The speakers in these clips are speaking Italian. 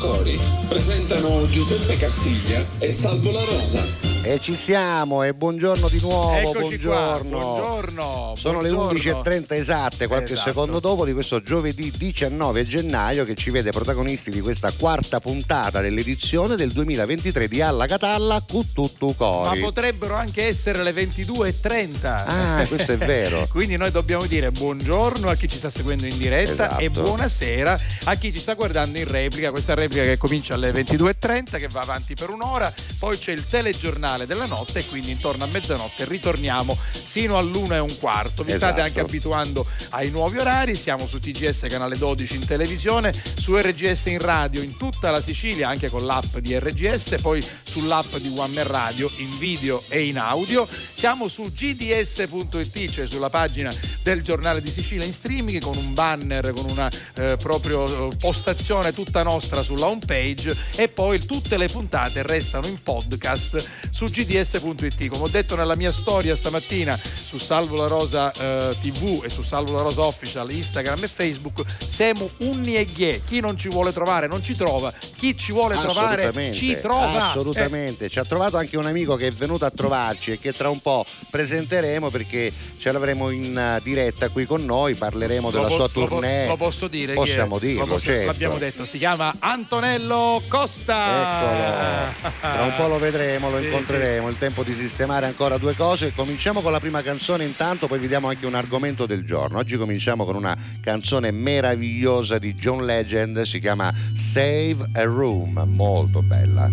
Cori presentano Giuseppe Castiglia e Salvo La Rosa. E ci siamo, e buongiorno di nuovo. Eccoci buongiorno. Qua. buongiorno. Sono buongiorno. le 11.30 esatte, qualche Esatto. secondo dopo di questo giovedì 19 gennaio che ci vede protagonisti di questa quarta puntata dell'edizione del 2023 di Alla Catalla Cututtu Ma Cori. potrebbero anche essere le 22.30. Ah, questo è vero. Quindi noi dobbiamo dire buongiorno a chi ci sta seguendo in diretta Esatto. e buonasera a chi ci sta guardando in replica. Questa replica che comincia alle 22.30, che va avanti per un'ora. Poi c'è il telegiornale della notte e quindi intorno a mezzanotte ritorniamo sino all'una e un quarto. Vi state Esatto. anche abituando ai nuovi orari. Siamo su TGS canale 12 in televisione, su RGS in radio in tutta la Sicilia, anche con l'app di RGS, poi sull'app di One Man Radio in video e in audio. Siamo su gds.it, cioè sulla pagina del giornale di Sicilia in streaming con un banner, con una eh, proprio eh, postazione tutta nostra sulla home page e poi tutte le puntate restano in podcast su gds.it. Come ho detto nella mia storia stamattina su Salvo la Rosa eh, TV e su Salvo la Rosa Official, Instagram e Facebook, siamo unni e ghie. Chi non ci vuole trovare non ci trova, chi ci vuole trovare ci trova. Eh, Assolutamente, ci ha trovato anche un amico che è venuto a trovarci e che tra un po' presenteremo perché ce l'avremo in eh, diretta qui con noi, parleremo della Lo sua po- lo po- tournée. Lo, posso dire? Possiamo dirlo, Lo posso- certo. L'abbiamo detto, si chiama Antonello Costa. Eccolo, tra un po' lo vedremo, lo Sì, incontreremo, il tempo di sistemare ancora due cose. Cominciamo con la prima canzone intanto, poi vi diamo anche un argomento del giorno. Oggi cominciamo con una canzone meravigliosa di John Legend, si chiama Save a Room, molto bella.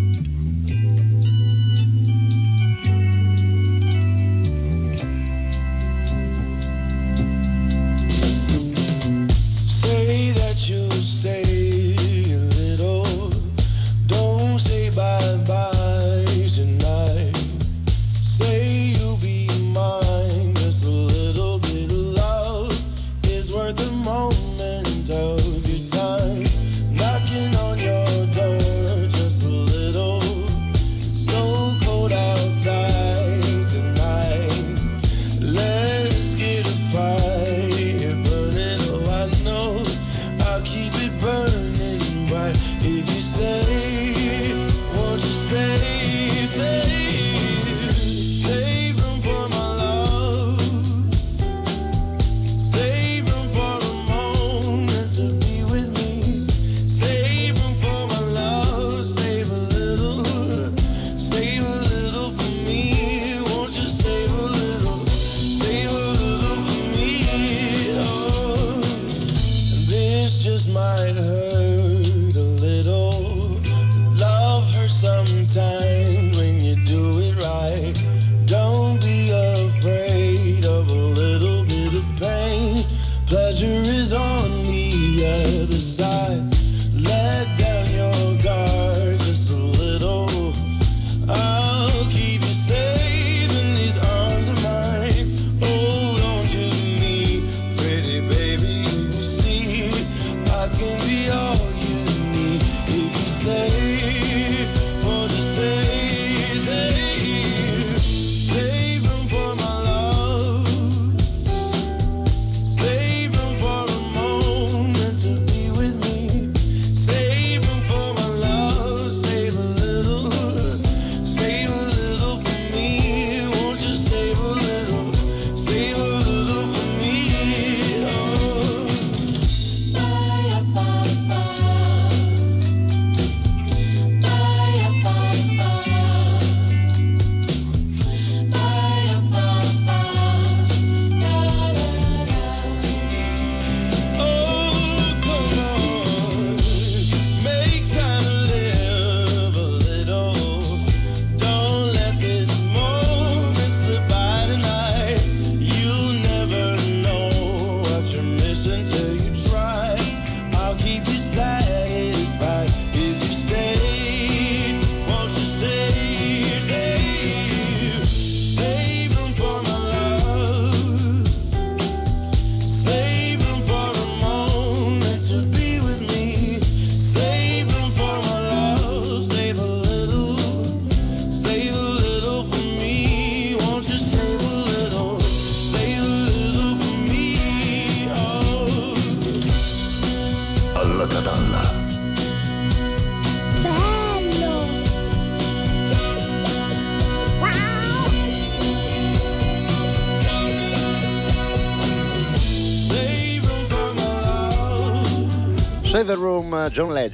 You'll stay a little. Don't say bye bye So.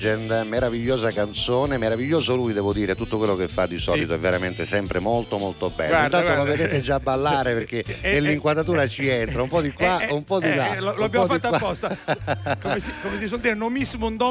Legend, meravigliosa canzone, meraviglioso lui devo dire, tutto quello che fa di solito è veramente sempre molto molto bello. Guarda, Intanto lo guarda. vedete già ballare perché Eh, nell'inquadratura ci entra, un po' di qua, Eh, eh, un po' di eh, là. eh, lo, lo abbiamo fatto apposta. come, si, come si suol dire, un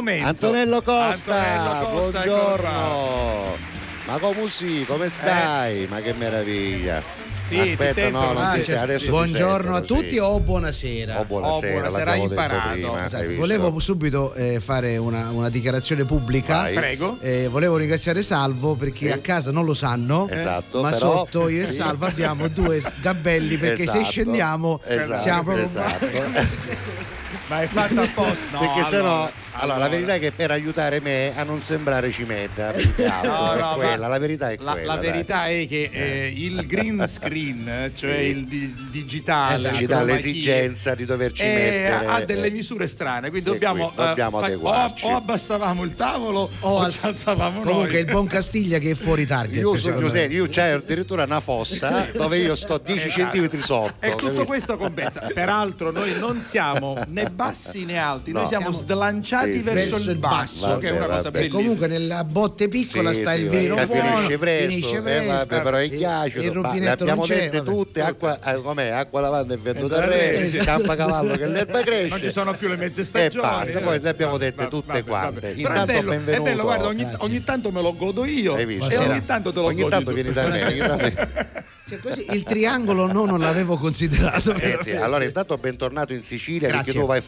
mezzo. Antonello Costa, Antonello Costa, buongiorno. Ma come sì, come stai? Ma che meraviglia. Sì, ti Aspetta, sento, no, non ah, ti cioè, adesso ti Buongiorno a sentono, tutti sì. o buonasera. Oh, buonasera, Oh, buonasera, imparato. Esatto, volevo subito eh, fare una, una dichiarazione pubblica. Vai. Prego. Eh, volevo ringraziare Salvo perché Sì. a casa non lo sanno, Esatto, ma però- sotto io e sì. Salvo abbiamo due gabelli perché Esatto, se scendiamo esatto, siamo proprio esatto. Ma è fatto apposta. No, perché sennò allora, allora, la verità è che per aiutare me a non sembrare cimetta No, è no, quella, la verità è la, quella la dai. verità è che eh, il green screen, cioè Sì. il, di- il digitale, Esatto. l'esigenza di doverci eh, mettere ha delle eh, misure strane, quindi dobbiamo, qui dobbiamo eh, adeguarci. o, o abbassavamo il tavolo o, O ci al- alzavamo comunque noi. il buon Castiglia che è fuori target. io so secondo me. Giuseppe, io c'è addirittura una fossa dove io sto 10 Esatto. centimetri sotto E tutto questo compensa. Peraltro, noi non siamo né bassi né alti, noi No. siamo Siamo- slanciati Sì, sì. verso, Verso il basso, basso. che è una Vabbè, cosa vabbè. E bellissima. comunque nella botte piccola Sì, sta sì, il vino buono, finisce presto, finisce eh, presto, vabbè, però il e- ghiaccio e il rubinetto abbiamo dette vabbè. tutte acqua, eh, com'è, acqua lavanda e vento Vento da re d'arresto. campa cavallo che l'erba cresce Non ci sono più le mezze e stagioni. basta poi le abbiamo Vabbè, dette tutte vabbè, quante vabbè. Intanto è bello, benvenuto è bello, guarda, ogni, ogni tanto me lo godo io e ogni tanto te lo ogni godi tanto vieni da me ogni tanto- Cioè, così il triangolo no, non l'avevo considerato. Senti, allora intanto bentornato in Sicilia Grazie. perché tu vai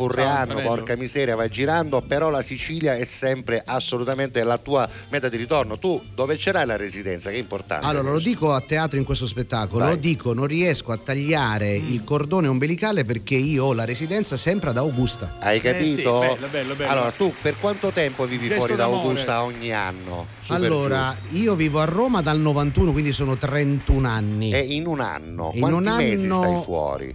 Antonello. porca miseria, vai girando, però la Sicilia è sempre assolutamente la tua meta di ritorno. Tu dove ce l'hai la residenza? Che è importante. Allora, lo dico a teatro in questo spettacolo, Vai. dico non riesco a tagliare Mm. il cordone ombelicale perché io ho la residenza sempre ad Augusta. Hai capito? Eh sì, bello, bello, bello. Allora, tu per quanto tempo vivi Gesto fuori da. Augusta ogni anno? Allora, io vivo a Roma dal 91, quindi sono 31 anni. giù. E in un anno, In un mesi anno- stai fuori?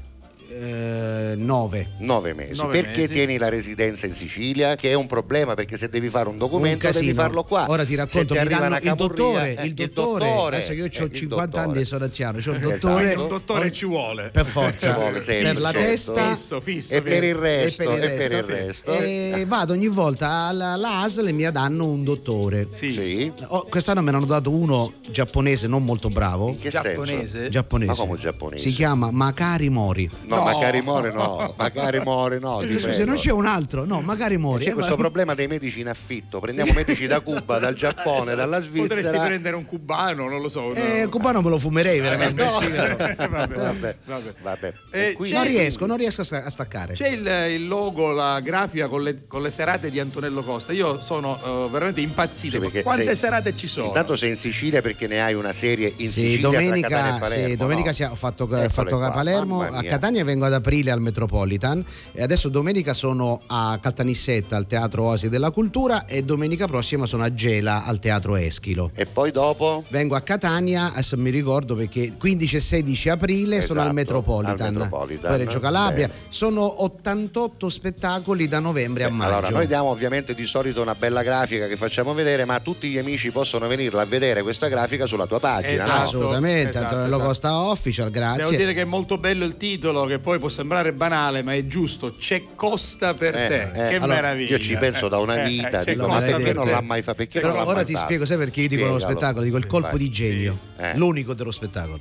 Eh, 9. Nove mesi. Nove perché mesi. tieni la residenza in Sicilia? Che è un problema perché se devi fare un documento Un devi farlo qua. Ora ti racconto, arriva danno il dottore, eh, il dottore, adesso io eh, ho il 50 dottore. anni e sono anziano, c'ho il Esatto. dottore, Il dottore ci vuole. per forza, Ci vuole per la certo. testa Fisso, fisso. E per il resto, e per il e per il resto, resto. E vado ogni volta alla, alla ASL e mi danno un dottore. Sì. Sì. Oh, quest'anno me ne hanno dato uno giapponese non molto bravo. In che Giapponese? senso? Giapponese. Ma come giapponese? Si chiama Makari Mori. No, No. magari muore no, magari muore no. prego. non c'è un altro? No, magari Mori. C'è Eh, questo ma- problema dei medici in affitto. Prendiamo medici da Cuba, dal Giappone, dalla Potresti Svizzera. prendere un cubano, non lo so. Eh, no. cubano me lo fumerei veramente. No. vabbè, Vabbè, vabbè. Eh, E Non riesco, non riesco a sta- a staccare. C'è il, il logo, la grafica con le, con le serate di Antonello Costa. Io sono eh, veramente impazzito. Sì, perché Quante sei- serate ci sono? Intanto sei in Sicilia perché ne hai una serie in Sì, Sicilia e domenica, Palermo, sì, domenica no? si è- ho fatto, fatto qua, a Palermo, a. Catania vengo ad aprile al Metropolitan e adesso domenica sono a Caltanissetta al Teatro Oasi della Cultura e domenica prossima sono a Gela al Teatro Eschilo. E poi dopo? Vengo a Catania, adesso mi ricordo perché 15 e 16 aprile sono al Esatto, Metropolitan, al Metropolitan. poi Reggio Calabria. Bene. Sono 88 spettacoli da novembre a Eh, maggio. Allora, noi diamo ovviamente di solito una bella grafica che facciamo vedere, ma tutti gli amici possono venirla a vedere questa grafica sulla tua pagina. Esatto. no? Assolutamente, Esatto, Antonello esatto. Costa Official, Devo grazie. dire che è molto bello il titolo, che poi può sembrare banale, ma è giusto. C'è Costa per Eh, te. eh, che allora, meraviglia. Io ci penso da una Eh, vita, eh, dico, ma perché per non l'ha mai fatto? Perché Però non l'ha ora mai ti fatto? spiego, sai perché io dico nello Spiegalo. spettacolo? Dico il colpo di genio, Eh. l'unico dello spettacolo.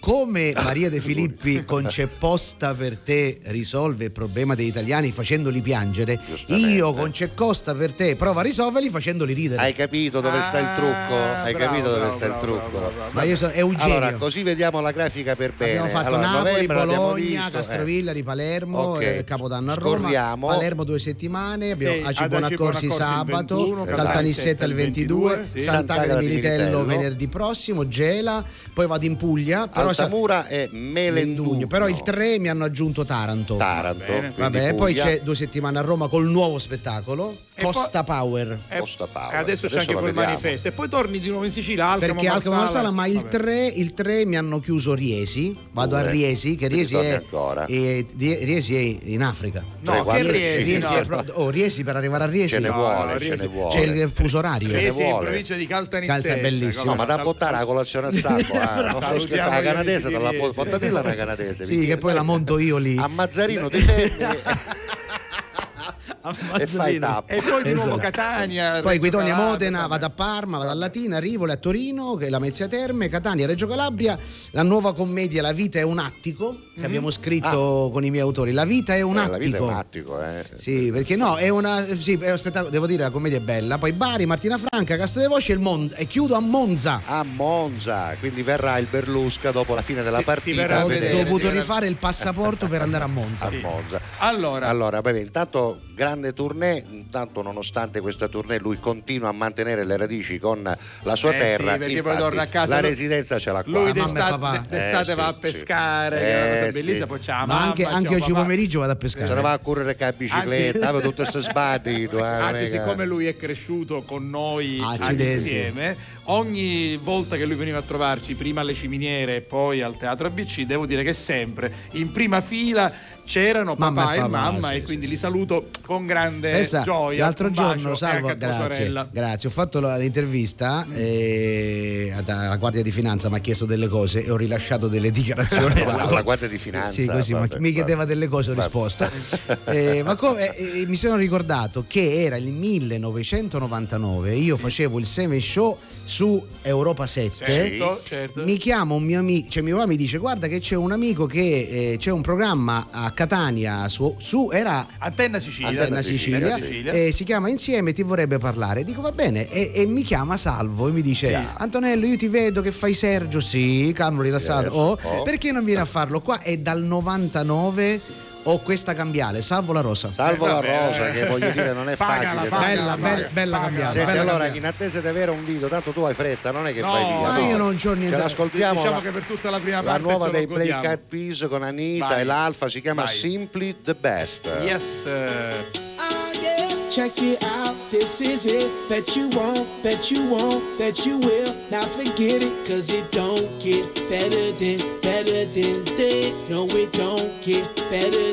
Come Maria De Filippi con C'è posta per te risolve il problema degli italiani facendoli piangere, io con C'è costa per te prova a risolverli facendoli ridere. Hai capito dove sta il trucco? Hai bravo, capito dove bravo, sta il bravo, trucco? bravo, bravo. Ma io sono Eugenio. Allora, così vediamo la grafica per bene. Abbiamo fatto Allora, Napoli, Bologna, eh. Castrovillari, Palermo, Ok. eh, Capodanno a Roma, Scorriamo. Palermo due settimane, abbiamo Sì, Aci ad Buonaccorsi Aci Buonaccorsi il sabato, 21, Caltanissetta il 22, sì. Sant'Agata di Militello. venerdì prossimo, Gela, poi vado in Puglia, però sa- Altamura e Melendugno. però il 3 mi hanno aggiunto Taranto. Taranto. bene. quindi Vabbè, poi c'è due settimane a Roma col nuovo spettacolo, Costa Power. Eh, Costa Power. e adesso c'è Adesso anche quel manifesto. E poi torni di nuovo in Sicilia, Alcamo, Perché Alcamo Marsala, ma il Vabbè. 3, il 3 mi hanno chiuso Riesi, vado a Dove? Riesi, che Riesi è, ancora? è- Riesi è in Africa. No, Tre, che quattro, Riesi, Riesi, no. è pro- oh, Riesi per arrivare a Riesi Ce ne vuole, no, ce ne vuole. c'è il fuso orario. Ce ne Riesi in vuole. provincia di Caltanissetta. Calta è bellissimo. No, ma da buttare la colazione a sacco, eh. non sto Salutiamo scherzando, la canadese amici te la di può Riesi. portare dirla una canadese. Sì, che poi la monto io lì. A Mazzarino ti fermi. A e Mazzolino. tappa. E poi di nuovo Esatto. Catania. Poi Guidonia Modena, vado a Parma, vado a Latina, Rivoli, a Torino, che è la Mezzia Terme, Catania, Reggio Calabria, la nuova commedia La vita è un attico, che abbiamo scritto con i miei autori. La vita è un Eh, attico. La vita è un attico, eh. Sì, perché no, è una. Sì, è un spettacolo, devo dire, la commedia è bella. Poi Bari, Martina Franca, Castro dei Voci e il Monza. E chiudo a Monza. A Monza, quindi verrà il Berlusca dopo la fine della Ti- ti partita. Ho vedere dovuto rifare il passaporto per andare a Monza. a Monza. Allora, Allora, beh, intanto grande tournée, intanto nonostante questa tournée lui continua a mantenere le radici con la sua Eh terra, sì, perché poi infatti torna a casa, la residenza ce l'ha qua. lui mamma d'estate, papà. d'estate Eh, va sì, a pescare, sì. Eh, bellissima, sì. poi la Ma mamma, anche, oggi papà. pomeriggio vado a Se ne pescare. va a correre con la bicicletta, aveva tutto questo eh, è Anche che- siccome lui è cresciuto con noi insieme, ogni volta che lui veniva a trovarci, prima alle ciminiere e poi al teatro ABC, devo dire che sempre in prima fila c'erano Mamma papà e e, papà, mamma sì, e quindi sì. li saluto con grande Pensa, gioia. l'altro giorno, salvo, grazie, sorella. grazie, ho fatto l'intervista e la Guardia di Finanza mi ha chiesto delle cose e ho rilasciato delle dichiarazioni. La- la Guardia di Finanza, Sì, così, ma vabbè, mi chiedeva vabbè. delle cose, ho Vabbè. risposto. Eh, ma come, eh, mi sono ricordato che era il 1999, io facevo il Seme Show su Europa 7. Certo, certo. Mi chiama un mio amico, cioè mio papà mi dice guarda che c'è un amico che eh, c'è un programma a Catania su, su- era Antenna Sicilia. Antenna Sicilia, Sicilia, e si chiama Insieme ti vorrebbe parlare dico va bene e, e mi chiama Salvo e mi dice Yeah. Antonello io ti vedo che fai Sergio sì calmo rilassato Yes. oh, Oh. perché non vieni a farlo qua è dal 99 ho questa cambiale Salvo la Rosa Salvo Eh, la vabbè, rosa, eh. che voglio dire non è Pagala, facile. pagala, bella, pagala, bella, bella cambiale Senti, bella allora cambiale. in attesa di avere un video, tanto tu hai fretta, non è che No, fai via. ma no. io non c'ho niente Ce da- l'ascoltiamo. Diciamo la- che per tutta la prima la parte nuova ce lo dei godiamo. Cat Peas con Anita Vai. e l'Alfa si chiama Vai. Simply the Best. Yes. yeah. Check it out, this is it. Bet you won't, bet you won't, bet you will. Now forget it, cause it don't get better than, better than this. No, it don't get better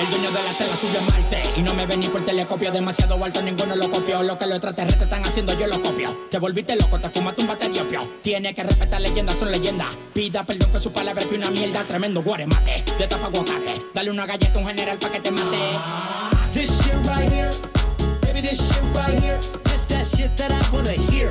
El dueño de la tela subió a Marte. Y no me vení por telescopio. Demasiado alto, ninguno lo copió. Lo que los extraterrestres están haciendo, yo lo copio. Te volviste loco, te fumaste un batería opio. Tiene que respetar leyendas, son leyendas Pida perdón que su palabra es una mierda. Tremendo guaremate, de tapa aguacate. Dale una galleta a un general pa' que te mate. This shit right here, baby, this shit right here. This that shit that I wanna hear.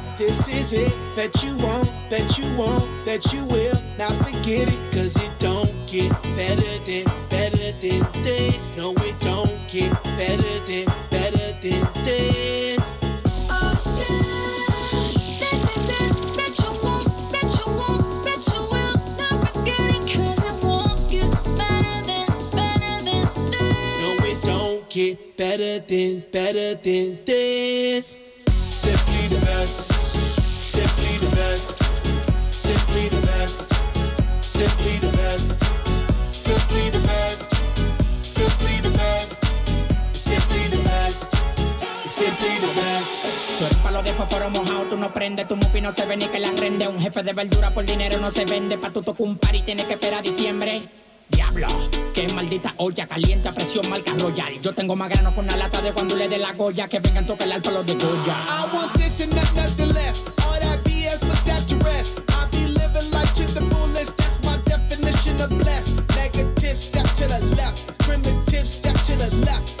this is it. Bet you won't, bet you won't, bet you will. Now forget it, cause it don't get better than, better than this. No, it don't get better than, better than this. This is it. Bet you won't, you won't, you will. Now forget it, 'cause it won't get better than, better than this. No, it don't get better than, better than this. Simply the best, De fósforo mojado, tú no prendes, tu mufi no se ve ni que la rende. Un jefe de verdura por dinero no se vende, pa' tu tocar un par y tienes que esperar diciembre. Diablo, qué maldita olla caliente a presión marca royal. Yo tengo más grano con una lata de cuando le dé la goya que vengan tocar el palo de Goya. I want this and not nothing less. All that BS, put that to rest. I be living life to the fullest. That's my definition of blessed. Negative, step to the left. Primitive, step to the left.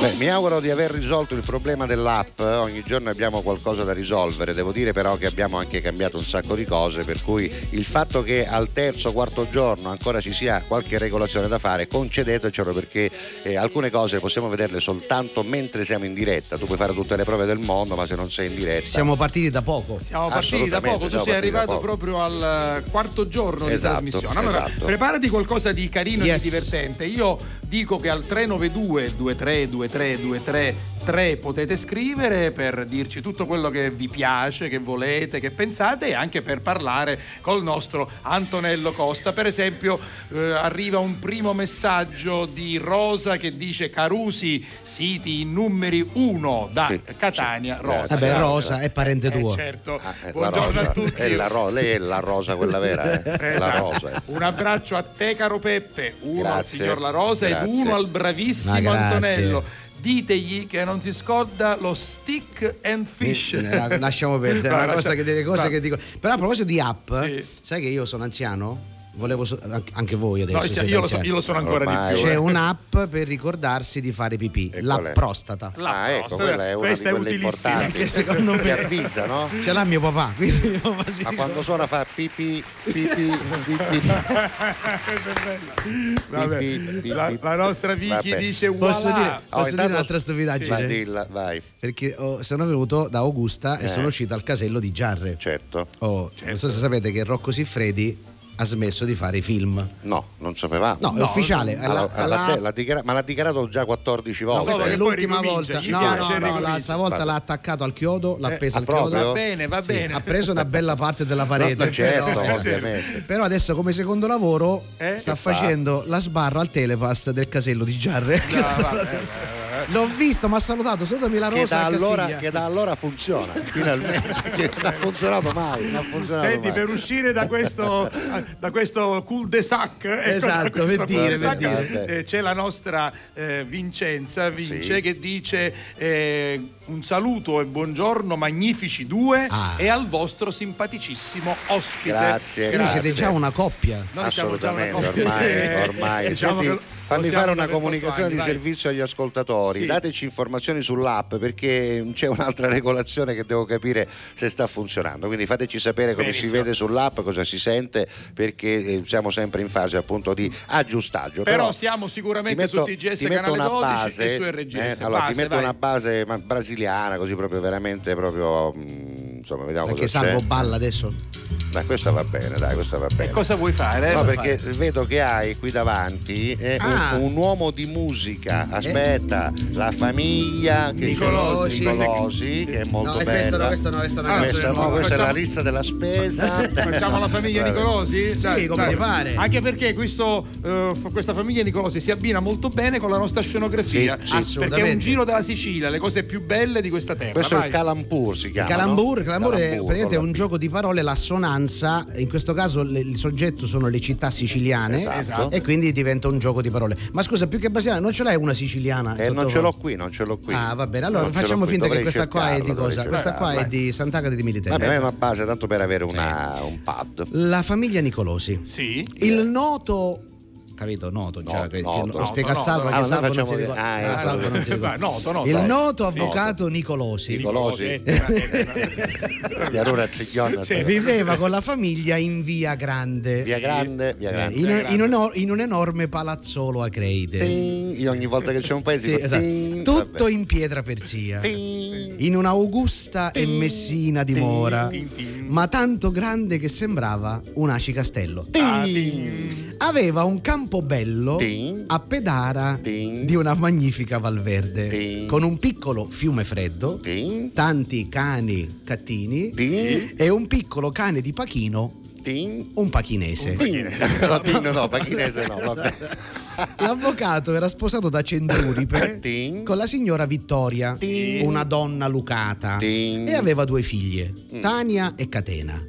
Beh, mi auguro di aver risolto il problema dell'app, ogni giorno abbiamo qualcosa da risolvere, devo dire però che abbiamo anche cambiato un sacco di cose, per cui il fatto che al terzo, quarto giorno ancora ci sia qualche regolazione da fare, concedetecelo perché eh, alcune cose possiamo vederle soltanto mentre siamo in diretta, tu puoi fare tutte le prove del mondo, ma se non sei in diretta... Siamo partiti da poco. Siamo partiti da poco, tu sei arrivato proprio al eh, quarto giorno Esatto, di trasmissione. Allora, esatto. preparati qualcosa di carino Yes. e di divertente. Io dico che al 392 23 2323 3 potete scrivere per dirci tutto quello che vi piace, che volete, che pensate e anche per parlare col nostro Antonello Costa. Per esempio, eh, arriva un primo messaggio di Rosa che dice Carusi, siti in numeri 1 da Sì, Catania, sì. Rosa. Vabbè, Rosa è parente Eh, tua. certo. Ah, è la Buongiorno rosa, a tutti. è la ro- lei è la rosa quella vera, eh? la Esatto. rosa. Un abbraccio a te, caro Peppe, uno al Grazie, signor La Rosa grazie. ed uno al bravissimo. Antonello. Ditegli che non si scorda lo stick and fish. Eh, Lasciamo perdere, è una lascia- cosa che delle cose no. che dico. Però a proposito di app, Sì. sai che io sono anziano? Volevo so- anche- voi adesso. No, siete io, lo so, io lo sono ancora Ormai. di più. C'è eh. un'app per ricordarsi di fare pipì, E la prostata. La ah, ecco, prostata, quella è una questa di è quelle utilissima. importanti. Che secondo me- avvisa, no? Ce l'ha mio papà, quindi mio papà si Ma quando suona fa pipì, pipì, pipì. Vabbè, Pipì, la, pipì. la nostra Vicky Vabbè. dice Posso voilà. dire, posso dire intanto- un'altra stupidaggine? Vai, dilla, vai, Perché oh, sono venuto da Augusta e Eh. sono uscito al casello di Giarre. certo. Oh, Non so se sapete che Rocco Siffredi ha smesso di fare i film. No, non sapevamo. No, è No, ufficiale. Ah, La- l'ha- la- l'ha- l'ha dichiara- ma l'ha dichiarato già 14 No, volte. questa che è l'ultima volta. No, piace, no, no, la stavolta l'ha attaccato al chiodo, l'ha Eh, appeso ah, al chiodo. proprio? Va bene, va Sì, bene. ha preso una bella parte della parete. No, no, certo, però, ovviamente. però adesso come secondo lavoro Eh? sta Che fa? facendo la sbarra al telepass del casello di Giarre. No, vabbè, L'ho visto, mi ha salutato, salutami la Che rosa da, a allora, che da allora funziona, finalmente. che non ha funzionato mai. Non ha funzionato Senti, mai. per uscire da questo, da questo cul-de-sac, ecco, Esatto, da questo per dire, per dire. eh, c'è la nostra eh, Vincenza Vince Sì. che dice eh, un saluto e buongiorno magnifici due Ah. e al vostro simpaticissimo ospite. Grazie, Quindi grazie. siete già una coppia. Noi siamo già una Assolutamente, coppia. ormai, ormai. Diciamo Senti, che fammi fare una da 28 comunicazione anni, di vai. servizio agli ascoltatori. Sì. Dateci informazioni sull'app perché c'è un'altra regolazione che devo capire se sta funzionando. Quindi fateci sapere come Benissimo. si vede sull'app, cosa si sente, perché eh, siamo sempre in fase appunto di aggiustaggio. Però siamo sicuramente ti metto- su TGS ti canale una 12 base, e su RGS. eh, allora ti Base, metto vai. una base brasiliana, così proprio veramente proprio. mm, insomma, vediamo Perché cosa Salvo c'è. balla adesso. Dai, questa va bene, dai, questa va bene. E cosa vuoi fare? No, Eh, perché vedo che hai qui davanti eh, un- Ah. un, uomo di musica. Aspetta, la famiglia che Nicolosi. Nicolosi, che è molto No, è bella. questa no, questa no, questa è una Ah, Questa no, questa è la lista della spesa. Facciamo la famiglia. Nicolosi? Sì, come ti pare. Anche perché questo, eh, f- questa famiglia Nicolosi si abbina molto bene con la nostra scenografia. Sì, sì. Perché è un giro della Sicilia, le cose più belle di questa terra. Questo è vai. il Calambur, si chiama. Calambur, no? È Calambur, praticamente con un gioco di parole, l'assonanza, in questo caso le- il soggetto sono le città siciliane Esatto. e quindi diventa un gioco di parole. Ma scusa, più che brasiliana, non ce l'hai una siciliana? Eh, non ce l'ho qui, non ce l'ho qui. Ah, va bene. Allora Non facciamo finta che dovrei questa qua è di cosa? Questa qua è di Sant'Agata di Militello. Vabbè, è una base tanto per avere una- un pad. La famiglia Nicolosi. Sì. Il noto capito? Noto, già, Noto, che, noto. che lo spiega. Salvo che noi Salvo non si facciamo- ricorda. ah. Salvo non si ricorda. Il noto avvocato Nicolosi Nicolosi. Eh, eh, eh, Di Ciglione. Sì. viveva con la famiglia in Via Grande. Via Grande, via Grande. in, in un, in un enorme palazzolo a Creide. Ogni volta che c'è un paese Sì, esatto. Tutto in pietra perzia. Ting. In una augusta e messina dimora, ma tanto grande che sembrava un aci castello. ah. Aveva un campo bello Ting. a pedara Ting. di una magnifica Valverde, Ting. con un piccolo fiume freddo, tanti cani cattini e un piccolo cane di Pachino, un pachinese. ting. No, no, pachinese no, vabbè. L'avvocato era sposato da Centuripe con la signora Vittoria, una donna lucata, e aveva due figlie, Tania e Catena.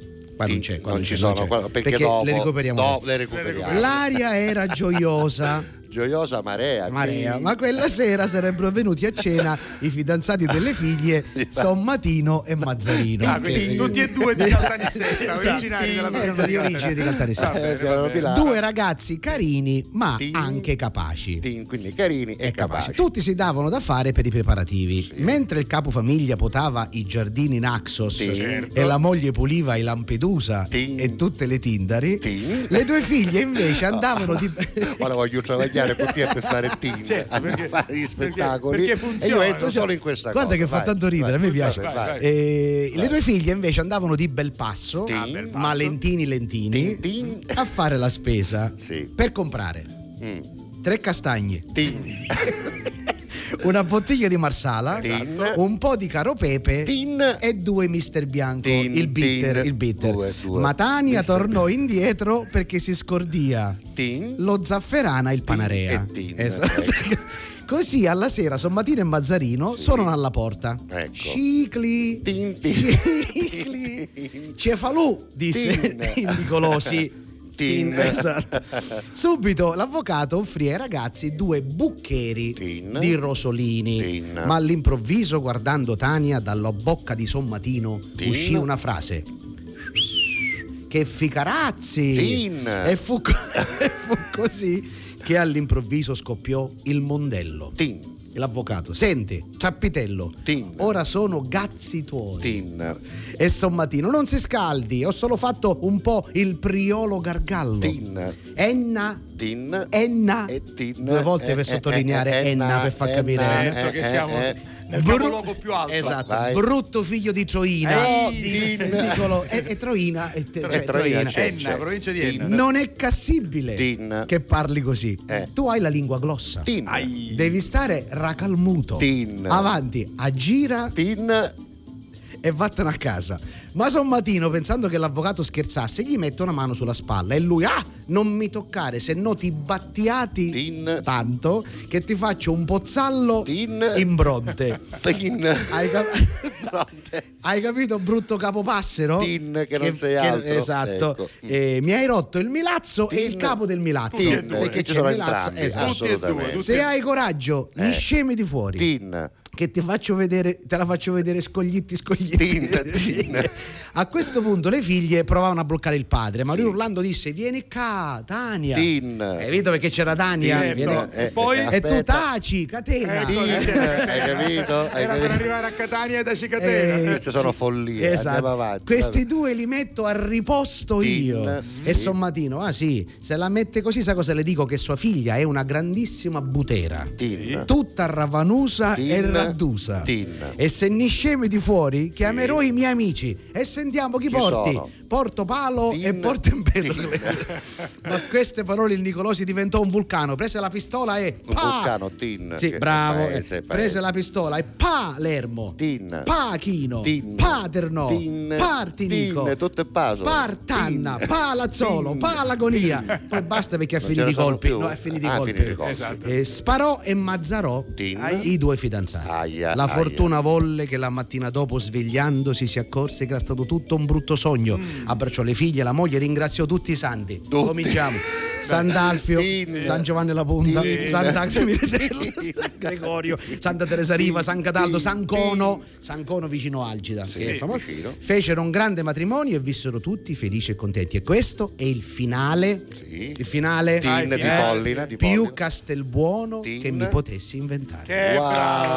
Qua non c'è, qua non non ci sono, perché, Perché dopo, le recuperiamo dopo. le recuperiamo. L'aria era gioiosa. Gioiosa marea. Marea, ma quella sera sarebbero venuti a cena i fidanzati delle figlie Sommatino e Mazzarino. Ah, quindi Che- tutti e due di Caltanissetta, Esatto. originari della erano di origine di Caltanissetta. Là. Due ragazzi carini, ma anche capaci. Quindi carini e, e capaci. capaci. Tutti si davano da fare per i preparativi. Mentre il capofamiglia potava i giardini Naxos Sì. Certo. e la moglie puliva i Lampedusa e tutte le Tindari, Tin. le due figlie invece andavano di. Ora voglio travagliare con te per fare team, Certo, perché- a fare gli perché- spettacoli perché e funziona. io entro solo in questa Guarda cosa. che fa vai, tanto ridere, vai, a me piace. vai, vai. Eh, le due figlie invece andavano di bel passo. Ah, bel passo. ma lentini lentini, Tin, tin. a fare la spesa Sì. per comprare Mm. tre castagne, Tin, una bottiglia di marsala, Tin. un po' di caro pepe tin, e due mister bianco, Tin, il bitter, tin. il bitter. Due, due. Ma Tania Mister tornò indietro perché si scordia tin. lo zafferana e il panarea. e tin, Esatto. Così alla sera Sommatino e Mazzarino suonano alla porta. Ecco. Cicli, Tin, tin. cicli, cefalù, disse Tin. Nicolosi. Tin. esatto. Subito l'avvocato offrì ai ragazzi due buccheri Tin. di rosolini, Tin. ma all'improvviso, guardando Tania dalla bocca di Sommatino, Tin. uscì una frase. Che ficarazzi! Tin. E fu, co- e fu così che all'improvviso scoppiò il mondello. Tin. L'avvocato, senti, Ciappitello, Tin. ora sono gazzi tuoi. Tin. E Sommatino, non si scaldi, ho solo fatto un po' il priolo gargallo. Tin. Enna, Tin. Enna. E tin. Due volte Eh, per eh, sottolineare eh, Enna, per far capire Enna, che eh, siamo eh, nel Bru- capoluogo più alto. Esatto, Vai. brutto figlio di Troina. Eh, di Tin. Nicolo- e, e Troina, e te- Eh, cioè, Troina, Enna, provincia di. Enna. Non è cassibile Tin. che parli così. Eh. Tu hai la lingua glossa. Tin. Ai. Devi stare racalmuto. Tin. Avanti, aggira Tin. e vattene a casa. Ma Sommatino, pensando che l'avvocato scherzasse, gli mette una mano sulla spalla e lui, ah, non mi toccare, se no ti battiati Tin. tanto che ti faccio un pozzallo Tin. in bronte. Tin. Hai, cap- hai capito, brutto capopassero? Tin, che non sei altro. Esatto. Ecco. Eh, mi hai rotto il milazzo e il capo del milazzo. Tin, perché ci c'è il milazzo. entrambi, Esatto. Se hai coraggio, Eh. gli scemi di fuori. Tin. Che ti faccio vedere, te la faccio vedere scoglitti, scoglitti. Tin, tin. A questo punto le figlie provavano a bloccare il padre, ma lui urlando disse: Vieni qua, Tania. Tin. Hai visto perché c'era Tania? Tin, Vieni- no. Eh, E poi? eh, E tu taci, catena. Tin. Hai capito? Hai Era per capito? arrivare a Catania e da Cicatena. Eh, Queste sono follie, Esatto. andiamo avanti. Questi due li metto a riposto Tin, io. sì. E Sommatino, ah sì, se la mette così, sa cosa le dico? Che sua figlia è una grandissima butera. Tin. Tutta ravanusa Tin. e raddusa. Tin. E se ne scemi di fuori, chiamerò i miei amici e sentiamo chi, Chi porti. sono? Porto Palo Tin. e Porto Empedocle. Ma queste parole il Nicolosi diventò un vulcano, prese la pistola e Un pa! vulcano, Tin. Sì, bravo. paese, eh, paese. Prese la pistola e Palermo. Tin. Pachino. Tin. Paterno. Tin. Partinico. Tin, tutto è paso. Partanna. Tin. Palazzolo. Tin. Palagonia. Poi basta perché ha finito i colpi. No, è finito i Ah, colpi. Esatto. E sparò e mazzarò Tin. i due fidanzati. Aia, la aia. fortuna volle che la mattina dopo, svegliandosi, si accorse che era stato tutto un brutto sogno. Abbracciò le figlie, la moglie, ringraziò tutti i santi. Mm. Tutti. Cominciamo. Sant'Alfio, Tin. San Giovanni la Punta, Tin. Sant'Agno Miritello, San Gregorio, Santa Teresa Riva, San Cataldo, San Cono, San Cono vicino Algida, Sì, che è famoso. vicino. Fecero un grande matrimonio e vissero tutti felici e contenti. E questo è il finale. Sì. Il finale Tin di Eh, Pollina. Di più Pollina. Castelbuono Tin. che mi potessi inventare. Che Wow, bravo,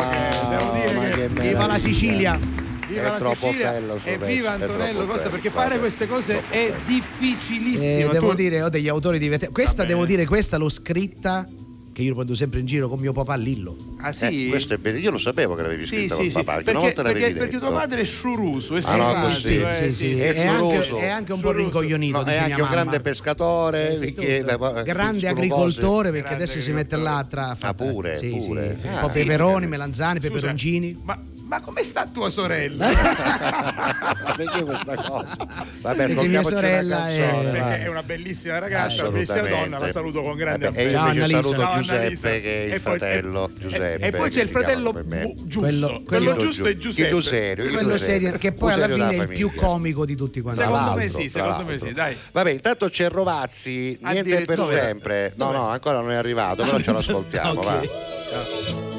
devo dire che... che Viva la Sicilia! Viva È la troppo Sicilia bello e pezzo, viva Antonello Costa bello, perché guarda, fare queste cose è bello. difficilissimo. Eh, devo Tu- dire, ho degli autori divertenti. Questa devo dire, questa l'ho scritta che io lo prendo sempre in giro con mio papà Lillo. Ah sì? Eh, questo è bello. Io lo sapevo che l'avevi Sì, scritto sì, col sì. papà, perché una Perché, perché, perché detto. tuo padre è sciuruso, è Ah, no, così. eh, sì, sì, è è, anche, è anche un po' rincoglionito. No, è anche un grande pescatore, Eh, sì, beh, grande sono agricoltore perché Grande adesso si mette là tra Ah, pure, sì, pure. sì. Ah, un po' sì. peperoni, melanzane, Scusa, peperoncini. Ma, ma come sta tua sorella? Perché questa cosa? Vabbè, Perché mia sorella una è- Perché è una bellissima ragazza, una bellissima donna, la saluto con grande Vabbè, E affetto. Ciao, saluto Ciao, Giuseppe che è il E poi- fratello e- Giuseppe. E, poi c'è il fratello bu- giusto. Quello- Quello, quello giusto è Giuseppe. Tu serio? Quello serio? che poi alla fine è il più comico di tutti quanti. Secondo me sì, secondo me sì, dai. Vabbè, intanto c'è Rovazzi, niente per sempre. No, no, ancora non è arrivato, però ce l'ascoltiamo, va.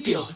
Di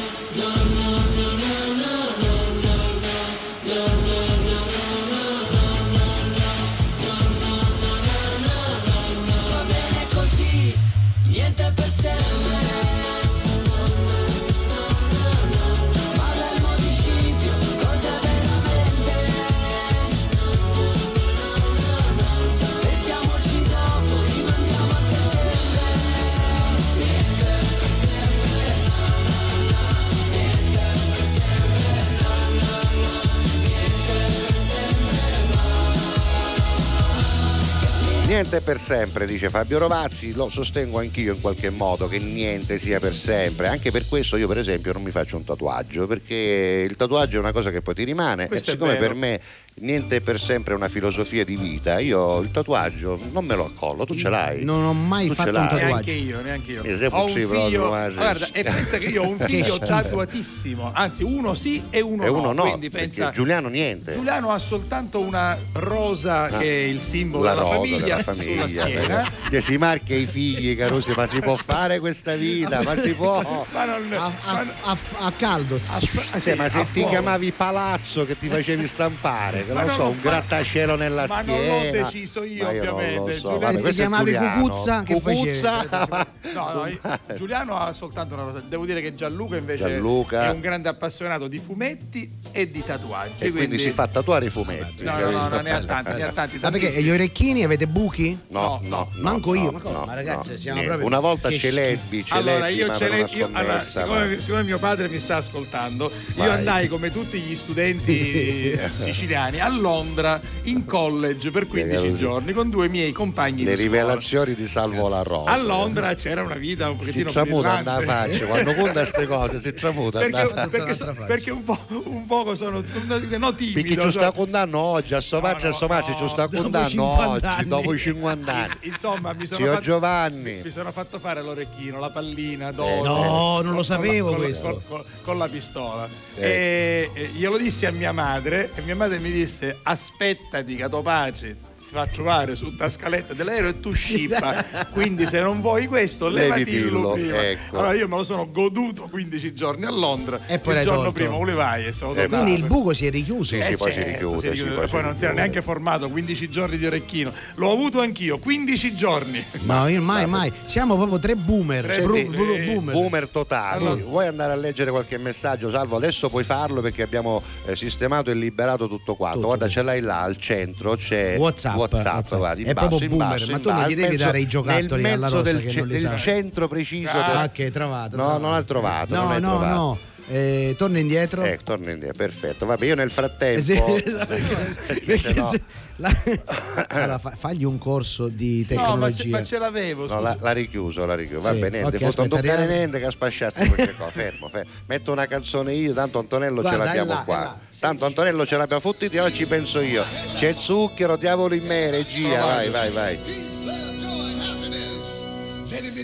Niente per sempre, dice Fabio Rovazzi, lo sostengo anch'io in qualche modo che niente sia per sempre, anche per questo io per esempio non mi faccio un tatuaggio, perché il tatuaggio è una cosa che poi ti rimane Questo e è siccome per me niente per sempre è una filosofia di vita, io il tatuaggio non me lo accollo, tu ce l'hai? Non ho mai Tu fatto un tatuaggio. Neanche io, neanche io. Ho un figlio, guarda, e pensa che io ho un figlio tatuatissimo, anzi uno sì e uno, E uno no, quindi perché pensa Giuliano niente. Giuliano ha soltanto una rosa Ah, che è il simbolo la della, rosa famiglia, della famiglia, che si marchia i figli, Carusi, ma si può fare questa vita, ma si può. Ma non, A, a- no- a- a caldo. a- Sì, sì, ma se ti fuoco. chiamavi palazzo che ti facevi stampare, che Ma non non so, un fa- grattacielo nella ma non schiena. l'ho deciso io, Ma non lo ovviamente. so. Giuliano- Se ti chiamavi. Cucuzza, che Cucuzza? No, no, io- Giuliano ha soltanto una rosa. Devo dire che Gianluca invece Gianluca. è un grande appassionato di fumetti e di tatuaggi. E quindi si fa tatuare i fumetti. No, no, no, no, ne ha tanti, ne ha tanti. Ma perché gli orecchini avete buchi? No, No, no, manco no, io, ma no, Ma ragazzi, no, siamo niente. proprio- Una volta che celebbi, celebbi, Allora, io, ma ce io- allora, scommessa, siccome, ma- mio padre mi sta ascoltando, io andai come tutti gli studenti siciliani a Londra in college per 15 così. giorni con due miei compagni Le di scuola. rivelazioni di Salvo La Rosa. A Londra c'era una vita un si pochettino tramuta brillante. andava faccia, quando conta queste cose si tramuta perché, perché, perché un, po', un poco sono no timido perché ci sta so- contando oggi, a sto No, a no, sto faccia, no. ci sta 50 oggi, anni. dopo 50 anni. insomma mi sono, fatto, Giovanni. mi sono fatto fare l'orecchino la pallina Eh, d'oro no, non lo sapevo con, questo. con- con- con la pistola Eh. e, e glielo dissi a mia madre e mia madre mi disse aspettati che tuo pace si va a trovare su scaletta dell'aereo e tu scippa. Quindi se non vuoi questo, levatillo Levitillo, prima. ecco. Allora io me lo sono goduto 15 giorni a Londra E poi il giorno tolto. prima volevo e sono Eh, tornato. Quindi il buco si è richiuso. Sì, sì, Eh, poi si certo, richiude, si richiude. poi si poi non si era neanche formato 15 giorni di orecchino l'ho avuto anch'io 15 giorni No, io mai, mai. Siamo proprio tre boomer. Tre bru- boomer. bru- boomer. Boomer totali. Allora- Vuoi andare a leggere qualche messaggio, Salvo? Adesso puoi farlo perché abbiamo eh, sistemato e liberato tutto quanto. Tutto, guarda, ce l'hai là al centro, c'è WhatsApp, WhatsApp. guarda, in È basso, proprio in boomer, basso, ma in tu non gli devi dare i giocattoli nel alla mezzo Rosa del, che non li del centro preciso. Ah, del- ok, trovato. No, trovato. non l'ha trovato. non No, l'hai no, trovato. no. Eh, torna indietro. Ecco, torna indietro, perfetto. Vabbè, io nel frattempo. Eh sì, esatto, perché- perché se- la- allora, fa- fagli un corso di no ma ce, tecnologia. ma ce l'avevo No, scusa. l'ha, richiuso, l'ha richiuso. Va Sì, bene, ok, niente, non aspetta, toccare niente che spasciazzi qualche cosa. Fermo, fermo. Metto una canzone io, tanto Antonello Guarda, ce l'abbiamo là, è qua. Tanto Antonello ce l'abbiamo fottiti, ora ci penso io. C'è zucchero, diavolo in me, regia, vai, vai, vai. Peace, love, joy, and happiness. Let him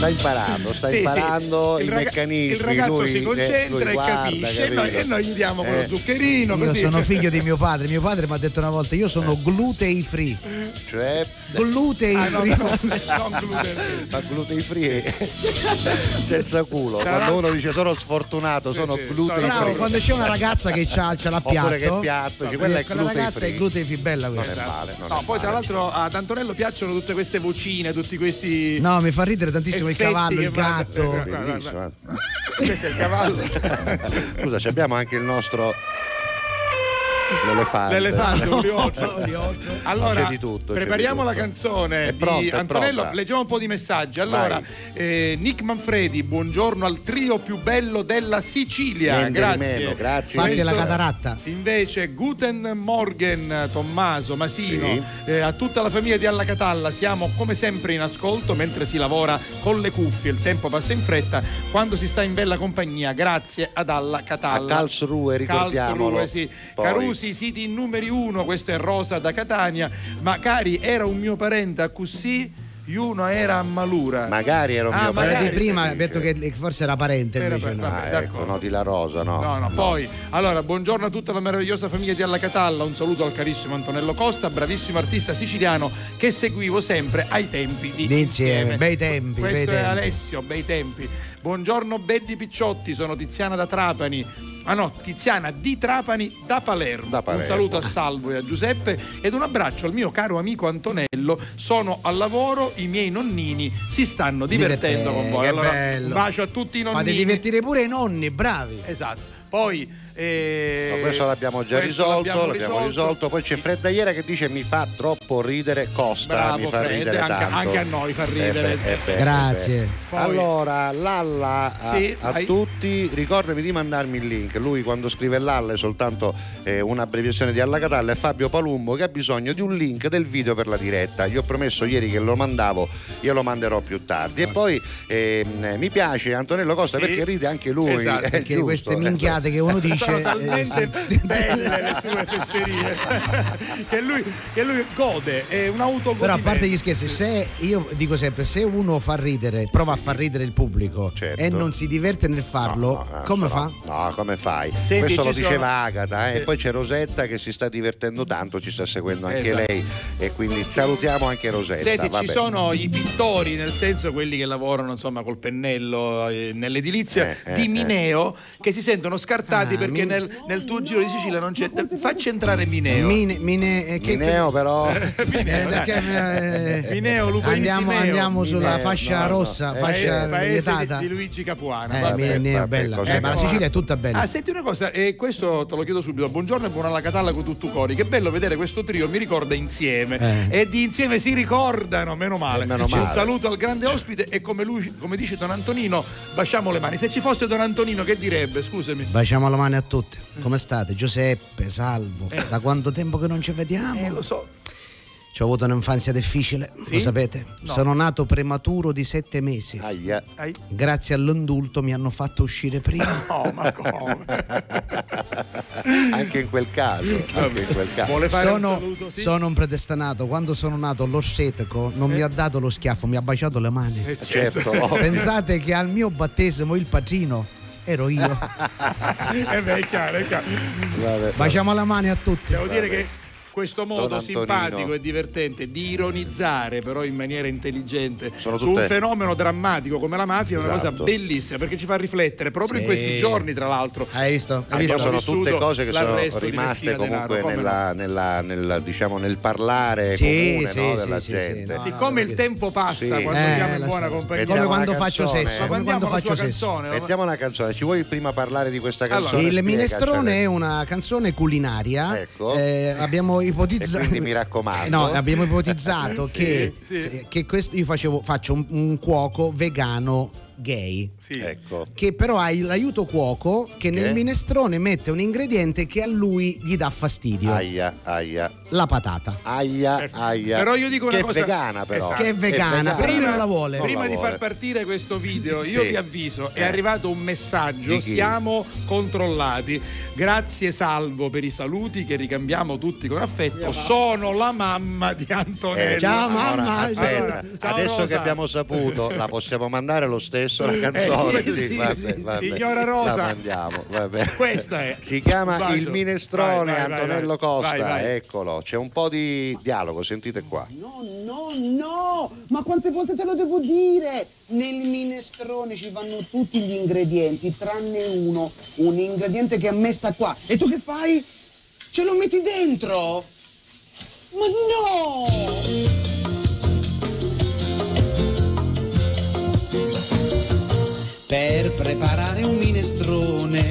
Sta imparando, sta Sì, sì. imparando Il i raga- meccanismi. il ragazzo lui, si eh, concentra lui e guarda, capisce e noi, e noi gli diamo quello Eh, zuccherino Io così. sono figlio di mio padre. Mio padre mi ha detto una volta: Io sono glutei free. Cioè, Glutei Ah, no, free. no, non gluten. ma gluten free è senza culo. Sarà- Quando uno dice sono sfortunato, sono sì, gluten sono- Bravo, free. quando c'è una ragazza che c'ha, ce l'ha piatto. Oppure che piatto, dice, quella è quella gluten ragazza free. è gluten free, bella Non è questa. male, non No, è poi tra male. l'altro ad Antonello piacciono tutte queste vocine, tutti questi. No, mi fa ridere tantissimo il cavallo, il gatto. eh, eh. Questo è il cavallo. Scusa, abbiamo anche il nostro L'elefante. L'elefante, un liotto. Allora, di tutto, prepariamo di la canzone È di pronta, è Antonello. Leggiamo un po' di messaggi. Allora, eh, Nick Manfredi, buongiorno al trio più bello della Sicilia. Niente di grazie. meno, grazie. Fatti la cataratta. Invece, Guten Morgen, Tommaso, Masino, Sì. eh, a tutta la famiglia di Alla Catalla, siamo come sempre in ascolto mentre si lavora con le cuffie. Il tempo passa in fretta quando si sta in bella compagnia. Grazie ad Alla Catalla. A Karlsruhe, ricordiamolo. Karlsruhe, sì. Poi- Carusi, siti numeri uno, questo è Rosa da Catania. Ma cari, era un mio parente a Cusì, uno era a Malura. Magari era un Ah, mio parente. prima ha detto che forse era parente Era invece no. vabbè. Ah, ecco, no, di La Rosa, no. No, no, poi allora buongiorno a tutta la meravigliosa famiglia di Alla Catalla, un saluto al carissimo Antonello Costa, bravissimo artista siciliano che seguivo sempre ai tempi di, Di Insieme, bei tempi, Questo bei è tempi. Alessio, bei tempi. Buongiorno Beddi Picciotti, sono Tiziana da Trapani. Ah no, Tiziana di Trapani da Palermo. Da Palermo. Un saluto a Salvo e a Giuseppe ed un abbraccio al mio caro amico Antonello. Sono al lavoro, i miei nonnini si stanno divertendo con voi. Allora, bello. un bacio a tutti i nonnini. Fate divertire pure i nonni, bravi. Esatto. Poi eh, No, questo l'abbiamo già questo risolto, l'abbiamo l'abbiamo risolto. Poi c'è Fred Iera che dice mi fa troppo ridere Costa, Bravo, mi fa Fred, ridere anche- tanto. anche a noi fa ridere. Eh beh, eh beh, Grazie. eh. Poi- Allora, Lalla a, Sì, a hai- tutti, ricordami di mandarmi il link. Lui quando scrive Lalla è soltanto eh, un'abbreviazione di Alla Catalla e Fabio Palumbo che ha bisogno di un link del video per la diretta. Gli ho promesso ieri che lo mandavo, io lo manderò più tardi. E poi ehm, mi piace Antonello Costa Sì. perché ride anche lui. Esatto, è Perché giusto. queste minchiate che uno dice sono eh, talmente belle le sue fesserie che, lui, che lui gode, è un autogodimento. Però a parte gli scherzi, se io dico sempre, se uno fa ridere, prova a far ridere il pubblico Certo. e non si diverte nel farlo, No, no, come fa? No, come fai? Senti, Questo lo diceva sono- Agata, eh, e poi c'è Rosetta che si sta divertendo tanto, ci sta seguendo anche Esatto. lei e quindi salutiamo anche Rosetta. Senti, vabbè. ci sono i pittori, nel senso quelli che lavorano insomma col pennello eh, nell'edilizia Eh, eh, di eh. Mineo che si sentono scartati Ah, perché Min- nel, nel tuo giro di Sicilia non c'è. Facci entrare Mineo. Mine, mine, eh, che- Mineo però eh, perché, eh, Mineo, Lupo andiamo, andiamo sulla Mineo, fascia no, no. rossa, Eh, fascia paese vietata. di, di Luigi Capuano. Eh, vabbè. Mine- Mine è vabbè, bella. Eh, ma la no. Sicilia è tutta bella. Ah, senti una cosa, e questo te lo chiedo subito. Buongiorno e buona alla Catalla con tutto cori. Che bello vedere questo trio, mi ricorda insieme. Eh. E di insieme si ricordano, meno male. Eh, meno C'è Un male. saluto al grande ospite e come lui, come dice Don Antonino, baciamo le mani. Se ci fosse Don Antonino, che direbbe? Scusami. Baciamo la mano a tutti. Come state? Giuseppe, Salvo. Da quanto tempo che non ci vediamo? Eh, lo so. Ci ho avuto un'infanzia difficile, Sì? lo sapete? No. Sono nato prematuro di sette mesi. Aia. Ai- Grazie all'indulto mi hanno fatto uscire prima. No, ma come? anche in quel caso, anche in quel caso. Vuole fare un Sono, saluto? Sì? sono un predestanato. Quando sono nato lo scetico non mi ha dato lo schiaffo, mi ha baciato le mani. Eh, Certo, Pensate che al mio battesimo il padrino ero io. Eh beh, è chiaro, è chiaro. vabbè. Baciamo la mano a tutti. Devo dire che questo modo simpatico e divertente di ironizzare però in maniera intelligente Sono su tutte- un fenomeno drammatico come la mafia è una cosa Esatto. bellissima perché ci fa riflettere proprio in Sì. questi giorni tra l'altro Hai visto? Hai visto? Sono tutte cose che sono rimaste comunque Denaro, nella, nella- nel, diciamo, nel parlare Sì, comune sì, no, sì, della sì, gente. sì, no. siccome il tempo passa Sì. quando Eh, siamo in buona compagnia Come quando faccio sesso. Ma Come quando faccio sesso. Mettiamo una canzone, ci vuoi prima parlare di questa Allora, canzone? Il minestrone è una canzone culinaria. Ecco. Eh, abbiamo ipotizzato. E quindi mi raccomando. Eh, No, abbiamo ipotizzato che, sì. se- che questo io facevo, faccio un, un cuoco vegano gay. sì. Ecco. Che però ha l'aiuto cuoco che nel Che? minestrone mette un ingrediente che a lui gli dà fastidio: Aia, aia, la patata. aia, aia. Però io dico una che cosa- è vegana però. Esatto. Che è vegana, però lui non la vuole. Non Prima la di vuole. far partire questo video, io Sì. vi avviso, è Eh. arrivato un messaggio, Di siamo controllati. Grazie Salvo per i saluti che ricambiamo tutti con affetto. Sono la mamma di Antonello. Eh, Ciao, allora, mamma. aspetta, Allora, ciao, adesso Rosa. che abbiamo saputo, la possiamo mandare lo stesso la canzone. sì, sì, sì, vabbè, sì, vabbè. signora Rosa. La mandiamo, vabbè. Questa è. Si chiama bacio. Il Minestrone Vai, vai, vai, Antonello vai. Costa, Vai, vai. eccolo. C'è un po' di dialogo, sentite qua. No, no, no! Ma quante volte te lo devo dire? Nel minestrone ci vanno tutti gli ingredienti, tranne uno. Un ingrediente che a me sta qua. E tu che fai? Ce lo metti dentro? Ma no! Per preparare un minestrone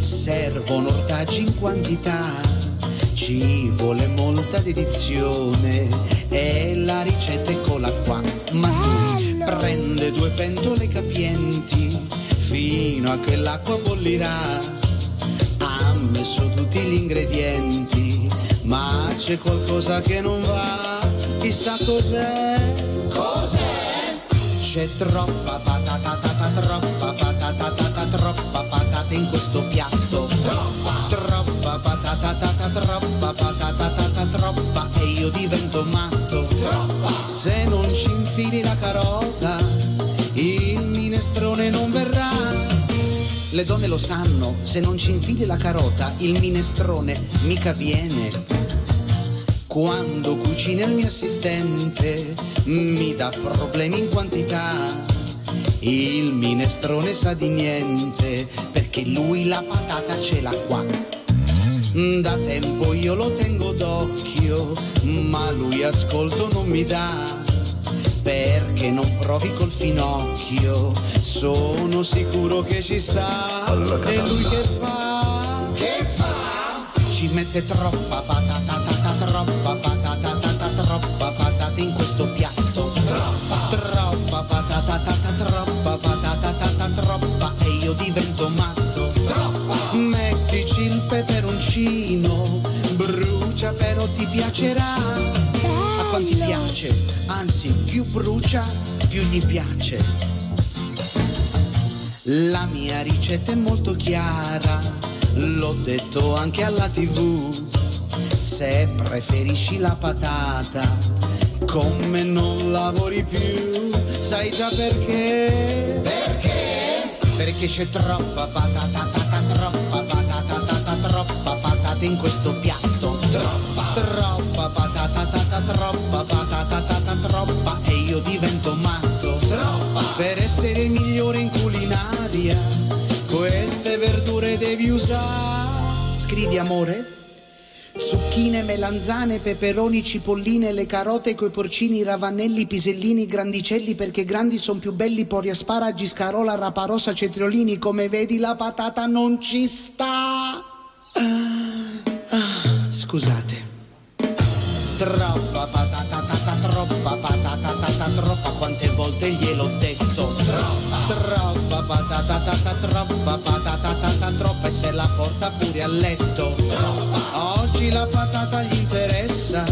servono ortaggi in quantità. ci vuole molta dedizione e la ricetta eccola qua. Ma lui prende due pentole capienti fino a che l'acqua bollirà. Ha messo tutti gli ingredienti, ma c'è qualcosa che non va. Chissà cos'è. Cos'è? C'è troppa patata, tata, troppa patata, tata, troppa patata in questo piatto. Troppa, troppa patata, tata, troppa patata, tata, troppa e io divento matto. Troppa. Se non ci infili la carota, il minestrone non verrà. Le donne lo sanno, se non ci infili la carota, il minestrone mica viene. Quando cucina il mio assistente mi dà problemi in quantità. Il minestrone sa di niente perché lui la patata ce l'ha qua. Da tempo io lo tengo d'occhio, ma lui ascolto non mi dà. Perché non provi col finocchio? Sono sicuro che ci sta. E lui che fa? Che fa? Ci mette troppa patata, divento matto. Troppa. Mettici il peperoncino, brucia però ti piacerà. A quanti piace? Anzi, più brucia, più gli piace. La mia ricetta è molto chiara, l'ho detto anche alla tv. Se preferisci la patata, con me non lavori più. Sai già perché? Perché? Perché c'è troppa patata, tata, troppa patata, tata, troppa patata in questo piatto. Troppa, troppa patata, tata, troppa patata, tata, troppa e io divento matto. Troppa. Per essere migliore in culinaria, queste verdure devi usare. Scrivi amore? Zucchine, melanzane, peperoni, cipolline, le carote coi porcini, ravanelli, pisellini, grandicelli perché grandi son più belli, pori asparagi, scarola, raparosa, cetriolini, come vedi la patata non ci sta. Ah, scusate. Troppa patata, tata, troppa patata, tata, troppa, quante volte gliel'ho detto. Troppa, troppa patata, tata, troppa patata, tata, troppa e se la porta pure a letto. Oggi la patata gli interessa,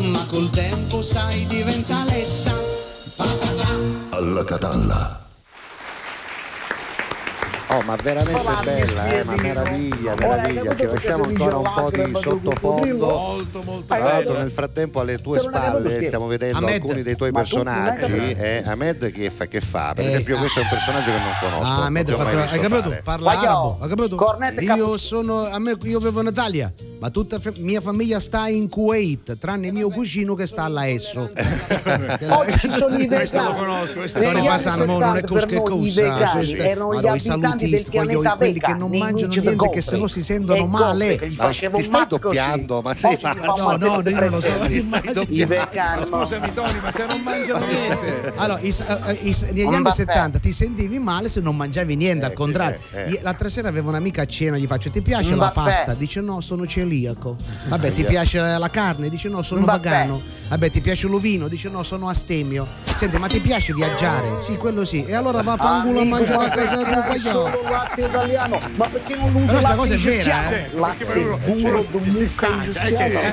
ma col tempo sai diventa lessa. Patata. Alla catalla. Oh, ma veramente bella, eh? ma meraviglia, meraviglia. Ci lasciamo ancora un po' di sottofondo. Molto, molto Tra l'altro nel frattempo alle tue non spalle stiamo vedendo Ahmed. alcuni dei tuoi non personaggi. Eh, Ahmed che fa? Che fa? Per Eh, esempio ah. questo è un personaggio che non conosco. Ah, non Ahmed ti ho fa mai tra- visto hai capito? fare. Parla arabo, hai capito? cornetta e Io sono a me, io vivo in Italia, ma tutta fa- mia famiglia sta in Kuwait, tranne mio cugino che sta là esso. Oggi sono i Questo lo vegani. conosco, questo Non fa sanno, non è 70 cos- per che noi i cosa. vegani erano gli abitanti del salutisti, voglio quelli che Beca, non mangiano niente, che se no si sentono male. Che Ma ti stai doppiando, ma sei mi No, no, io non lo so. Ti stai I doppiando. Scusami Tony, ma se non mangiano niente. Allora, i- eh, negli anni baffè. 70 ti sentivi male se non mangiavi niente, al Eh, contrario. eh, eh. Io- L'altra sera avevo un'amica a cena, gli faccio: Ti piace la pasta? Dice no, sono celiaco. Vabbè, ti piace la carne? Dice no, sono vegano. Vabbè, ti piace l'ovino? Dice no, sono astemio. Senti, ma ti piace viaggiare? Sì, quello sì. E allora va a fanculo a mangiare a ma casa tua, hai coglione. solo latte italiano ma perché non uso Però sta cosa è vera, eh. latte Perché eh, ingiustiata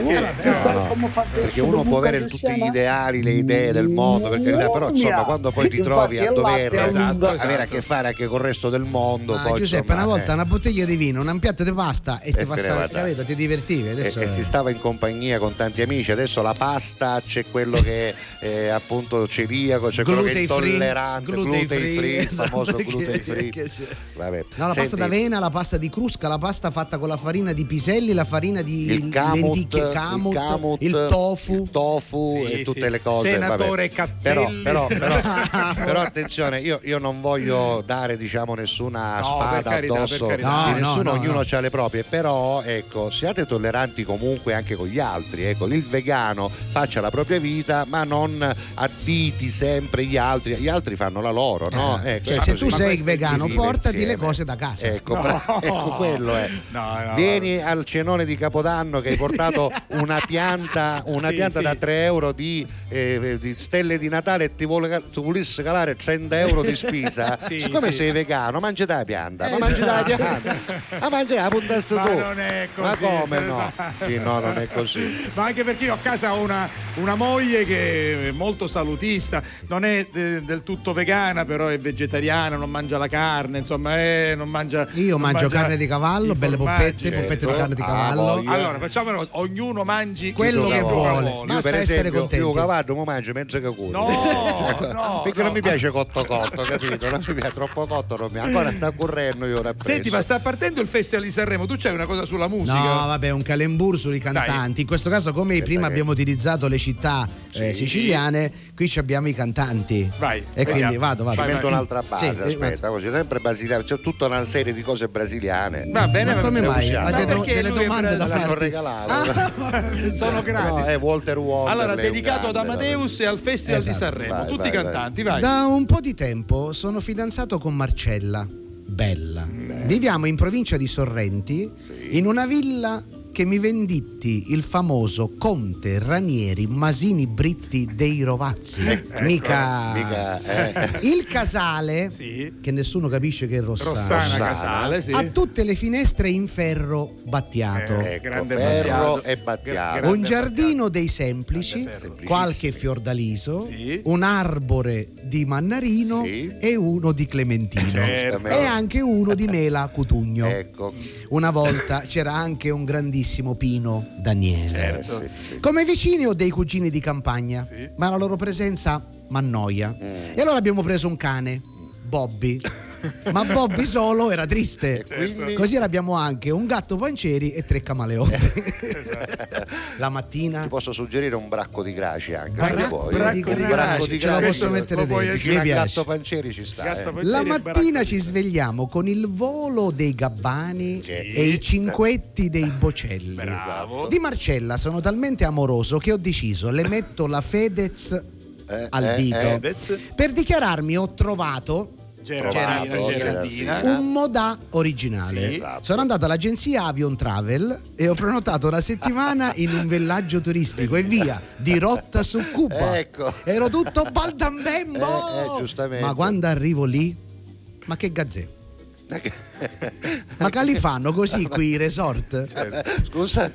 Perché uno può avere tutti gli ideali, le idee del mondo, per carità, però insomma quando poi ti trovi a dover allunga. avere a che fare anche col resto del mondo, Ma Giuseppe, una volta eh. una bottiglia di vino, un piatto di pasta e, ti passava, va, capito? Ti divertivi. e si stava in compagnia con tanti amici, adesso la pasta c'è quello che è appunto celiaco, c'è quello che è Gluten free, intollerante, gluten gluten free, free, il famoso esatto, gluten free. che. Vabbè. No, la pasta Senti, d'avena, la pasta di crusca, la pasta fatta con la farina di piselli, la farina di il camut, lenticchie, il, camut, camut, il tofu. il tofu Sì, e tutte sì. le cose. Senatore vabbè. Cappelli. Però, però, però, però attenzione, io, io non voglio dare diciamo nessuna No, spada carità, addosso di No, no, nessuno, no, ognuno no. ha le proprie, però ecco, siate tolleranti comunque anche con gli altri, ecco, il vegano faccia faccia la propria vita, ma non additi sempre gli altri. Gli altri fanno la loro, no? Esatto. Ecco, Cioè, se così. tu Ma sei vegano, portati le insieme. cose da casa. Ecco, No. bra- ecco, quello è. No, no, Vieni al cenone di Capodanno che hai portato una pianta, una Sì, pianta sì. da 3 euro di, eh, di stelle di Natale e ti, vuole, ti volessi calare 30 euro di spesa. Sì, Siccome sì. sei vegano, mangi la pianta, ma mangi la pianta. Ma mangi la puntaste Ma tu. non è Ma così. come no? Sì, no, non è così. Ma anche perché io a casa ho una, una moglie che è molto salutista, non è eh, del tutto vegana, però è vegetariana, non mangia la carne, insomma, è- non mangia. Io non mangio mangia carne di cavallo, belle poppette, poppette di Certo. carne di Ah, cavallo. voglia. Allora, facciamolo, ognuno mangi Quello che vuole. Io Basta per essere esempio, contenti. io cavallo mi mangio mezzo cacuto. No, no, perché no. non mi piace cotto cotto, capito? Non mi piace troppo cotto, non mi... ancora sta correndo io ora. Senti, ma sta partendo il Festival di Sanremo, tu c'hai una cosa sulla musica? No, vabbè, un calembur sui cantanti. In questo caso, come Aspetta prima che- abbiamo utilizzato le città eh, Sì. siciliane, qui ci abbiamo i cantanti. Vai, E vediamo. quindi vado, vado. Ci metto un'altra base, Sì, eh, aspetta, così, sempre brasiliano, c'è tutta una serie di cose brasiliane. Va bene, Ma come mai? Ha Ma delle, domande da farti. regalato. Sono gratis. No, è Walter Walter. Allora, dedicato ad grande, Amadeus e al Festival di Esatto. Sanremo, Vai, tutti i cantanti, vai. Da un po' di tempo sono fidanzato con Marcella. Bella. Viviamo in provincia di Sorrenti, in una villa che mi venditti il famoso Conte Ranieri Masini Britti dei Rovazzi. mica. Mica, eh. Il casale, Sì. che nessuno capisce che è Rossana, Rossana, Rossana. Casale, sì. ha tutte le finestre in ferro battiato. Eh, Ecco, grande ferro Battiato. e battiato. Un giardino dei semplici, qualche fiordaliso, Sì. un arbore di mannarino Sì. e uno di clementino Certo. e anche uno di mela cutugno. Ecco. Una volta c'era anche un grandissimo pino Daniele. Sì. Come vicini ho dei cugini di campagna, Sì. ma la loro presenza m'annoia. Mm. E allora abbiamo preso un cane, Bobby. ma Bobby solo era triste. quindi? Così abbiamo anche un gatto pancieri e tre camaleonti. la mattina Ti posso suggerire un bracco di graci anche. Bracco vuoi. di graci, bracco di ce la posso mettere dentro. Piace. gatto pancieri ci sta. Gatto eh. pancieri. La il mattina ci svegliamo con il volo dei gabbani Sì. e i cinquetti dei bocelli. Bravo. Di Marcella sono talmente amoroso che ho deciso, le metto la Fedez Eh, al eh, dito. eh. Fedez. Per dichiararmi ho trovato Gerardina, Trovato, Gerardina. Gerardina. un modà originale. Sì. Esatto. Sono andato all'agenzia Avion Travel e ho prenotato una settimana in un villaggio turistico e via, di rotta su Cuba. Ecco. Ero tutto baldambembo. Eh, eh, giustamente. Ma quando arrivo lì, ma che gazzè? Ma che li fanno così qui i resort? Scusa,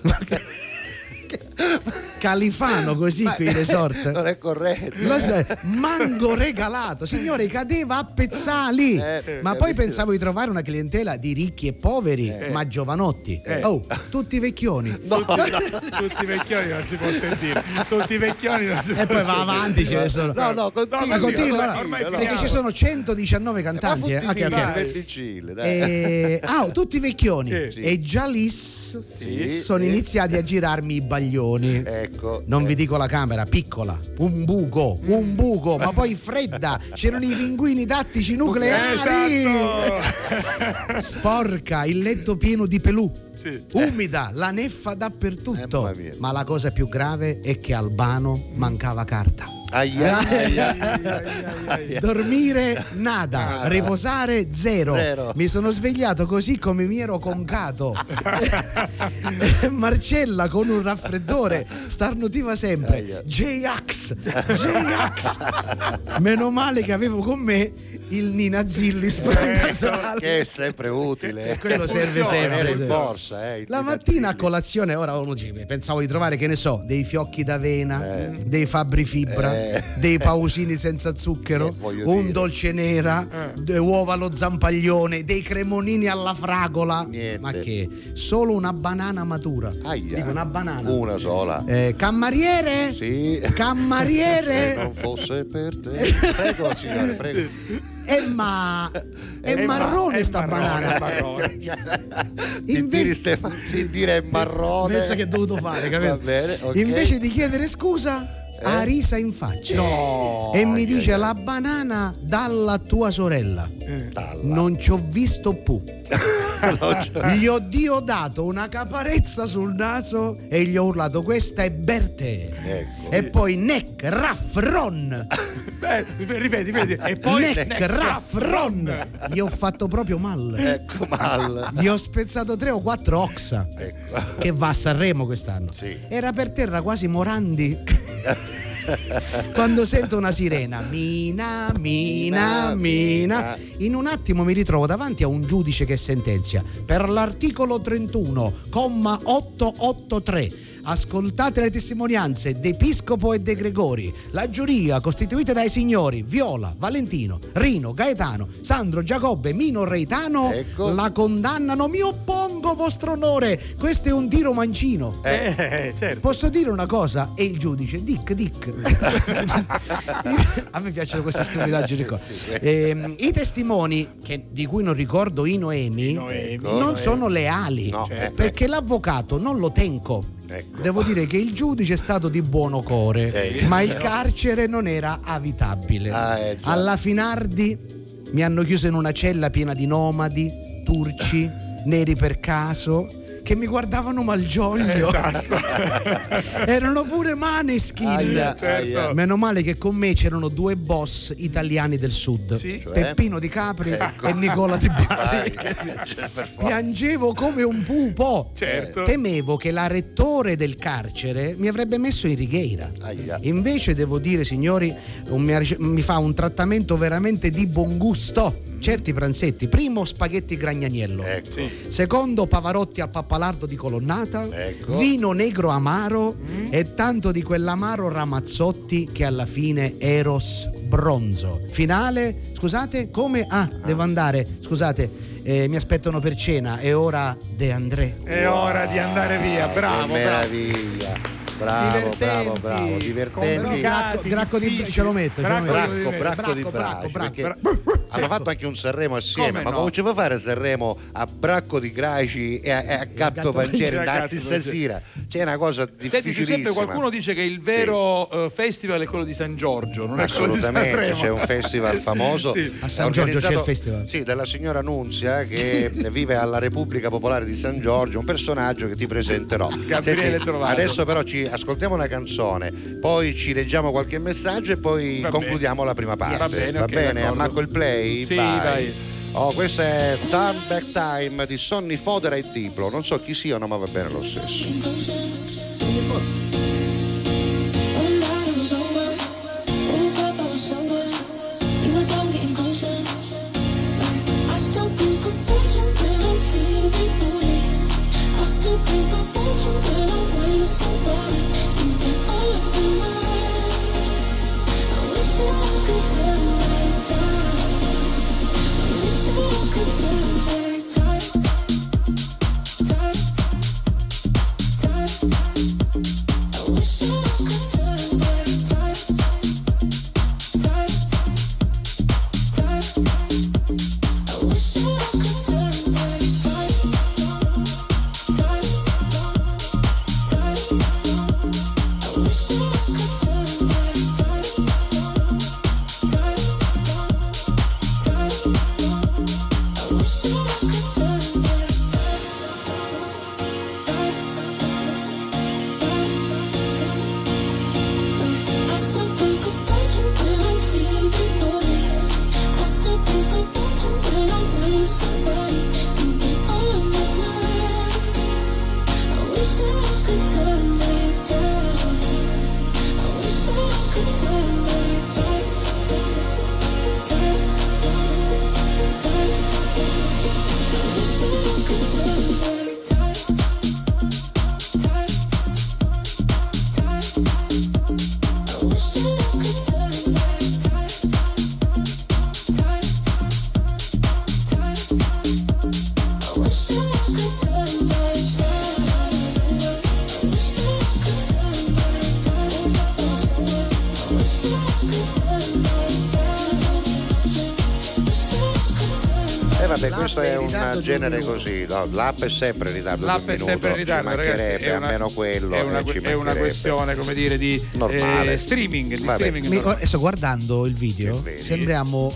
Califano così qui i resort? non è corretto. Lo sai, mango regalato, signore, cadeva a pezzali. Eh, ma poi capito. pensavo di trovare una clientela di ricchi e poveri, ma giovanotti. Oh, tutti vecchioni. Tutti i vecchioni non si può sentire. Tutti vecchioni non si può E poi va avanti, ce ne sono. No, no, continua. Ma continua, ormai no, perché ci sono 119 cantanti. eh. Ok, ok. difficile, dai. Eh, ah, tutti vecchioni Sì. e già lì Sì, sono sì. iniziati a girarmi i baglioni. Ecco. Non eh, vi dico la camera, piccola, un buco, un buco, ma poi fredda. C'erano i pinguini tattici nucleari. Esatto. Sporca, il letto pieno di pelù. Sì. Umida, la neffa Eh, dappertutto. mia. Ma la cosa più grave è che Albano mancava carta. Aia, aia, aia. Dormire nada, Ah. riposare zero. Zero. Mi sono svegliato così come mi ero concato. Marcella con un raffreddore starnutiva sempre. J-Ax, J-Ax. Meno male che avevo con me il Nina Zilli spray nasale. Che è sempre utile. Quello serve Tenere in sempre. borsa, eh, il La mattina a colazione, ora uno dice, pensavo di trovare, che ne so, dei fiocchi d'avena, dei Fabri Fibra, Eh. dei pausini senza zucchero, Eh, un dire. dolce nera, de- uova allo zampaglione, dei cremonini alla fragola. Niente. Ma che? Solo una banana matura. Aia. Dico una banana. Una sola. Eh, cammariere? Sì. Cammariere? Se non fosse per te. Prego, signore, prego. Eh, ma è ma- marrone è sta marrone, banana. è marrone. Di dire è marrone. Pensa che ho dovuto fare, capito? Va bene, ok. Invece di chiedere scusa, ha risa in faccia. No. E mi ai, dice ai, la banana dalla tua sorella. Talla. Non ci ho visto più. Gli ho diodato una caparezza sul naso e gli ho urlato questa è Bertè. Ecco. E poi Neck Raff Ron. Beh, ripeti, ripeti. E poi Neck Raff Ron. Gli ho fatto proprio male. Ecco mal. Gli ho spezzato tre o quattro oxa. Ecco. Che va a Sanremo quest'anno. Sì. Era per terra quasi Morandi. Quando sento una sirena, mina, mina, mina, in un attimo mi ritrovo davanti a un giudice che sentenzia per l'articolo 31, comma 883. Ascoltate le testimonianze d'Episcopo e De Gregori, la giuria costituita dai signori Viola, Valentino, Rino, Gaetano, Sandro, Giacobbe, Mino, Reitano, Ecco. la condannano. Mi oppongo, vostro onore. Questo è un tiro mancino. Eh, certo. Posso dire una cosa? E il giudice, Dick, Dick. A me piacciono queste stupidaggini qua. Ehm, I testimoni, che- di cui non ricordo i noemi, Noemi, non Noemi. sono leali. No, eh, Perché l'avvocato non lo tenco. Ecco. Devo dire che il giudice è stato di buono core, Sì. ma il carcere non era avitabile. Ah, eh. Alla Finardi mi hanno chiuso in una cella piena di nomadi, turci, neri per caso, che mi guardavano malgioglio. Erano pure maneskin. Aia, Certo. Meno male che con me c'erano due boss italiani del sud, Sì. Cioè? Peppino Di Capri Ecco. e Nicola Di Bari. cioè. Piangevo come un pupo. Certo. Temevo che la rettore del carcere mi avrebbe messo in righeira. Aia. Invece devo dire, signori, mi fa un trattamento veramente di buon gusto. Certi pranzetti, primo spaghetti gragnaniello, Ecco. secondo pavarotti al pappalardo di colonnata, Ecco. vino negro amaro e tanto di quell'amaro Ramazzotti che alla fine Eros bronzo. Finale, scusate, come? Ah, devo andare, scusate, eh, mi aspettano per cena, è ora De André. È ora di andare via. Che Bravo, bravo. meraviglia. Bravo, Divertenti, bravo, bravo. Divertenti. complicati, Gracco- gracco di- ce lo metto, ce lo Bracco metto. di- Bracco, bracco di Bracco, braci, bracco, perché hanno fatto anche un Sanremo assieme, Come ma no? come ci puoi fare Sanremo a bracco di graci e a, e a gatto gatto pancieri a gatto stessa sera? C'è una cosa Senti difficilissima. Giuseppe, qualcuno dice che il vero eh, festival è quello di San Giorgio, non è quello di Assolutamente, Sanremo. c'è un festival famoso Sì. A San Giorgio c'è il organizzato- festival. Sì, dalla signora Nunzia che vive alla Repubblica Popolare di San Giorgio, un personaggio che ti presenterò. Gabriele Trovato. adesso però ci ascoltiamo una canzone, poi ci leggiamo qualche messaggio e poi Va concludiamo la prima parte. Va bene, ok, d'accordo. Ammacco il play? Sì, vai. Oh, questo è Turn Back Time di Sonny Fodera e Diplo. Non so chi siano, ma va bene lo stesso. One genere minuto. così, no, l'app è sempre in ritardo L'app di un è minuto, sempre in ritardo, ci ragazzi. una, almeno quello è una, eh, ci è una questione, come dire, di Normale. eh, streaming. Di streaming Mi- sto guardando il video, sembriamo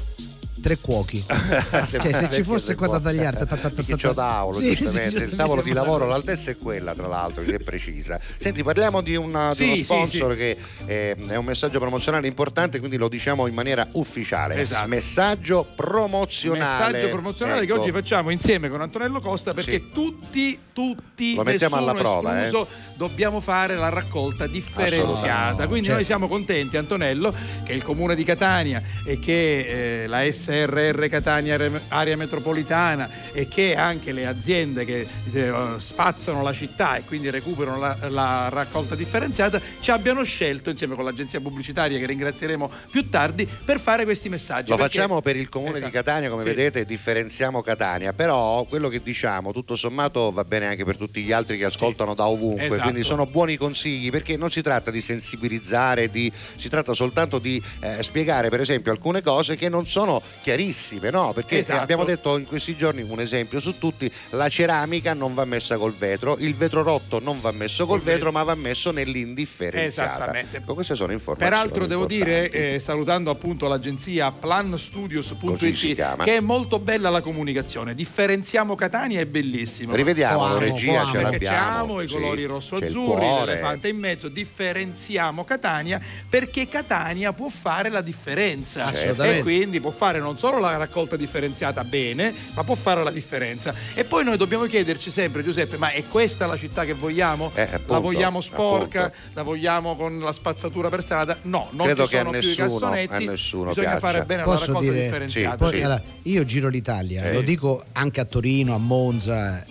tre cuochi. cioè, se ci fosse qua da tagliare, ta, ta, ta, ta, Che c'ho tavolo, Sì, giustamente. sì, il sì, tavolo sì, di sì, lavoro, sì. l'altezza è quella, tra l'altro, che è precisa. Senti, parliamo di, una- di Sì, uno sì, sponsor che eh, è un messaggio promozionale importante, quindi lo diciamo in maniera ufficiale. Esatto. Messaggio promozionale. Messaggio promozionale che Ecco. oggi facciamo insieme con Antonello Costa perché tutti, tutti, Lo mettiamo nessuno alla prova, escluso, dobbiamo fare la raccolta differenziata. Quindi Certo. noi siamo contenti, Antonello, che il comune di Catania e che eh, la SRR Catania Are- Area Metropolitana e che anche le aziende che eh, spazzano la città e quindi recuperano la, la raccolta differenziata ci abbiano scelto insieme con l'agenzia pubblicitaria che ringrazieremo più tardi per fare questi messaggi. Lo Perché- facciamo per il comune Esatto. di Catania, come Sì. vedete, differenziamo Catania, però quello che diciamo tutto sommato va bene anche per tutti gli altri che ascoltano da ovunque, Esatto. quindi sono buoni consigli perché non si tratta di sensibilizzare, di- si tratta soltanto di eh, spiegare per esempio alcune cose che non sono chiarissime, no? Perché Esatto. abbiamo detto in questi giorni un esempio su tutti, la ceramica non va messa col vetro, il vetro rotto non va messo col vetro ma va messo nell'indifferenziata. Esattamente. Ecco, queste sono informazioni. Peraltro devo dire, importanti. eh, salutando appunto l'agenzia planstudios.it, che è molto bella la comunicazione. Differenziamo Catania, è bellissimo. Rivediamo Amo, regia, amo. ce l'abbiamo. abbiamo i sì. colori il rosso-azzurri, l'elefante in mezzo, differenziamo Catania perché Catania può fare la differenza Assolutamente. e quindi può fare non solo la raccolta differenziata bene, ma può fare la differenza. E poi noi dobbiamo chiederci sempre, Giuseppe, ma è questa la città che vogliamo? Eh, appunto, la vogliamo sporca? appunto. La vogliamo con la spazzatura per strada? No, non Credo ci sono più i nessuno- cassonetti. Bisogna piaccia. fare bene la Posso raccolta dire, differenziata. Poi, sì. allora, io giro l'Italia, Eh. lo dico anche a Torino, a Monza.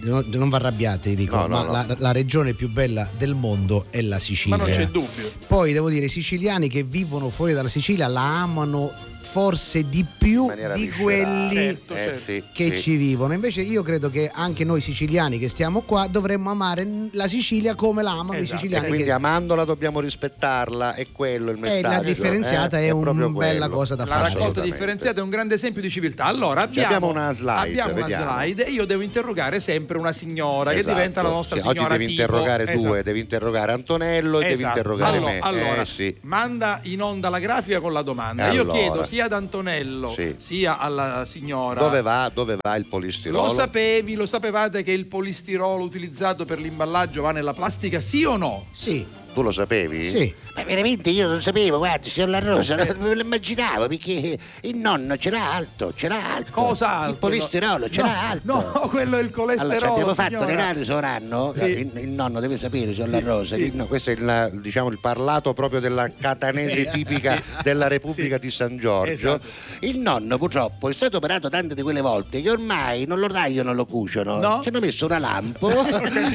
Non, non vi arrabbiate, dico, No, no, ma no. La, la regione più bella del mondo è la Sicilia. Ma non c'è dubbio. Poi devo dire, i siciliani che vivono fuori dalla Sicilia la amano forse di più di viscerale. quelli Certo, Eh, certo. sì, che sì. ci vivono. Invece io credo che anche noi siciliani che stiamo qua dovremmo amare la Sicilia come la amano i Esatto. E siciliani. quindi che- amandola dobbiamo rispettarla, è quello il e messaggio. la differenziata eh? è, una proprio bella quello. cosa da La fare. raccolta Assolutamente. differenziata è un grande esempio di civiltà. Allora abbiamo, abbiamo una slide, abbiamo una vediamo. slide e io devo interrogare sempre una signora Esatto. che diventa la nostra Sì, signora Oggi devi tipo. interrogare Esatto. due, devi interrogare Antonello e devi Esatto. interrogare allora, me. allora, Eh, sì. manda in onda la grafica con la domanda. E Io allora? chiedo sia ad Antonello Sì. sia alla signora. Dove va? Dove va il polistirolo? Lo sapevi, lo sapevate che il polistirolo utilizzato per l'imballaggio va nella plastica, sì o no? Sì, Tu lo sapevi? sì. Ma veramente io non sapevo, guardi, signor La Rosa, non lo immaginavo perché il nonno ce l'ha alto, ce l'ha alto. Cosa alto? Il polistirolo ce No, l'ha alto. No, quello è il colesterolo. Allora, ci abbiamo fatto signora. l'analisi oranno, Sì. il, il nonno deve sapere, signor La Rosa, sì. che No, questo è il, diciamo, il parlato proprio della catanese tipica della Repubblica Sì. di San Giorgio. Esatto. il nonno purtroppo è stato operato tante di quelle volte che ormai non lo tagliano, lo cuciono. No? Ci hanno messo una lampo,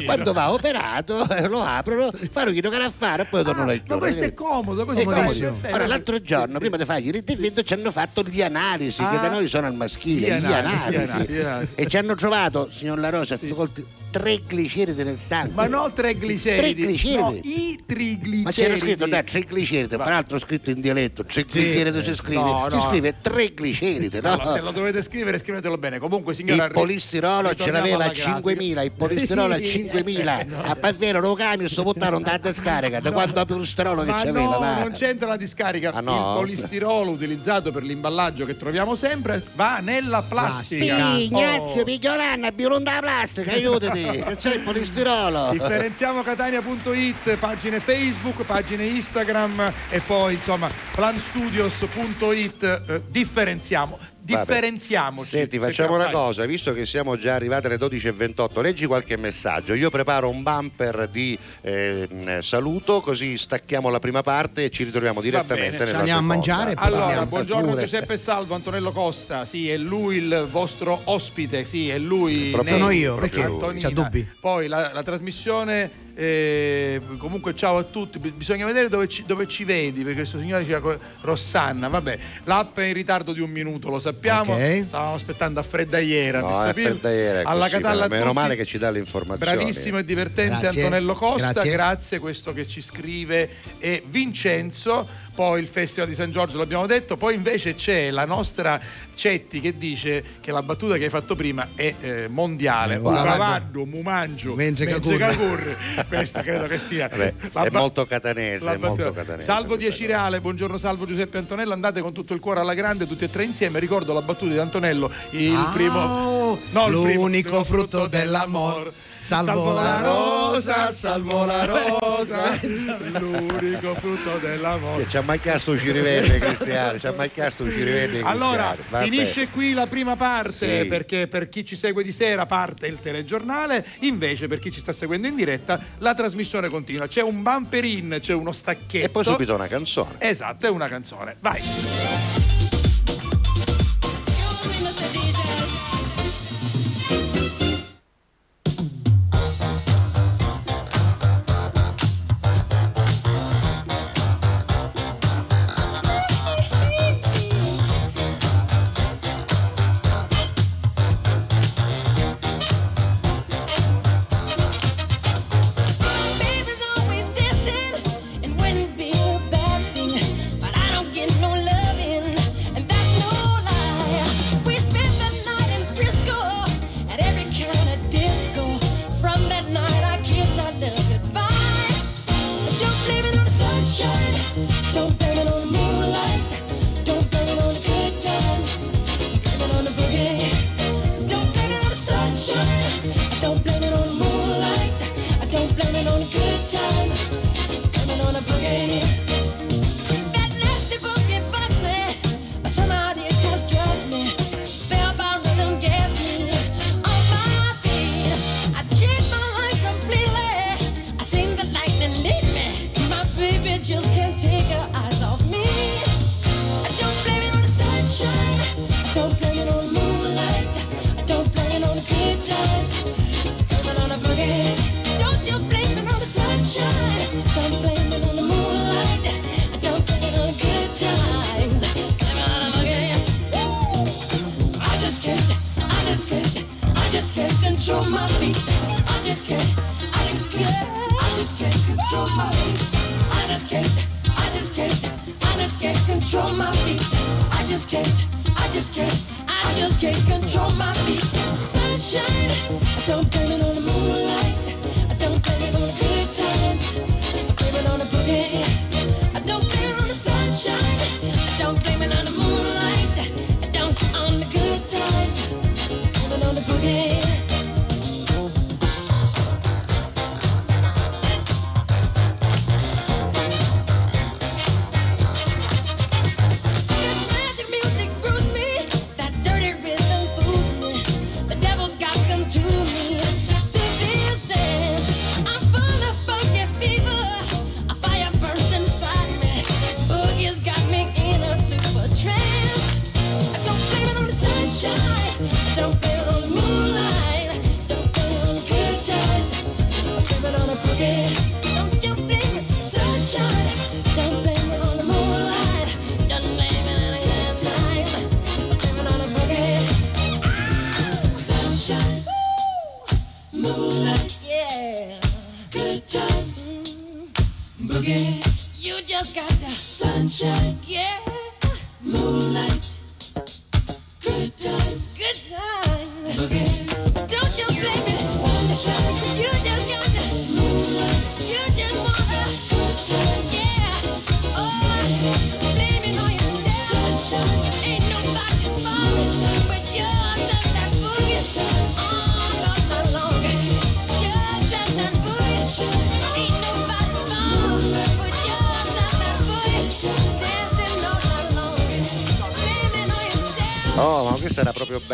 quando va operato eh, lo aprono, fanno chi non fare e poi tornano a Ah, Ma questo è comodo, così è Comodissimo. comodo. Ora, l'altro giorno, prima di fargli l'intervento, ci hanno fatto gli analisi, che Ah. da noi sono al maschile, Gli gli analisi, analisi. gli analisi, gli analisi. E ci hanno trovato, signor La Rosa, ascolti, tre gliceridi nel sangue. Ma no trigliceridi. Trigliceridi. No, i trigliceridi. Ma c'era scritto no, trigliceridi, tra l'altro scritto in dialetto, trigliceridi si scrive, No, si no. scrive trigliceridi, no? Allora, se lo dovete scrivere, scrivetelo bene. Comunque, signora. Il polistirolo ce l'aveva a alla grafica. 5.000, il polistirolo a 5.000. A Pavero lo cambio, sto buttando tanta scarica, da quanto polistirolo che Ma c'aveva. no, va. non c'entra la discarica. Ah, no? Il polistirolo utilizzato per l'imballaggio che troviamo sempre va nella plastica. Sì, Ignazio, Oh. Piglioranna, biolonda la plastica, aiutati, c'è il polistirolo. Differenziamocatania.it, pagine Facebook, pagine Instagram e poi insomma planstudios.it. eh, differenziamo, differenziamoci. Senti, facciamo una cosa, visto che siamo già arrivati alle 12.28, leggi qualche messaggio. Io preparo un bumper di ehm, saluto, così stacchiamo la prima parte e ci ritroviamo direttamente nella Ci andiamo a mangiare Allora, buongiorno Pure. Giuseppe Salvo, Antonello Costa, sì, è lui il vostro ospite, sì, è lui. Proprio Sono io, perché? Antonina. C'ha dubbi? Poi la, la trasmissione, eh, comunque ciao a tutti, bisogna vedere dove ci, dove ci vedi, perché questo signore dice Rossanna, vabbè, l'app è in ritardo di un minuto, lo sappiamo, Ok. stavamo aspettando a Freddaiera, No, alla così, Catalla meno tutti. male che ci dà le informazioni. Bravissimo e divertente Grazie. Antonello Costa, Grazie. grazie. Questo che ci scrive è Vincenzo. Poi il Festival di San Giorgio l'abbiamo detto, poi invece c'è la nostra Cetti che dice che la battuta che hai fatto prima è eh, mondiale. Eh, Un guarda. cavaddo, mu mangio, Mentre mezze cacurre. cacurre. Questa credo che sia. Vabbè, la è molto catanese, è molto catanese Salvo Dieci buongiorno salvo Giuseppe Antonello, andate con tutto il cuore alla grande, tutti e tre insieme. Ricordo la battuta di Antonello, il Ah, primo... no, il primo- l'unico primo frutto dell'amor. Salvo la rosa, salvo la rosa. L'unico frutto dell'amore. Che C'ha mai chiesto ci rivende Cristiano, c'ha mai chiesto ci rivende Allora, Cristiano. Vabbè. finisce qui la prima parte Sì. perché per chi ci segue di sera parte il telegiornale, invece per chi ci sta seguendo in diretta la trasmissione continua. C'è un bumper in, c'è uno stacchetto. E poi subito una canzone. Esatto, è una canzone. Vai.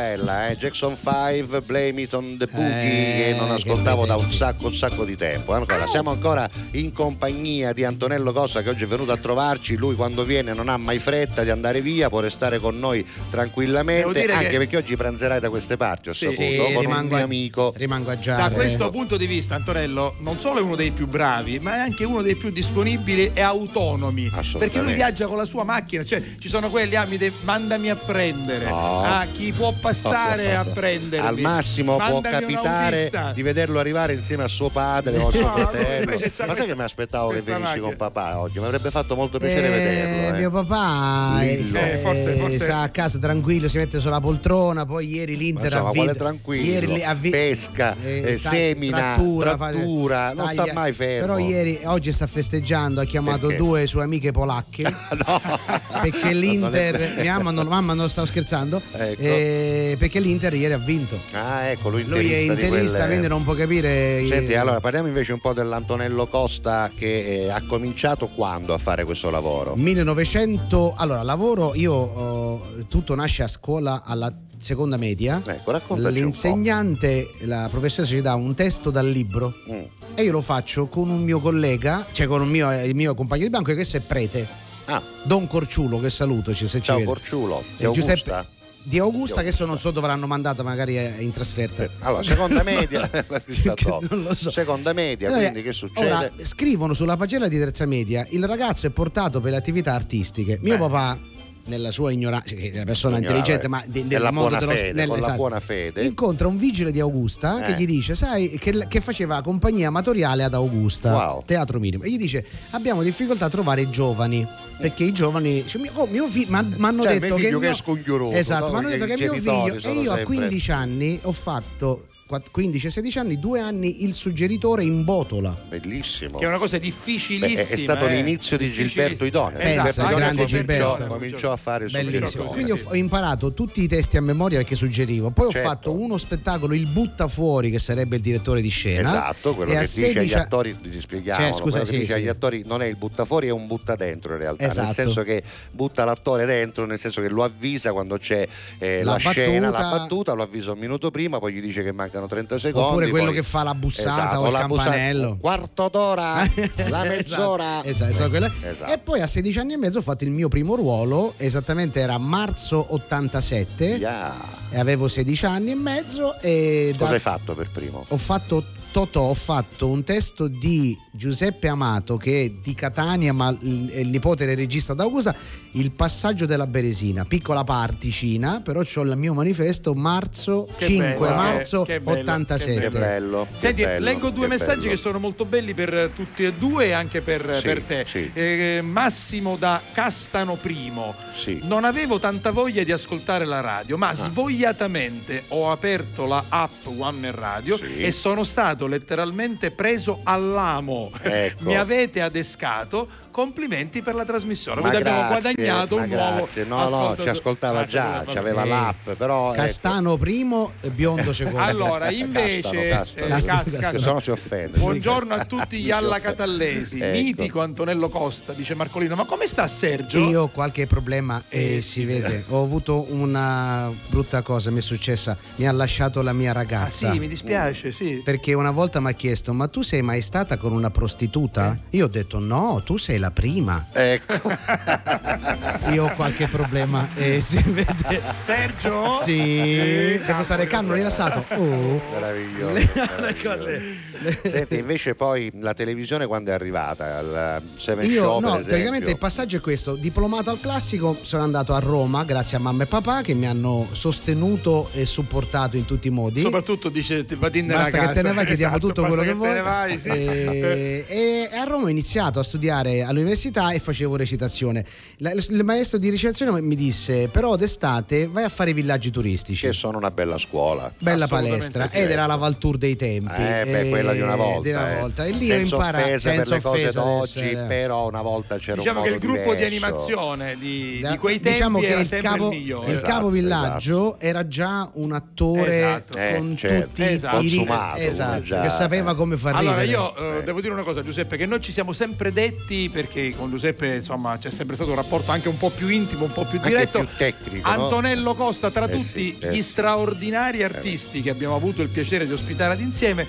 Bella, eh? Jackson 5, Blame It on the Boogie, Eh, che non che ascoltavo bei da un sacco, un sacco di tempo. Ancora, siamo ancora in compagnia di Antonello Cossa che oggi è venuto a trovarci. Lui quando viene non ha mai fretta di andare via, può restare con noi tranquillamente, anche che- perché oggi pranzerai da queste parti, ho Sì. saputo, Sì, con rimango un mio a- amico. Rimango a Da giare. questo punto di vista, Antonello non solo è uno dei più bravi, ma è anche uno dei più disponibili e autonomi. Assolutamente. Perché lui viaggia con la sua macchina, cioè ci sono quelli, ah, mi de- mandami a prendere. No. a chi può passare a prendermi. Al massimo può Mandami un capitare di vederlo arrivare insieme a suo padre o a suo No, fratello. Ma sai questa- che mi aspettavo che venissi macchina. con papà oggi? Mi avrebbe fatto molto piacere Eh, vederlo. eh. Mio papà eh, eh, forse- forse- sta a casa tranquillo, si mette sulla poltrona, poi ieri l'Inter ha vinto. Ieri li- ha vi- Pesca, eh, semina, trattura, fa- trattura, non sta mai fermo. Però ieri, oggi sta festeggiando, ha chiamato Perché? due sue amiche polacche. Perché l'Inter, mia mamma non, mamma non stavo scherzando, Ecco. eh, perché l'Inter ieri ha vinto. Ah, ecco, lui, Lui è interista quelle- quindi non può capire. Senti, allora parliamo invece un po' dell'Antonello Costa che eh, ha cominciato quando a fare questo lavoro? 1900 allora lavoro io oh, tutto nasce a scuola alla seconda media Ecco, l'insegnante la professoressa ci dà un testo dal libro. Mm. e io lo faccio con un mio collega cioè con un mio, il mio compagno di banco che questo è prete Ah, Don Corciulo che saluto se ci ciao. Corciulo, Eh. Giuseppe- di Augusta che adesso non so dove l'hanno mandata magari in trasferta Allora, seconda media, non lo so seconda media, Eh, quindi che succede? Ora, scrivono sulla pagella di terza media: il ragazzo è portato per le attività artistiche. Mio Eh. papà, nella sua ignoranza, che è una persona intelligente, ma Nella nel mondo buona dello fede, nel- esatto, buona fede. incontra un vigile di Augusta che Eh. gli dice: Sai, che, che faceva compagnia amatoriale ad Augusta, Wow. teatro minimo. E gli dice: Abbiamo difficoltà a trovare giovani. Perché i giovani, cioè, oh, mio figlio, mi hanno Cioè, detto mio che, figlio che mio- è scongiuroso, esatto, no? mi hanno detto che mio figlio, e io a sempre- 15 anni ho fatto quatt- 15 e 16 anni, due anni il suggeritore in botola. Bellissimo. Che è una cosa Beh, difficilissima. è stato eh. l'inizio di Gilberto Idone. Pensa, Gilberto Idone grande cominciò, Gilberto. cominciò a fare il Bellissimo. suggeritore. Quindi ho, ho imparato tutti i testi a memoria perché suggerivo. Poi Certo. ho fatto uno spettacolo, il Butta Fuori, che sarebbe il direttore di scena. Esatto, quello e che a dice agli 16 a- attori, ti spieghiamo, Cioè, scusa, quello che sì, dice sì. agli attori non è il butta fuori, è un butta dentro in realtà, Esatto. nel senso che butta l'attore dentro, nel senso che lo avvisa quando c'è eh, la, La scena, la battuta. battuta, lo avvisa un minuto prima, poi gli dice che mancano 30 secondi. Oppure quello poi- che fa la bussata Esatto, o il bussata- campanello. un quarto d'ora, la mezz'ora. Esatto, esatto, sono quelle. Esatto. E poi a 16 anni e mezzo ho fatto il mio primo ruolo, esattamente era marzo 87 Yeah. e avevo 16 anni e mezzo e Cosa da- hai fatto per primo? ho fatto Totò, ho fatto un testo di Giuseppe Amato che è di Catania ma il, è il nipote del regista d'Augusta il passaggio della Beresina piccola particina però ho il mio manifesto marzo Che 5 bello, marzo che- che bello, 87 Che bello. Senti, bello, leggo due che messaggi bello. che sono molto belli per tutti e due e anche per, Sì, per te. sì. Eh, Massimo da Castano Primo. Sì. Non avevo tanta voglia di ascoltare la radio, Ah. ma svogliatamente ho aperto la app One Man Radio Sì. e sono stato letteralmente preso all'amo. Ecco. Mi avete adescato. Complimenti per la trasmissione. Ma Quindi abbiamo grazie, guadagnato ma un nuovo. grazie. No, no, ci ascoltava Ah, già, c'aveva Eh, l'app, però. ecco. Castano primo e biondo secondo Allora, invece, Castano, eh, Castano. Cas- Castano, si offende. Buongiorno a tutti gli Si alla offende. Catallesi, Ecco. mitico Antonello Costa, dice Marcolino. Ma come sta Sergio? io ho qualche problema e si vede ho avuto una brutta cosa mi è successa mi ha lasciato la mia Ah ragazza sì, mi dispiace, sì. perché una volta mi ha chiesto ma tu sei mai stata con una prostituta? Io ho detto no tu sei la prima Ecco. io ho qualche problema e si vede Sergio? sì devo stare calmo rilassato oh. Meraviglioso. meraviglioso. Senti, invece poi la televisione quando è arrivata? Al Seven Io Show, no, praticamente il passaggio è questo: diplomato al classico, sono andato a Roma grazie a mamma e papà che mi hanno sostenuto e supportato in tutti i modi. Soprattutto dice ti vadi nella Basta che casa. te ne vai, ti diamo Esatto, tutto basta quello che, vuoi. te ne vai, sì. e, e a Roma ho iniziato a studiare all'università e facevo recitazione. La- il maestro di recitazione mi disse: Però d'estate vai a fare i villaggi turistici. Che sono una bella scuola. Bella palestra sì. ed era la Valtour dei tempi Eh, beh, quella di una volta. di una eh. volta. e lì senza ho imparato offesa per senza le cose offesa d'oggi, eh. però una volta c'era Diciamo un che modo il gruppo di diverso. animazione di, Da- di quei tempi diciamo che era il capo, il migliore. il Esatto, capovillaggio era già un attore Esatto. Eh, con certo. tutti Esatto. i Consumato, esatto, già, che sapeva eh. come far Allora ridere. io eh, devo dire una cosa Giuseppe che noi ci siamo sempre detti perché con Giuseppe insomma c'è sempre stato un rapporto anche un po' più intimo, un po' più Anche diretto. più tecnico, no? Antonello Costa tra Eh tutti sì, eh gli straordinari artisti che abbiamo avuto il piacere di ospitare ad insieme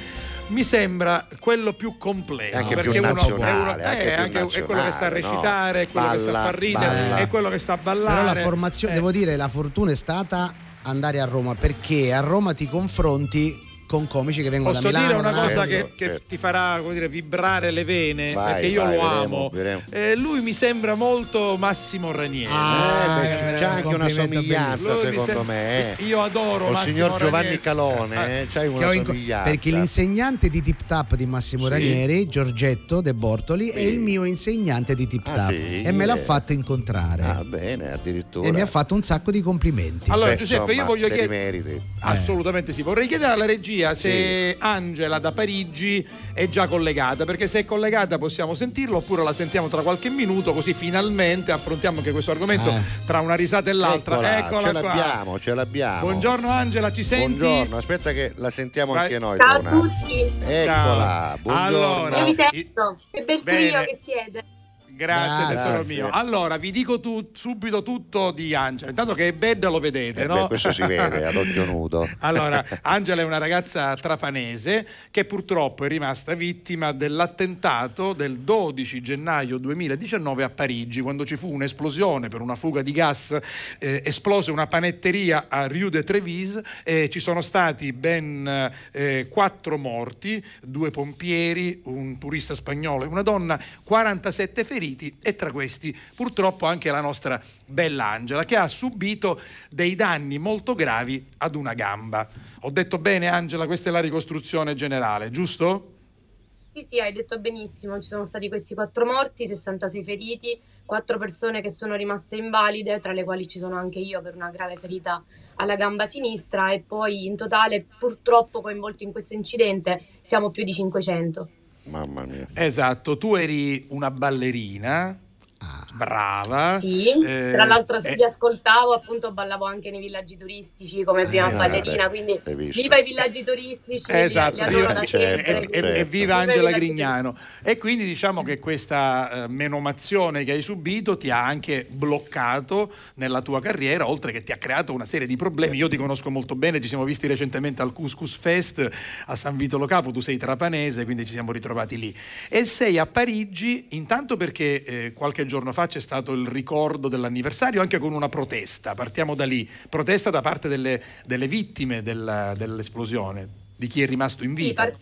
mi sembra quello più completo Anche perché più uno, è, uno- anche eh, più anche- è quello che sa nazionale, no? recitare, è quello che sa Balla, far ridere, balla. è quello che sa ballare. Però la formazione, Eh, devo dire, la fortuna è stata andare a Roma perché a Roma ti confronti con comici che vengono Posso da Milano. dire una cosa che, che ti farà come dire, vibrare le vene, Vai, perché io vai, lo vedremo, amo. vedremo. Eh, lui mi sembra molto Massimo Ranieri. Ah, Eh, beh, eh, c'è anche una somiglianza secondo sembra- me. eh. Io adoro Col Massimo signor Giovanni Ranieri. Calone, Ah, eh, c'hai Che una somiglianza. perché l'insegnante di Tip Tap di Massimo Sì. Ranieri, Giorgetto De Bortoli, è Sì. il mio insegnante di Tip Ah, Tap sì? e me l'ha Eh. fatto incontrare Ah, bene, addirittura. e mi ha fatto un sacco di complimenti. Allora, Giuseppe, io voglio chiedere. meriti. Assolutamente sì. Vorrei chiedere alla regia se Angela da Parigi è già collegata, perché se è collegata possiamo sentirlo oppure la sentiamo tra qualche minuto, così finalmente affrontiamo anche questo argomento Ah. tra una risata e l'altra. Eccola, Eccola ce qua. l'abbiamo, ce l'abbiamo. Buongiorno Angela, ci senti? Buongiorno, aspetta che la sentiamo Vai. anche noi. Ciao a tutti, Eccola, buongiorno. Allora, io vi i- sento, che bel Bene. trio che siete. Grazie, tesoro mio. Allora, vi dico tu- subito tutto di Angela. Intanto che è bella lo vedete, Eh no? beh, questo si vede ad occhio nudo. Allora, Angela è una ragazza trapanese che purtroppo è rimasta vittima dell'attentato del 12 gennaio 2019 a Parigi, quando ci fu un'esplosione per una fuga di gas, eh, esplose una panetteria a Rue de Trevis e ci sono stati ben eh, quattro morti, due pompieri, un turista spagnolo e una donna, 47 feriti e tra questi purtroppo anche la nostra bella Angela che ha subito dei danni molto gravi ad una gamba. Ho detto bene Angela, questa è la ricostruzione generale, giusto? Sì, sì, hai detto benissimo, ci sono stati questi quattro morti, 66 feriti, quattro persone che sono rimaste invalide, tra le quali ci sono anche io per una grave ferita alla gamba sinistra e poi in totale purtroppo coinvolti in questo incidente siamo più di 500. Mamma mia. Esatto, tu eri una ballerina, brava. Sì, eh, tra l'altro eh, vi ascoltavo appunto ballavo anche nei villaggi turistici come prima Eh, ballerina, quindi viva i villaggi turistici, Esatto, viva- da certo, sempre. e, e- e certo. viva Angela Grignano. E quindi diciamo che questa eh, menomazione che hai subito ti ha anche bloccato nella tua carriera, oltre che ti ha creato una serie di problemi. Io ti conosco molto bene, ci siamo visti recentemente al Couscous Fest a San Vitolo Capo, tu sei trapanese, quindi ci siamo ritrovati lì. E sei a Parigi, intanto perché eh, qualche giorno fa c'è stato il ricordo dell'anniversario, anche con una protesta, partiamo da lì, protesta da parte delle, delle vittime della- dell'esplosione, di chi è rimasto in Sì, vita. par-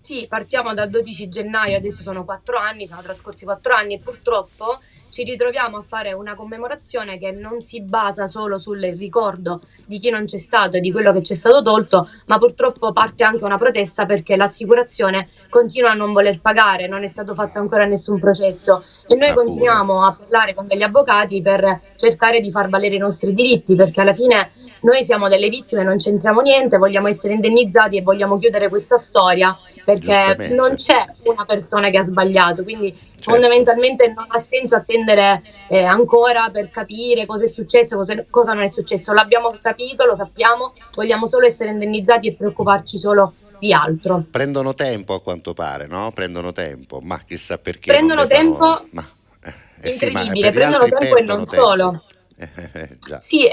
sì, partiamo dal 12 gennaio, adesso sono quattro anni, sono trascorsi quattro anni e purtroppo ci ritroviamo a fare una commemorazione che non si basa solo sul ricordo di chi non c'è stato e di quello che c'è stato tolto, ma purtroppo parte anche una protesta perché l'assicurazione continua a non voler pagare, non è stato fatto ancora nessun processo. E noi continuiamo a parlare con degli avvocati per cercare di far valere i nostri diritti perché alla fine noi siamo delle vittime, non c'entriamo niente, vogliamo essere indennizzati e vogliamo chiudere questa storia perché non c'è una persona che ha sbagliato, quindi Certo. fondamentalmente non ha senso attendere eh, ancora per capire cosa è successo, cosa, cosa non è successo. L'abbiamo capito, lo sappiamo, vogliamo solo essere indennizzati e preoccuparci solo di altro. Prendono tempo a quanto pare, no? Prendono tempo, ma chissà perché. Prendono debbano- tempo Ma, eh, eh sì, ma prendono tempo e non tempo. solo. Eh, eh. Sì,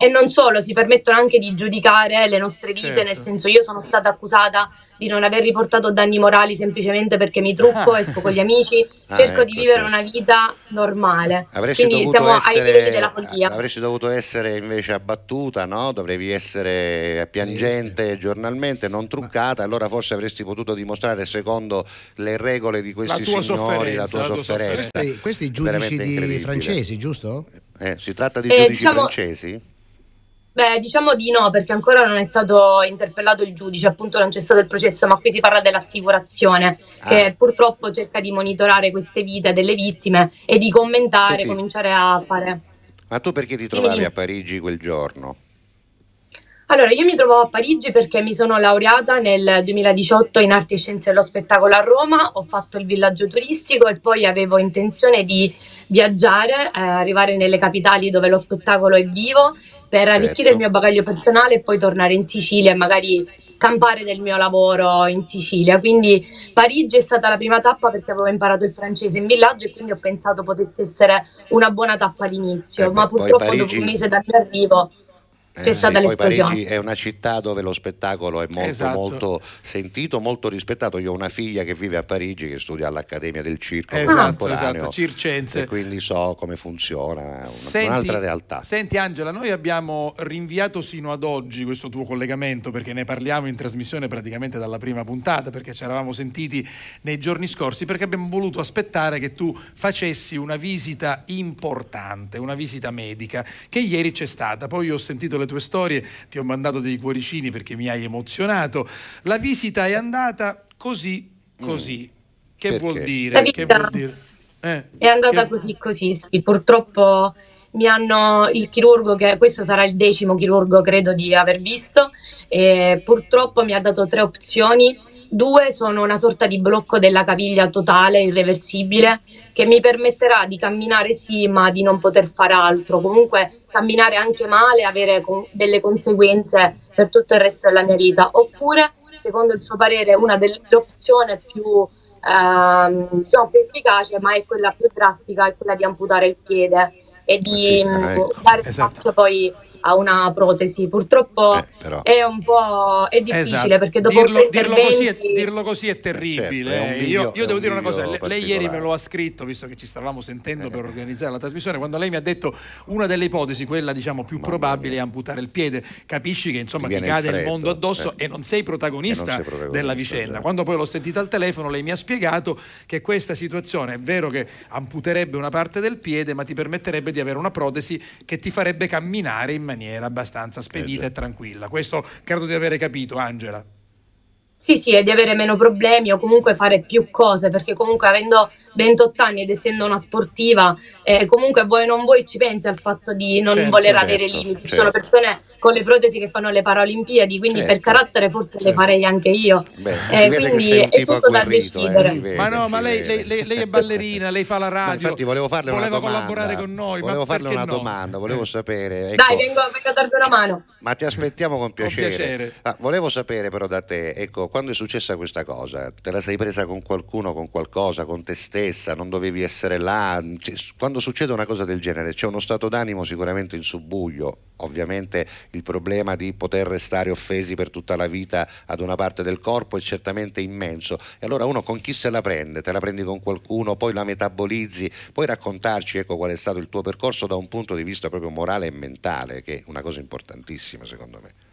e, non solo, si permettono anche di giudicare le nostre vite, Certo. nel senso io sono stata accusata di non aver riportato danni morali semplicemente perché mi trucco, esco con gli amici, Ah, cerco di ecco, vivere sì. una vita normale. Avresti Quindi siamo ai livelli essere, della follia. avresti dovuto essere invece abbattuta, no? Dovevi essere piangente giornalmente, non truccata, allora forse avresti potuto dimostrare secondo le regole di questi tua signori la tua la tua sofferenza. Questi, questi giudici di francesi, giusto? Eh, si tratta di Eh, giudici diciamo- francesi? Beh, diciamo di no, perché ancora non è stato interpellato il giudice, appunto non c'è stato il processo, ma qui si parla dell'assicurazione che Ah. purtroppo cerca di monitorare queste vite delle vittime e di commentare, Senti. cominciare a fare. Ma tu perché ti trovavi a Parigi quel giorno? Allora, io mi trovavo a Parigi perché mi sono laureata nel 2018 in arti e scienze dello spettacolo a Roma, ho fatto il villaggio turistico e poi avevo intenzione di viaggiare, eh, arrivare nelle capitali dove lo spettacolo è vivo per arricchire Certo. il mio bagaglio personale e poi tornare in Sicilia e magari campare del mio lavoro in Sicilia. Quindi Parigi è stata la prima tappa perché avevo imparato il francese in villaggio e quindi ho pensato potesse essere una buona tappa d'inizio, Eh ma purtroppo Parigi- dopo un mese dal mio arrivo c'è Eh, stata sì, poi l'esplosione. Parigi è una città dove lo spettacolo è molto, Esatto. molto sentito, molto rispettato. Io ho una figlia che vive a Parigi che studia all'Accademia del Circo Esatto, esatto, circense. e quindi so come funziona, una- Senti- un'altra realtà. Senti Angela, noi abbiamo rinviato sino ad oggi questo tuo collegamento perché ne parliamo in trasmissione praticamente dalla prima puntata perché ci eravamo sentiti nei giorni scorsi perché abbiamo voluto aspettare che tu facessi una visita importante, una visita medica che ieri c'è stata. Poi io ho sentito le tue storie, ti ho mandato dei cuoricini perché mi hai emozionato. La visita è andata così, così. Che Perché? vuol La dire? Che vuol dire? Eh, È andata che- così così, sì. Purtroppo mi hanno il chirurgo, che questo sarà il decimo chirurgo credo di aver visto, e purtroppo mi ha dato tre opzioni. Due sono una sorta di blocco della caviglia totale, irreversibile, che mi permetterà di camminare sì, ma di non poter fare altro. Comunque camminare anche male, avere con- delle conseguenze per tutto il resto della mia vita. Oppure, secondo il suo parere, una delle opzioni più ehm, diciamo più efficace, ma è quella più drastica, è quella di amputare il piede e di sì, mh, ah, ecco. dare Esatto. spazio poi a una protesi. Purtroppo Eh, è un po' è difficile Esatto. perché dopo dirlo, tre dirlo così è, interventi- dirlo così è terribile. certo, è bivio- io, io è devo un dire una cosa: lei ieri me lo ha scritto, visto che ci stavamo sentendo Eh. per organizzare la trasmissione. Quando lei mi ha detto una delle ipotesi, quella diciamo più probabile, è amputare il piede. Capisci che insomma Ti ti, il cade il freddo, mondo addosso eh. e non sei protagonista, E non sei protagonista, della vicenda. esatto. Quando poi l'ho sentita al telefono, lei mi ha spiegato che questa situazione è vero che amputerebbe una parte del piede, ma ti permetterebbe di avere una protesi che ti farebbe camminare in maniera abbastanza spedita Eh, e tranquilla. Questo credo di avere capito, Angela. Sì, sì, e di avere meno problemi o comunque fare più cose, perché comunque avendo 28 anni ed essendo una sportiva, eh, comunque vuoi o non vuoi ci pensi al fatto di non Certo, voler certo, avere limiti. Ci certo. sono persone con le protesi che fanno le Paralimpiadi, quindi per Certo. carattere forse le farei anche io. Beh, Eh, quindi è tipo tutto da eh, decidere. si vede, Ma no, ma lei, lei- lei- lei è ballerina, lei fa la radio. Ma infatti volevo farle una domanda. collaborare con noi. Volevo ma farle una no? domanda, volevo Eh. sapere. ecco, Dai, vengo, vengo a darvi una mano. Ma ti aspettiamo con piacere. piacere. Ah, volevo sapere però da te, ecco, quando è successa questa cosa, te la sei presa con qualcuno, con qualcosa, con te stessa, non dovevi essere là? Cioè, Quando succede una cosa del genere c'è uno stato d'animo sicuramente in subbuglio, ovviamente il problema di poter restare offesi per tutta la vita ad una parte del corpo è certamente immenso. E allora uno con chi se la prende? Te la prendi con qualcuno, poi la metabolizzi, puoi raccontarci ecco, qual è stato il tuo percorso da un punto di vista proprio morale e mentale, che è una cosa importantissima secondo me.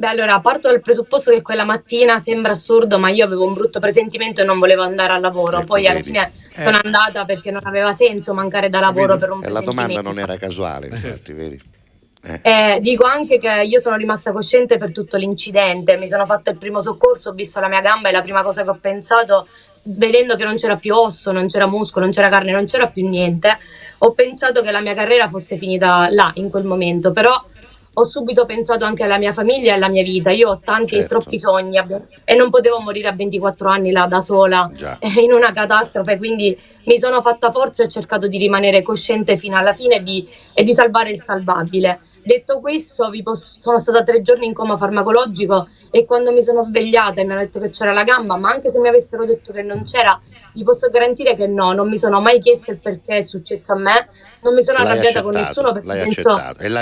Beh, allora, parto dal presupposto che quella mattina sembra assurdo, ma io avevo un brutto presentimento e non volevo andare al lavoro. Ecco, Poi alla vedi. fine Eh. sono andata perché non aveva senso mancare da lavoro Vedi? per un E la domanda non era casuale, infatti, vedi? Eh, Eh, dico anche che io sono rimasta cosciente per tutto l'incidente, mi sono fatto il primo soccorso, ho visto la mia gamba e la prima cosa che ho pensato, vedendo che non c'era più osso, non c'era muscolo, non c'era carne, non c'era più niente, ho pensato che la mia carriera fosse finita là, in quel momento, però ho subito pensato anche alla mia famiglia e alla mia vita, io ho tanti e Certo. troppi sogni abbi- e non potevo morire a 24 anni là da sola già. in una catastrofe, quindi mi sono fatta forza e ho cercato di rimanere cosciente fino alla fine e di, e di salvare il salvabile. Detto questo, posso- sono stata tre giorni in coma farmacologico e quando mi sono svegliata e mi hanno detto che c'era la gamba, ma anche se mi avessero detto che non c'era, vi posso garantire che no, non mi sono mai chiesto il perché è successo a me, non mi sono L'hai arrabbiata con nessuno perché l'hai penso,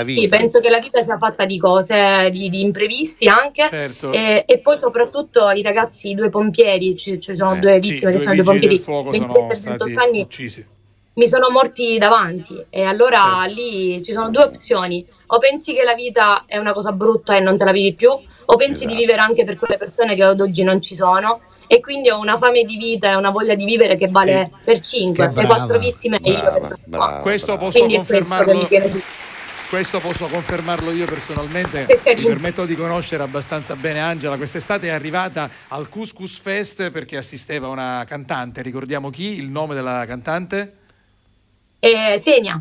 sì, vita. penso che la vita sia fatta di cose, di, di imprevisti anche. Certo. E, e poi soprattutto i ragazzi, i due pompieri, ci, ci sono Eh, due Sì, vittime che due sono due pompieri, del fuoco 27 sono e stati 28 anni, uccisi. mi sono morti davanti e allora Certo. lì ci sono due opzioni o pensi che la vita è una cosa brutta e non te la vivi più o pensi Esatto. di vivere anche per quelle persone che ad oggi non ci sono e quindi ho una fame di vita e una voglia di vivere che vale per cinque Che le brava, quattro vittime e io che Brava, qua brava, Questo brava. posso quindi questo confermarlo. su Questo posso confermarlo io personalmente. Mi permetto di conoscere abbastanza bene Angela. Quest'estate è arrivata al Couscous Fest perché assisteva una cantante. Ricordiamo chi? Il nome della cantante? e Senia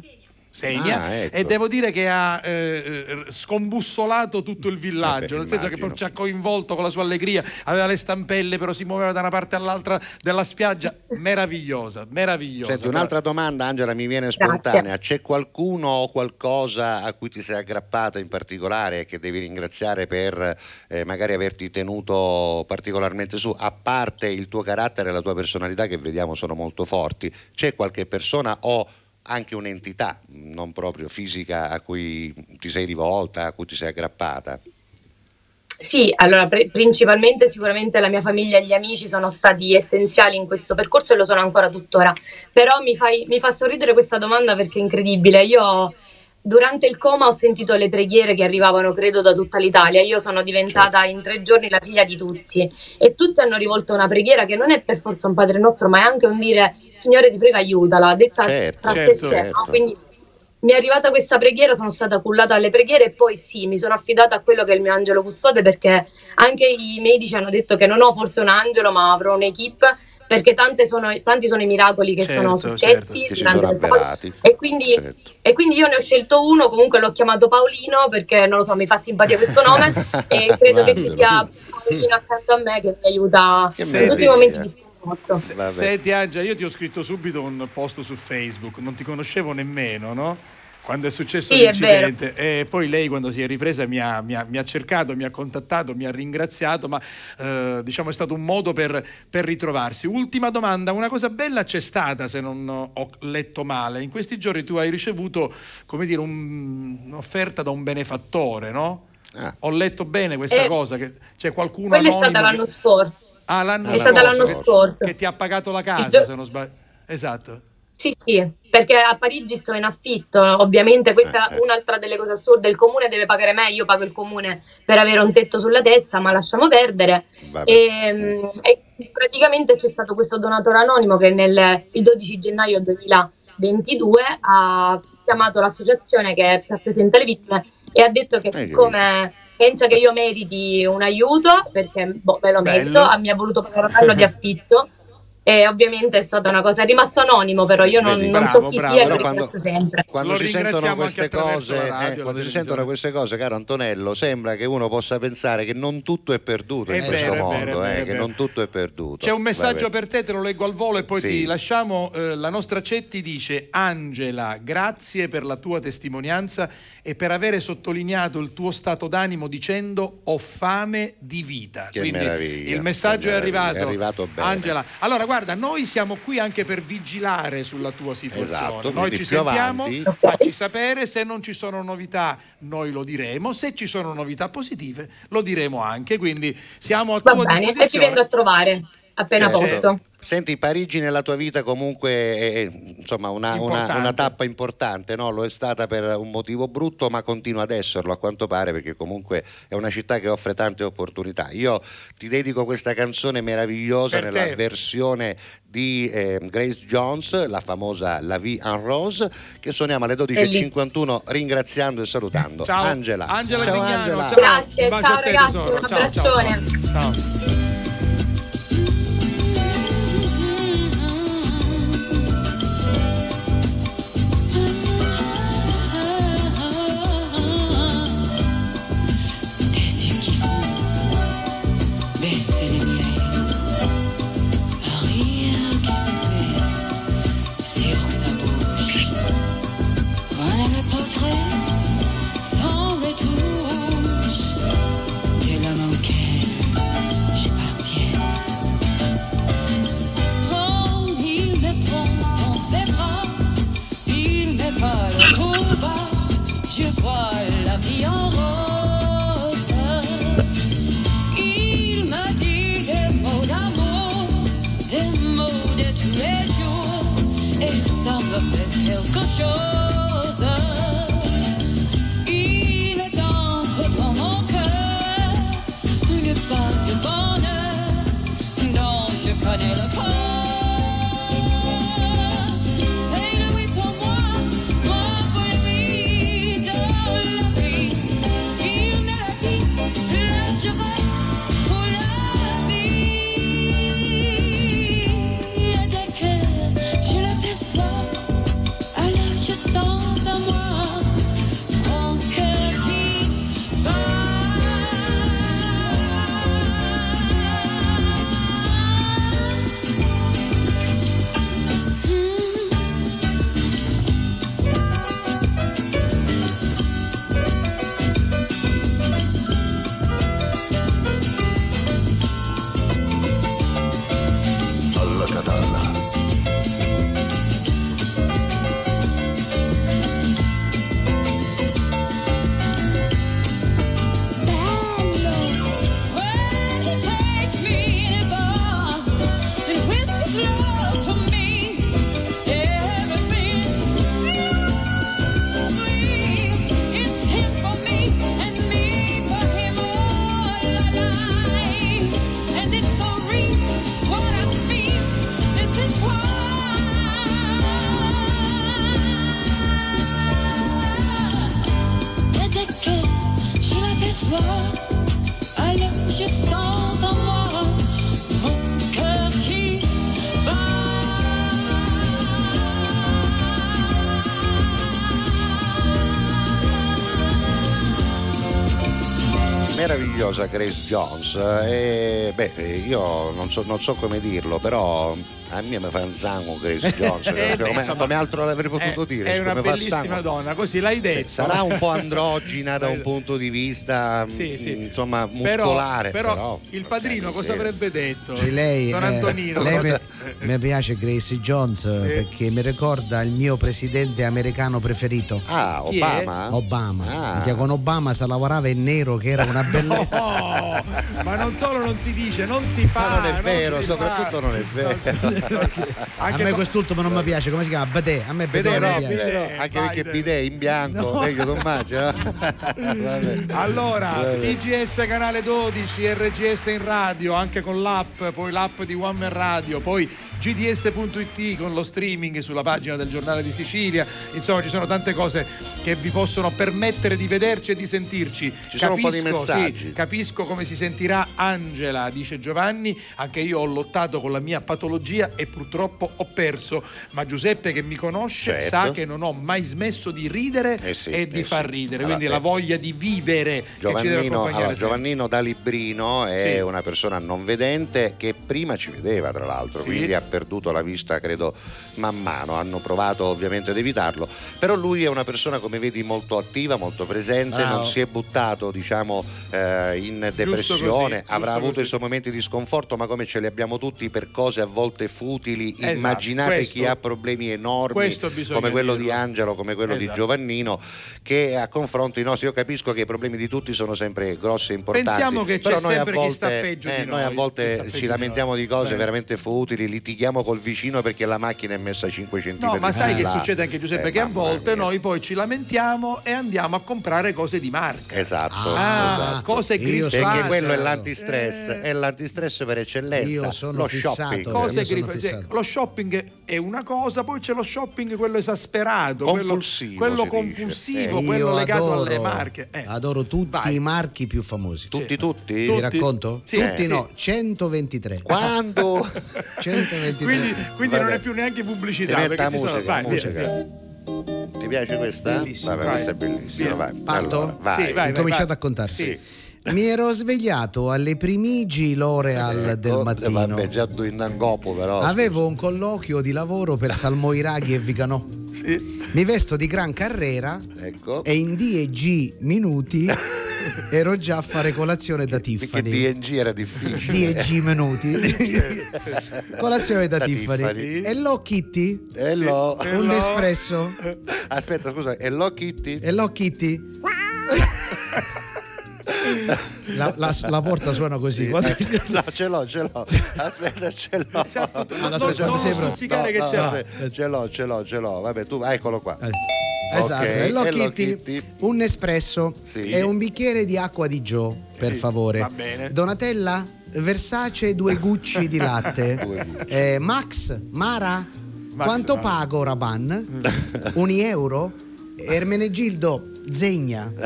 Segna. Ah, ecco. E devo dire che ha eh, eh, scombussolato tutto il villaggio, Vabbè, nel senso che immagino. ci ha coinvolto con la sua allegria. Aveva le stampelle, però si muoveva da una parte all'altra della spiaggia. Meravigliosa, meravigliosa. Senti, un'altra domanda, Angela, mi viene Grazie. spontanea. C'è qualcuno o qualcosa a cui ti sei aggrappata in particolare e che devi ringraziare per eh, magari averti tenuto particolarmente su, a parte il tuo carattere e la tua personalità che vediamo sono molto forti? C'è qualche persona o anche un'entità non proprio fisica a cui ti sei rivolta, a cui ti sei aggrappata. Sì, allora pre- principalmente sicuramente la mia famiglia e gli amici sono stati essenziali in questo percorso e lo sono ancora tuttora. Però mi, fai- mi fa sorridere questa domanda perché è incredibile. Io durante il coma ho sentito le preghiere che arrivavano, credo, da tutta l'Italia. Io sono diventata in tre giorni la figlia di tutti e tutti hanno rivolto una preghiera che non è per forza un Padre nostro, ma è anche un dire Signore ti prego aiutala, detta Certo, tra certo, sé e sé. no? certo. Quindi mi è arrivata questa preghiera, sono stata cullata alle preghiere e poi sì, mi sono affidata a quello che è il mio angelo custode perché anche i medici hanno detto che non ho forse un angelo ma avrò un'equipe perché tante sono- tanti sono i miracoli che sono Certo, successi certo, che durante sono questa cosa. E quindi, e quindi io ne ho scelto uno, comunque l'ho chiamato Paolino perché non lo so, mi fa simpatia questo nome e credo che ci sia Paolino accanto a me che mi aiuta Che in meraviglia. tutti i momenti di sconforto. Senti Angela, io ti ho scritto subito un post su Facebook, non ti conoscevo nemmeno, no? Quando è successo Sì, è l'incidente e poi lei quando si è ripresa mi ha, mi ha- mi ha cercato, mi ha contattato, mi ha ringraziato, ma eh, diciamo è stato un modo per, per ritrovarsi. Ultima domanda, una cosa bella c'è stata se non ho letto male, in questi giorni tu hai ricevuto come dire un- un'offerta da un benefattore, no? Ho letto bene questa Eh, cosa, che c'è qualcuno Quella è stata che- l'anno scorso. Ah, l'anno È stata scorso, l'anno che- scorso. Che ti ha pagato la casa, gio- se non sbaglio. Esatto. Sì, sì, perché a Parigi sto in affitto, ovviamente questa Eh, è un'altra delle cose assurde, il comune deve pagare me, io pago il comune per avere un tetto sulla testa, ma lasciamo perdere. E, mm, e praticamente c'è stato questo donatore anonimo che nel, il 12 gennaio 2022 ha chiamato l'associazione che rappresenta le vittime e ha detto che che siccome pensa che io meriti un aiuto, perché boh, me lo Bello. merito, mi ha voluto pagare un anno di affitto. E ovviamente è stata una cosa, è rimasto anonimo, però io non, Vedi, non bravo, so chi bravo. sia Però lo quando- ringrazio sempre. Quando Lo si sentono ringraziamo queste anche attraverso cose, la radio, eh, la quando si televisione. sentono queste cose, caro Antonello, sembra che uno possa pensare che non tutto è perduto È in questo vero, è mondo, è eh, vero, è che vero. non tutto è perduto. C'è un messaggio Vabbè. per te, te lo leggo al volo e poi Sì. ti lasciamo. Eh, la nostra Cetti dice: Angela, grazie per la tua testimonianza e per avere sottolineato il tuo stato d'animo dicendo ho fame di vita. Che Quindi meraviglia, il messaggio che è meraviglia, arrivato. è arrivato bene. Angela, allora guarda, noi siamo qui anche per vigilare sulla tua situazione. Esatto, noi ci sentiamo, avanti- facci sapere se non ci sono novità, noi lo diremo. Se ci sono novità positive, lo diremo anche. Quindi siamo a Va tua bene, e ti disposizione. vengo a trovare appena Certo. posso. Senti, Parigi nella tua vita comunque è, insomma, una, una- una tappa importante, no? lo è stata per un motivo brutto, ma continua ad esserlo a quanto pare, perché comunque è una città che offre tante opportunità. Io ti dedico questa canzone meravigliosa Per nella te. versione di eh, Grace Jones, la famosa La Vie en Rose, che suoniamo alle 12.51 ringraziando e salutando Ciao Angela. Angela Ciao Angela. ciao. Grazie, ciao ragazzi, un Ciao, ciao, ciao. down the hill, go show. Meravigliosa Grace Jones. E, beh, io non so, non so come dirlo, però a me mi fa un zango Grace Jones. Eh, come, insomma, come altro l'avrei potuto È- dire? È una bellissima sangue. donna, così l'hai detto. Sarà un po' androgina da un punto di vista Sì, mh, sì. insomma Però- muscolare. Però, Però, il padrino cosa avrebbe detto? Sì, lei, Don eh, Antonino. lei cosa- mi, mi piace Gracie Jones eh, perché mi ricorda il mio presidente americano preferito. Ah? Obama? Obama. Ah. Con Obama si lavorava in nero che era una bellezza. No, ma non solo non si dice, non si fa. Ma non è vero, si soprattutto fa. non è vero. A Anche me to- quest'ultimo non mi piace, come si chiama? Bidet. A me non no, bidet no, anche perché bidet in bianco, vecchio Tommaso. eh? Vabbè. Allora. TGS canale 12, RGS in radio, anche con l'app, poi l'app di One Man Radio, poi gds.it con lo streaming sulla pagina del giornale di Sicilia. Insomma, ci sono tante cose che vi possono permettere di vederci e di sentirci. Ci sono un po' di Capisco, messaggi. sì, capisco come si sentirà Angela, dice Giovanni. Anche io ho lottato con la mia patologia e purtroppo ho perso. Ma Giuseppe che mi conosce Certo. sa che non ho mai smesso di ridere Eh sì, e di eh far sì. ridere. Allora, Quindi eh, la voglia di vivere Giovannino, allora. Giovannino da Librino è una persona non vedente che prima ci vedeva tra l'altro, quindi ha perduto la vista credo man mano, hanno provato ovviamente ad evitarlo, però lui è una persona come vedi molto attiva, molto presente, Bravo. non si è buttato diciamo eh, in depressione, così, avrà avuto così. i suoi momenti di sconforto, ma come ce li abbiamo tutti per cose a volte futili, Esatto, immaginate questo- chi ha problemi enormi come quello dirlo. di Angelo, come quello di Esatto. Giovannino, che a confronto i nostri, io capisco che i problemi di tutti sono sempre grossi e importanti. Pensiamo che c'è però noi a sempre chi volte, sta peggio eh, di noi a noi, volte chi ci di lamentiamo noi. di cose Bene. veramente futili, litighiamo col vicino perché la macchina è messa a 5 cm. No, ma sai che là. succede anche Giuseppe? Eh, che a volte mia. noi poi ci lamentiamo e andiamo a comprare cose di marca. Esatto, Ah, esatto. cose io sono Perché griffate. quello è l'antistress, è l'antistress per eccellenza. Io sono lo fissato. shopping. Cose Io sono griffate. fissato. Lo shopping è una cosa, poi c'è lo shopping quello esasperato, Compulsivo, quello, quello compulsivo, Eh, quello Io legato adoro, alle marche. Eh. adoro tutti Vai. i marchi più famosi. Tutti, tutti? Tutti. racconto? Sì. Tutti Eh. no, 123. Quando? 123. Quindi, quindi non è più neanche pubblicità. Perché ci sono- musica, vai, musica. via. Ti piace questa? Bellissimo. Vabbè, Vai. questa è bellissima. Vai. Parto? Allora, vai. Sì, vai. Incominciate vai. a contare. Sì. Mi ero svegliato alle primigi L'Oreal del Ecco, mattino. Vabbè, già due in angopo però. Avevo un colloquio di lavoro per Salmoiraghi e Viganò. Mi vesto di gran carrera Ecco. e in D&G minuti ero già a fare colazione da Perché Tiffany. DNG era difficile. D&G minuti. colazione da, Da Tiffany. Tiffany. E l'ho Kitty? Hello. Un espresso? Aspetta, scusa, Hello Kitty? E l'ho Kitty? La, la- la porta suona così. Quando- No, ce l'ho, ce l'ho. Aspetta, ce l'ho. Esatto, Allora, non- quando non sei pronto? stuzzicare che No, ce no, l'ha. vabbè, Ce l'ho, ce l'ho, ce l'ho. Vabbè, tu, ah, eccolo qua. Esatto, Ok, Hello Hello Kitty, Kitty. un espresso Sì. e un bicchiere di acqua di Joe, per favore. va bene. Donatella, Versace, due gucci di latte. Eh, Max, Mara, Max, quanto Mara. pago Raban? Un euro? Ermenegildo, Zegna.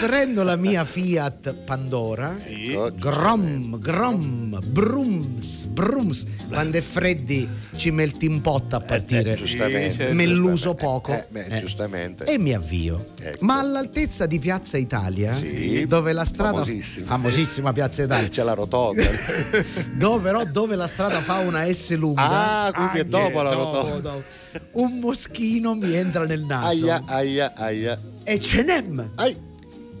Prendo la mia Fiat Pandora. Ecco. Grom, grom, brums, brums. Quando è freddi ci metti in potta a partire. Eh, giustamente. Melluso giustamente. poco. Eh, beh, Eh. giustamente. E mi avvio. Ecco. Ma all'altezza di Piazza Italia, Sì. dove la strada Famosissima. famosissima Piazza Italia, C'è la rotonda. dove, però dove la strada fa una S lunga, ah, quindi è Anche dopo la dopo, rotonda. dopo, un moschino mi entra nel naso Aia, aia, aia. E n'è Ai,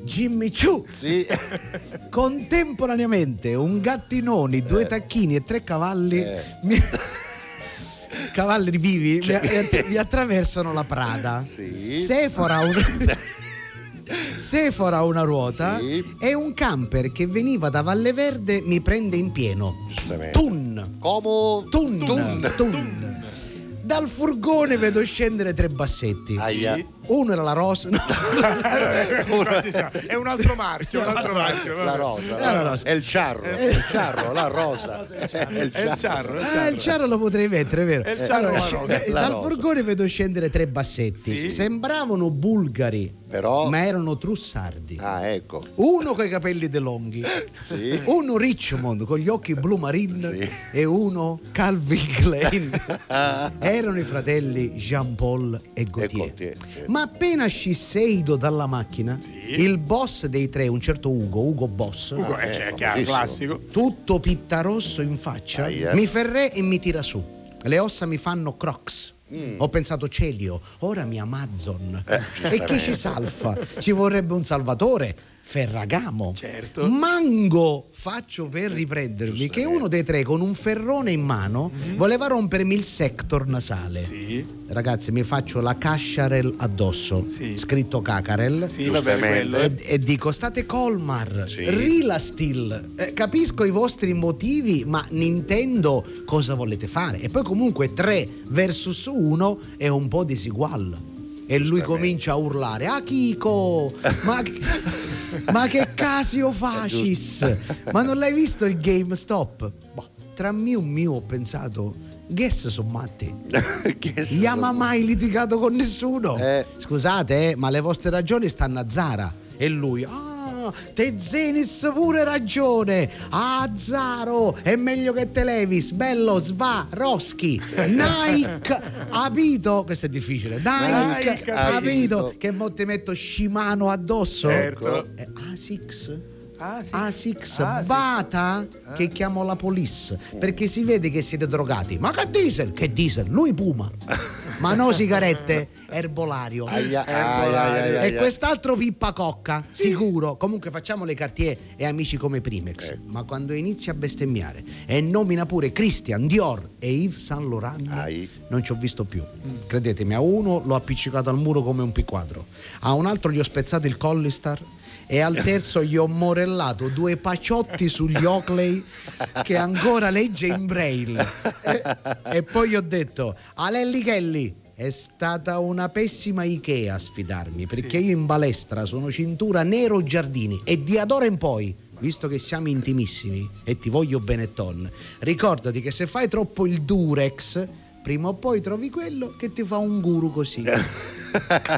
Jimmy Choo sì. contemporaneamente un gattinoni, due tacchini e tre cavalli Eh. mi- cavalli vivi mi, att- mi attraversano la Prada Sì. Sephora un Sephora una ruota Sì. e un camper che veniva da Valle Verde mi prende in pieno Giustamente. Tun Come? Tun Tun. Tun. Dal furgone vedo scendere tre bassetti Aia. Uno era la rosa no. È un altro marchio, un altro marchio. La vabbè. rosa, Eh, la la rosa. È il ciarro, è il ciarro, la rosa. È il ciarro. è il Ah, ciarro. ciaro lo potrei mettere, vero? È il ciarro Allora, la eh, La dal furgone vedo scendere tre bassetti. Sì. Sembravano bulgari, Però... ma erano trussardi. Ah, ecco. Uno con i capelli de longhi, Sì. uno Richmond con gli occhi blu marine Sì. e uno Calvin Klein. erano i fratelli Jean Paul e Gaultier. Gaultier, sì. Ma Ma appena scisseido dalla macchina, il boss dei tre, un certo Ugo, Ugo Boss, Ugo, eh, cioè, chiaro, classico. tutto pittarosso in faccia, Aia. mi ferré e mi tira su. Le ossa mi fanno crocs. Mm. Ho pensato Celio, ora mi Amazon. Eh, e chi ci salva? Ci vorrebbe un salvatore. Ferragamo. Certo. Mango, faccio per riprendermi, che uno dei tre con un ferrone in mano voleva rompermi il sector nasale. Mm-hmm. Sì. Ragazzi, mi faccio la casciarel addosso, scritto cacarel. Sì, va bene quello, E, eh. e dico, state Colmar, Rilastil. Eh, capisco i vostri motivi, ma Nintendo cosa volete fare? E poi comunque 3 versus 1 è un po' disegual. E lui comincia a urlare, ah Kiko, ma, ma che casio facis? Ma non l'hai visto il GameStop? Boh, tra mio e mio ho pensato, guess sono matti. Yama mai litigato con nessuno. Scusate, eh, ma le vostre ragioni stanno a Zara. E lui, ah, te Zenis pure ragione. Ah, Zaro, è meglio che te Levis. Bello, Sva, Roschi, Nike, capito? Questo è difficile. Nike, Nike, capito. Che mo ti metto Shimano addosso? Certo. Eh, Asics? Asics, Ah, sì. Bata che chiamo la police perché si vede che siete drogati. Ma che diesel? Che diesel? Lui Puma. Ma no sigarette, erbolario. Aia, aia, aia, aia, e quest'altro pippa cocca, sicuro. Comunque facciamo le Cartier e amici come Primex. Ma quando inizi a bestemmiare e nomina pure Christian Dior e Yves Saint Laurent, non ci ho visto più. Credetemi, a uno l'ho appiccicato al muro come un P4, a un altro gli ho spezzato il collistar e al terzo gli ho morellato due paciotti sugli Oakley che ancora legge in braille. E, e poi gli ho detto, Alelli Kelly, è stata una pessima Ikea a sfidarmi perché io in balestra sono cintura nero giardini e di ad ora in poi visto che siamo intimissimi e ti voglio Benetton, ricordati che se fai troppo il Durex, prima o poi trovi quello che ti fa un guru così.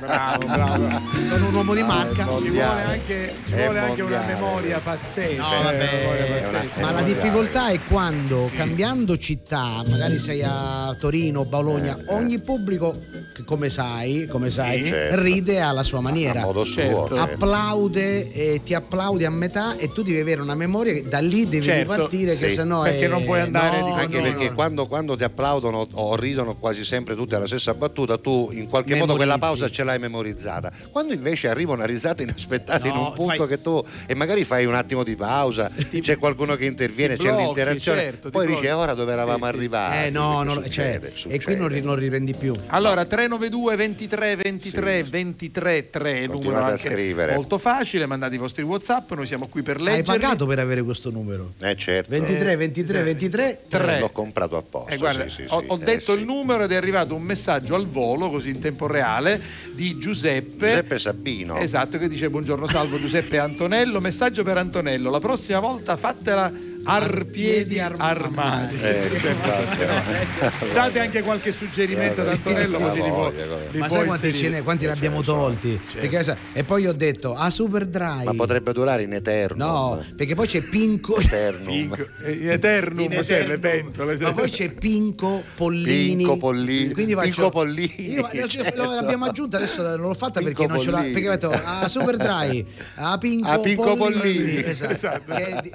Bravo, bravo. Sono un uomo di marca. Ci vuole anche, ci vuole anche una memoria pazzesca. No, vabbè, eh, memoria pazzesca. Ma la difficoltà è quando cambiando città, magari sei a Torino, Bologna, ogni pubblico, che come sai, come sai, Sì, certo. ride alla sua maniera. A modo suo, Certo. Applaude e ti applaudi a metà e tu devi avere una memoria che da lì devi Certo. ripartire che Sì. sennò Perché è... non puoi andare no, di anche no, perché no. Quando, quando ti applaudono o ridono quasi sempre tutti alla stessa battuta, tu in qualche modo Memorizzi. quella pausa ce l'hai memorizzata. Quando invece arriva una risata inaspettata in No, un punto fai- che tu e magari fai un attimo di pausa, c'è qualcuno che interviene, ti c'è blocchi, l'interazione, certo, ti poi dici blocchi. "Eh, ora dove eravamo arrivati. Eh no, Perché no, succede, cioè, succede. e qui non, non riprendi più. Allora 392 23 23 23 3 il numero a scrivere. molto facile, mandate i vostri WhatsApp, noi siamo qui per Hai leggerli. pagato per avere questo numero? Eh certo. 23, 23, 23, Tre. L'ho comprato apposta. Eh, guarda, sì, sì, ho, sì. ho Eh, detto sì. il numero ed è arrivato un messaggio al volo, così in tempo reale, di Giuseppe. Giuseppe Sabino. Esatto, che dice buongiorno salvo Giuseppe Antonello, messaggio per Antonello, la prossima volta fatela arpiedi armati. Eh, Date anche qualche suggerimento ad Antonello così li può, li Ma sai quanti, ce n'è- quanti ne abbiamo tolti? Perché e poi ho detto a Super Dry. Ma potrebbe durare in eterno. No, perché poi c'è Pinco. Eternum. Pinco- eh, In Eternum, In cioè, le Eternum. pentole. Ma poi c'è Pinco, Pollini. Pinco Pollini. Quindi faccio, Pinco Pollini, Io, certo. l'abbiamo aggiunta, adesso non l'ho fatta Pinco perché non ce l'ho. Pollini. Perché ho detto a Super Dry, a Pinco, A Pinco Pollini. Pollini. Esatto. Che- di-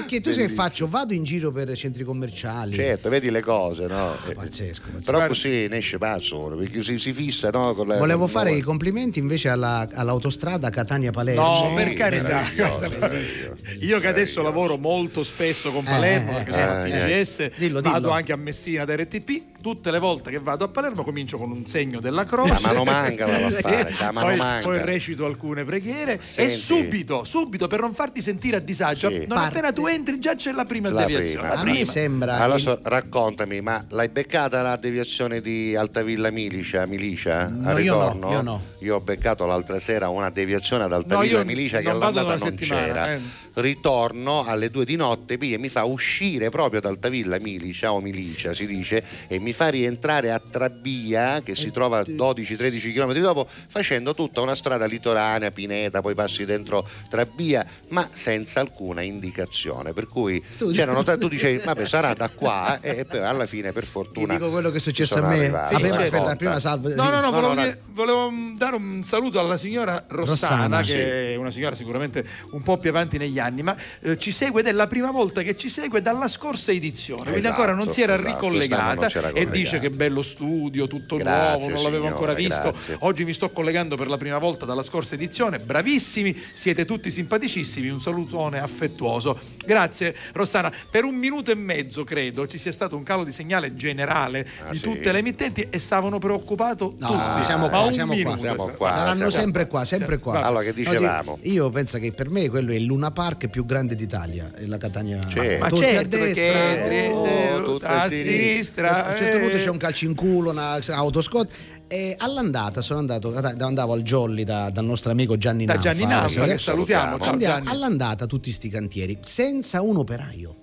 perché tu se faccio, vado in giro per centri commerciali. Certo, vedi le cose, no? Eh, Pazzesco, pazzesco. Però così ne esce pazzo, perché si, si fissa, no? Con la- Volevo con- fare i complimenti invece alla- all'autostrada Catania-Palermo. No, Sì, per carità. bellissimo. Io che adesso lavoro molto spesso con Palermo, Eh, perché sono eh, a eh. TGS, Dillo, vado dillo. anche a Messina da RTP, tutte le volte che vado a Palermo comincio con un segno della croce. La mano manca la fare, la mano poi, manca. poi recito alcune preghiere Senti. e subito, subito per non farti sentire a disagio, Sì. non Parte. appena tu entri già c'è la prima La deviazione. prima. la A me prima. sembra. Allora il- so- raccontami, ma l'hai beccata la deviazione di Altavilla Milicia? Milicia? No, al io no, ritorno? io no. Io ho beccato l'altra sera una deviazione ad No, Altavilla io Milicia che non all'andata non settimana, c'era. eh. Ritorno alle due di notte e mi fa uscire proprio da Altavilla Milicia o Milicia si dice e mi fa rientrare a Trabbia che si trova 12-13 km dopo facendo tutta una strada litoranea, Pineta, poi passi dentro Trabbia ma senza alcuna indicazione per cui Tu- c'erano tu dicevi vabbè sarà da qua e poi alla fine per Ti fortuna dico quello che è successo a me. arrivati. Ah, prima, aspetta, prima salve. No, no, no, No, volevo, no, dire- volevo, dare un saluto alla signora Rossana, Rossana, che sì. è una signora sicuramente un po' più avanti negli anni, ma eh, ci segue ed è la prima volta che ci segue dalla scorsa edizione, quindi Esatto, ancora non si era esatto, ricollegata c'era e dice che bello studio, tutto Grazie, nuovo, non l'avevo signora, ancora visto. grazie. Oggi mi sto collegando per la prima volta dalla scorsa edizione, bravissimi, siete tutti simpaticissimi, un salutone affettuoso. Grazie Rossana, per un minuto e mezzo credo ci sia stato un calo di segnale generale Ah, di sì? tutte le emittenti e stavano preoccupati No, tutti. siamo qua, siamo qua. Siamo qua, Saranno siamo sempre qua. sempre qua. Allora, che dicevamo? No, io penso che per me quello è Luna Park più grande d'Italia, la Catania. Certo. Ma tutti certo, a destra, oh, eh, a a sinistra. a un certo eh. punto c'è un calcio in culo, una autoscot. E all'andata sono andato, andavo al Jolly da- dal nostro amico Gianni Da Naffa. Gianni Naffa, che salutiamo. Ciao Gianni. all'andata tutti sti cantieri senza un operaio.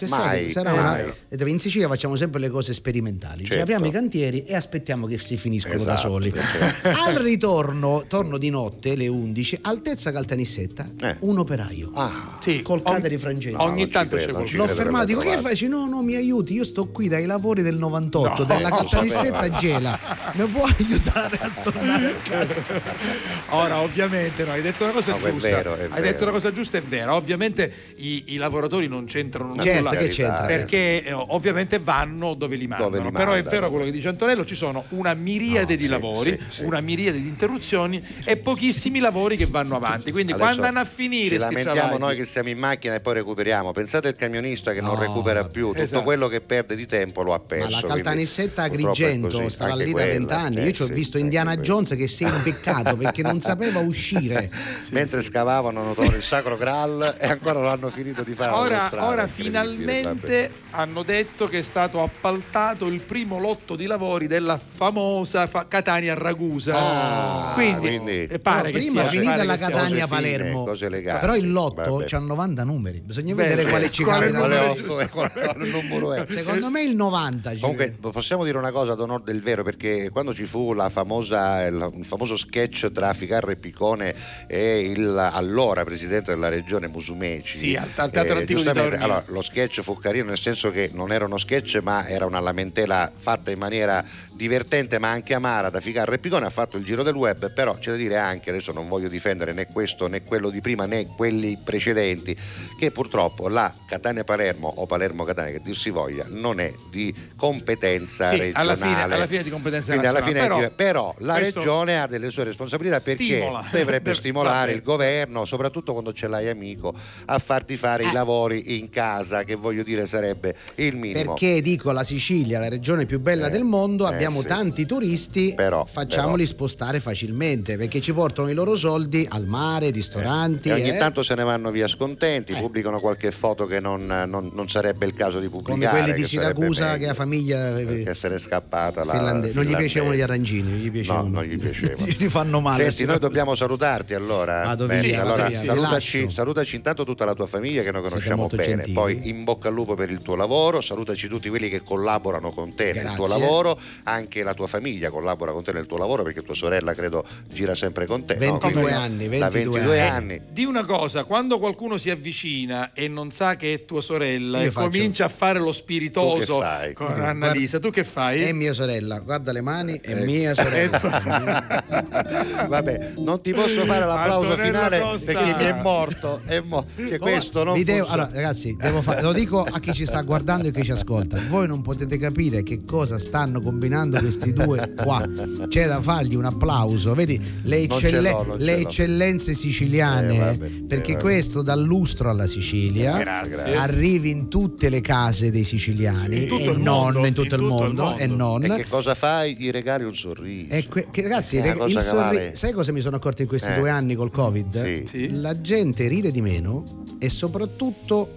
Che Mai, sai, sarà mai. una- in Sicilia facciamo sempre le cose sperimentali. Cioè, Certo. apriamo i cantieri e aspettiamo che si finiscono da Esatto, soli. certo. Al ritorno, torno di notte, le 11, altezza Caltanissetta, Eh. un operaio. Ah, Sì, Col ogni- cateri frangenti. Ogni ci tanto c'è ci qualcuno. L'ho fermato, dico che? Dice, No, no, mi aiuti, io sto qui dai lavori del 98, No, lo Caltanissetta gela. Mi può aiutare a tornare a casa? Ora, ovviamente, no, hai detto una cosa No, è giusta. vero, è hai vero. detto una cosa giusta, è vera. Ovviamente i, i lavoratori non c'entrano nulla. Certo, che carità, c'entra? Perché eh, ovviamente vanno dove li mandano. Dove li Però è mandano. vero quello che dice Antonello: ci sono una miriade No, di sì, lavori, sì, sì. una miriade di interruzioni e pochissimi lavori che vanno avanti. Quindi Adesso quando vanno a finire ci lamentiamo noi che siamo in macchina e poi recuperiamo pensate al camionista che non No, recupera più tutto esatto. quello che perde di tempo lo ha perso Ma la Caltanissetta è Agrigento Anche lì da vent'anni. eh, Io ci ho visto Indiana. Jones che si è impiccato perché non sapeva uscire. mentre scavavano hanno il sacro Graal e ancora non hanno finito di fare Ora, incredibile, finalmente hanno detto che è stato appaltato il primo lotto di lavori della famosa fa- Catania-Ragusa. Ah, quindi, quindi- eh, pare No, che prima sia- finita pare la Catania Palermo. legate. Però il lotto c'ha 90 numeri. Bisogna Beh, vedere quale ci quale capita. Quale numero è? Quale numero è? Secondo me il 90. ci Comunque possiamo dire una cosa ad onore del vero perché quando ci fu la famosa, il, il famoso sketch tra Ficarra e Piccone e il allora presidente della regione Musumeci Sì, al- al Teatro Antico di giustamente, Taormina. allora, lo sketch fu carino nel senso che non era uno sketch ma era una lamentela fatta in maniera divertente ma anche amara da Ficarra e Piccone ha fatto il giro del web però c'è da dire anche adesso non voglio difendere né questo né quello di prima né quelli precedenti che purtroppo la Catania-Palermo o Palermo-Catania che dir si voglia non è di competenza Sì, regionale alla fine, alla fine di competenza quindi alla nazionale. fine però, però, la regione ha delle sue responsabilità perché stimola. dovrebbe stimolare il governo soprattutto quando ce l'hai amico a farti fare Eh. i lavori in casa che voglio dire sarebbe il minimo Perché dico la Sicilia, la regione più bella Eh, del mondo, eh, abbiamo sì. tanti turisti, Però, facciamoli però. spostare facilmente perché ci portano i loro soldi al mare, ristoranti. e ogni eh, tanto se ne vanno via scontenti pubblicano qualche foto che non, non- non sarebbe il caso di come pubblicare quelli di Siracusa che la famiglia eh, che se n'è scappata la finlandese. Non gli piacevano gli arancini, non gli piacevano. No, non gli piacevano. Gli fanno male. Senti, noi dobbiamo salutarti allora. Vado Bene, via, allora vado via, vi salutaci, salutaci intanto tutta la tua famiglia che noi conosciamo bene. gentili. Poi in bocca al lupo per il tuo lavoro, salutaci tutti quelli che collaborano con te nel tuo Grazie. lavoro, anche la tua famiglia collabora con te nel tuo lavoro perché tua sorella credo gira sempre con te. no? 22 Quindi, anni, da 22 22 anni. anni. Di una cosa, quando qualcuno si avvicina e non sa che è tua sorella Io e faccio- comincia a fare lo spiritoso con Guarda, Annalisa, tu che fai? È mia sorella, guarda le mani, è Eh, mia sorella. Vabbè, non ti posso fare l'applauso Antonello finale Costa. perché mi è morto. È mo- che questo non devo- allora, ragazzi, devo fa- lo dico a chi ci sta guardando e chi ci ascolta. Voi non potete capire che cosa stanno combinando questi due qua. C'è da fargli un applauso. Vedi le, Non ce eccelle- l'ho, non ce le eccellenze siciliane, Eh, vabbè, perché eh, questo dà lustro alla Sicilia. Grazie. grazie. Arrivi in tutte le case dei siciliani e non mondo, in tutto in il tutto il mondo, e non. E che cosa fai? Gli regali un sorriso. E que- che, ragazzi, una reg- che sorri- vale. sai cosa mi sono accorto in questi Eh. due anni col Covid? Sì. Sì. La gente ride di meno e soprattutto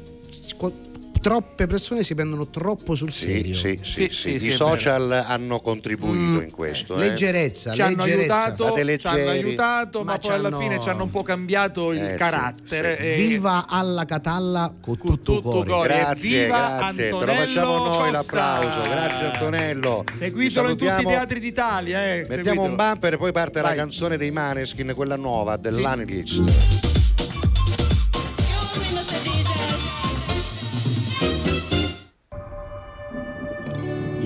troppe persone si prendono troppo sul serio. sì, sì, Sì, sì. sì, I social hanno contribuito in questo. eh. Leggerezza, ci hanno aiutato, ci hanno aiutato, ma, Ma poi alla hanno- fine ci hanno un po' cambiato il Eh, carattere. sì. e- Viva alla Catalla con tutto tutto cuore. cuore. Grazie, Viva grazie, te lo facciamo noi Costa. l'applauso. Grazie Antonello. Seguitelo in tutti i teatri d'Italia. Eh. Mettiamo seguitelo. un bumper e poi parte Vai. la canzone dei Maneskin, quella nuova dell'Anilist.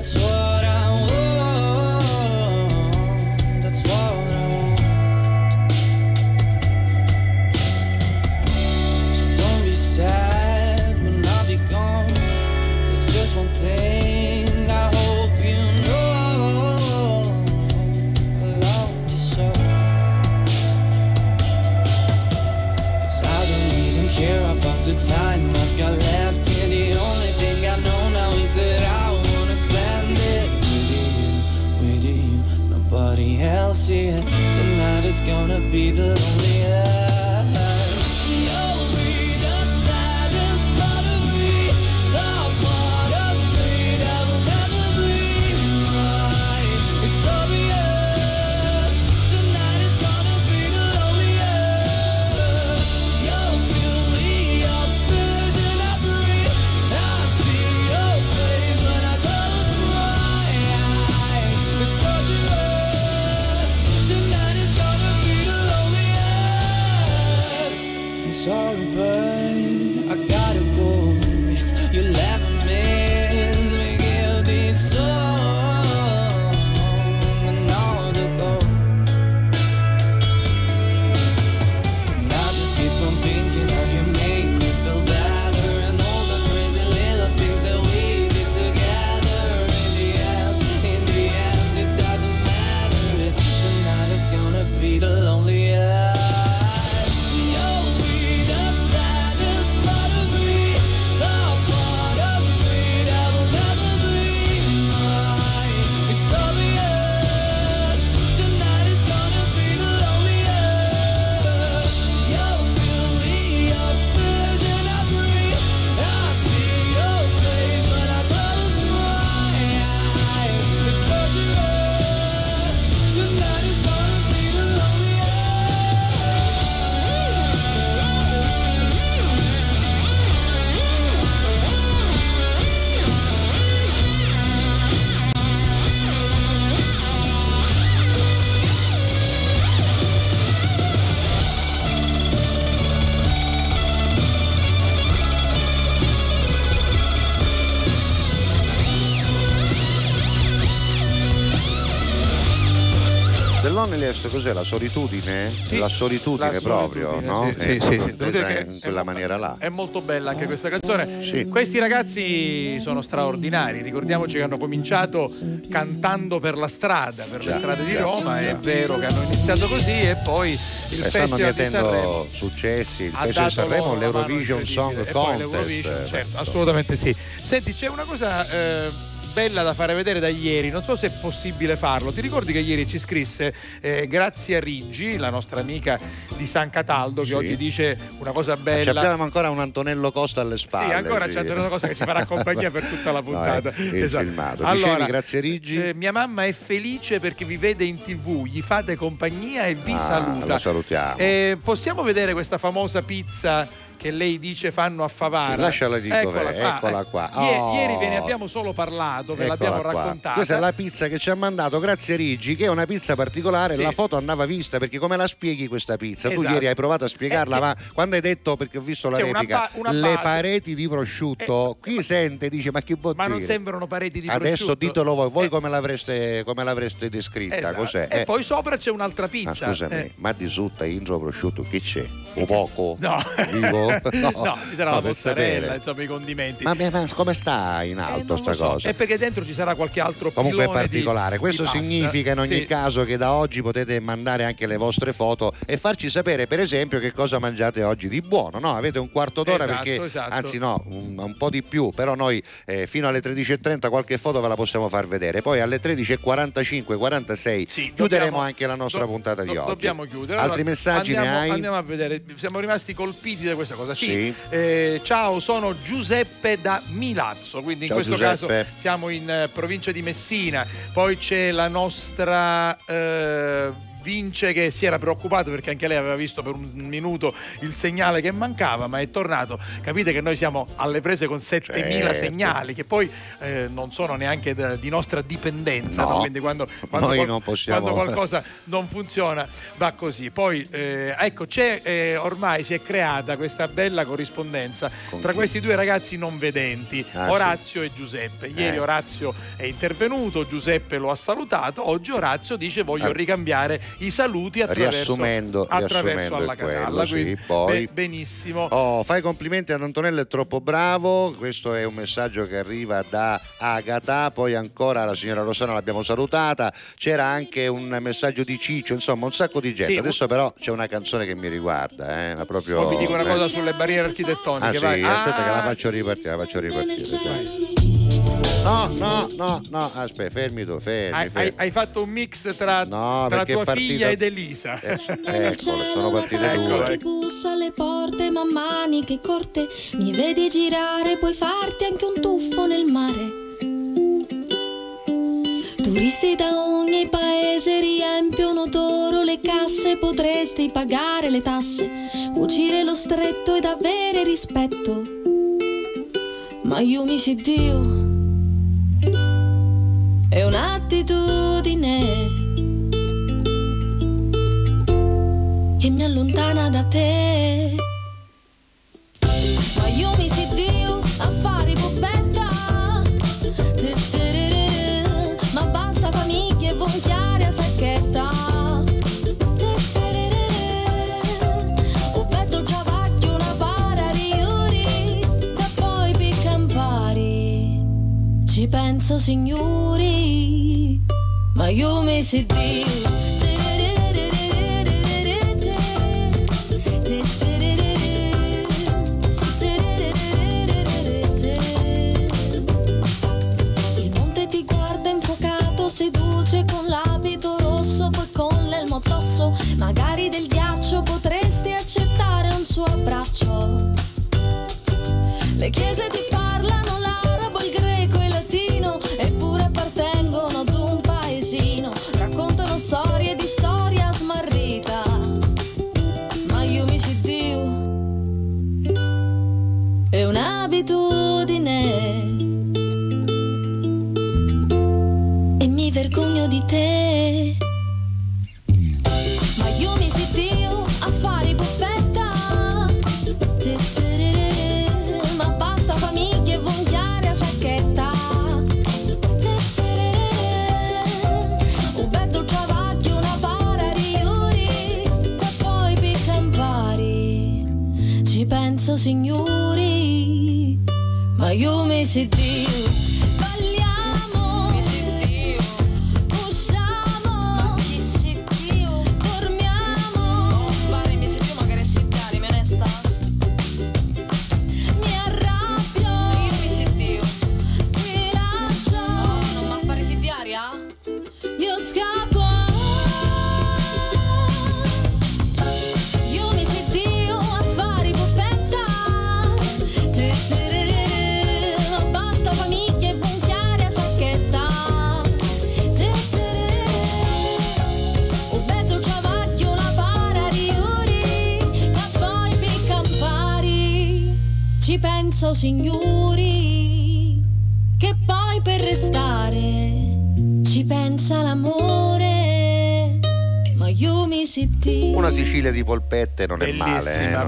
that's why be the Dell'Onelist cos'è? La solitudine? la solitudine la proprio, solitudine, no? sì, sì, Ecco, sì, sì. Devo intesa dire che in quella maniera là. È molto bella anche questa canzone. Questi ragazzi sono straordinari. Ricordiamoci che hanno cominciato cantando per la strada, per Già, le strade di già, Roma. È già. vero che hanno iniziato così e poi il E Festival di Sanremo successi, il Festival di Sanremo, l'Eurovision Song Contest. eh, certo, beh, assolutamente sì. Senti, c'è una cosa eh, bella da fare vedere da ieri, non so se è possibile farlo. Ti ricordi che ieri ci scrisse eh, Grazia Riggi, la nostra amica di San Cataldo, che Sì. oggi dice una cosa Ci bella. abbiamo ancora un Antonello Costa alle spalle. Sì, ancora c'è una cosa che ci farà compagnia per tutta la No, puntata. è il Esatto. filmato. Allora, Dicevi, grazie Riggi. eh, mia mamma è felice perché vi vede in tv, gli fate compagnia e vi Ah, saluta. lo salutiamo. Eh, possiamo vedere questa famosa pizza che lei dice fanno a Favara. Sì, lasciala lì dov'è, eccola qua. Ie- Oh. Ieri ve ne abbiamo solo parlato, ve Eccola l'abbiamo qua. raccontata. Questa è la pizza che ci ha mandato, grazie Rigi, che è una pizza particolare. Sì. La foto andava vista perché come la spieghi questa pizza? Tu Esatto. ieri hai provato a spiegarla, Eh, che- ma quando hai detto, perché ho visto la C'è una replica, ba- una le. Eh, pareti di prosciutto, qui sente, dice ma che vuol Ma non dire? sembrano pareti di Adesso prosciutto. ditelo voi, voi come, l'avreste, come l'avreste descritta? Esatto. Cos'è? E Eh, poi sopra c'è un'altra ma pizza. scusami, Eh, ma di sotto intro prosciutto che c'è? Un poco? No. Vivo? No, ci sarà No, la mozzarella, insomma, i condimenti. Ma, ma come sta in Eh, alto non sta lo so. cosa? È perché dentro ci sarà qualche altro Comunque è pilone di- particolare, questo di significa in ogni Sì. caso che da oggi potete mandare anche le vostre foto e farci sapere per esempio che cosa mangiate oggi di buono, no? Avete un quarto d'ora Esatto, perché, esatto. anzi no, un, un po' di più, però noi eh, fino alle 13.30 qualche foto ve la possiamo far vedere, poi alle 13.45, 46 chiuderemo dobbiamo- anche la nostra do- puntata di do- oggi. Dobbiamo chiudere. Altri Allora, messaggi andiamo, ne hai? Andiamo a vedere, siamo rimasti colpiti da questa cosa. Sì. Sì. Eh, ciao, sono Giuseppe da Milazzo, quindi in Ciao, questo Giuseppe. caso siamo in eh, provincia di Messina. Poi c'è la nostra. Vince che si era preoccupato perché anche lei aveva visto per un minuto il segnale che mancava, ma è tornato. Capite che noi siamo alle prese con 7000 Certo. segnali che poi eh, non sono neanche da- di nostra dipendenza, No. no? quindi quando, quando qual- quando qualcosa non funziona va così. Poi eh, ecco, c'è eh, ormai si è creata questa bella corrispondenza Con tra chi? questi due ragazzi non vedenti, Ah, sì. Orazio e Giuseppe. Ieri Eh. Orazio è intervenuto, Giuseppe lo ha salutato, oggi Orazio dice voglio Ah. ricambiare i saluti attraverso, riassumendo, attraverso riassumendo alla quello, Catalla. sì, poi- be- benissimo. Oh, fai complimenti ad Antonello, è troppo bravo. Questo è un messaggio che arriva da Agata. Poi ancora la signora Rosana l'abbiamo salutata. C'era anche un messaggio di Ciccio, insomma, un sacco di gente. Sì. Adesso però c'è una canzone che mi riguarda, eh, ma proprio. Poi vi dico una cosa sulle barriere architettoniche. Ah, sì, vai. aspetta che la Ah, faccio ripartire, la faccio ripartire. sì. No, no, no, no, aspetta, fermi tu, fermi, Hai, fermi. hai- fatto un mix tra, No, tra tua partita- figlia ed Elisa. Eccolo, sono partite Ecco, due. ecco. bussa alle porte, ma maniche corte, mi vedi girare, puoi farti anche un tuffo nel mare. Turisti da ogni paese riempiono d'oro le casse, potresti pagare le tasse, cucire lo stretto ed avere rispetto. Ma io mi si Dio, è un'attitudine che mi allontana da te. Penso signori, ma io mi infuocato, seduce con l'abito rosso, poi con l'elmo addosso. Magari del ghiaccio potresti accettare un suo abbraccio. Le chiese ti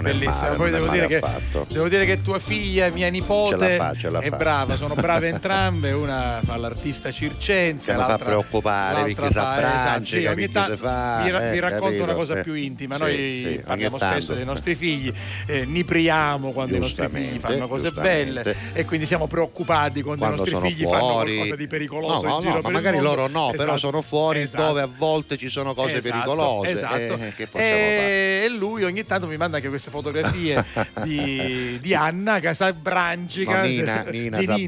non bellissima. male, Poi devo dire, che, devo dire che tua figlia, mia nipote, fa, è fa. brava, sono brave entrambe. Una fa l'artista circense, Che mi fa l'altra- preoccupare, l'altra perché si fa- abbraccia, esatto, sì, si fa, vi, ra- eh, vi racconto capito? una cosa Eh, più intima. sì, Noi sì, parliamo spesso dei nostri figli, eh, nipriamo quando i nostri figli fanno cose belle e quindi siamo preoccupati quando, Quando i nostri figli fanno fuori, qualcosa di pericoloso no, no, per ma magari mondo. loro no, però Esatto, sono fuori esatto. dove a volte ci sono cose Esatto, pericolose. esatto. Eh, che possiamo fare? e lui ogni tanto mi manda anche queste fotografie di, di Anna che si abbrangica No, Nina, di si si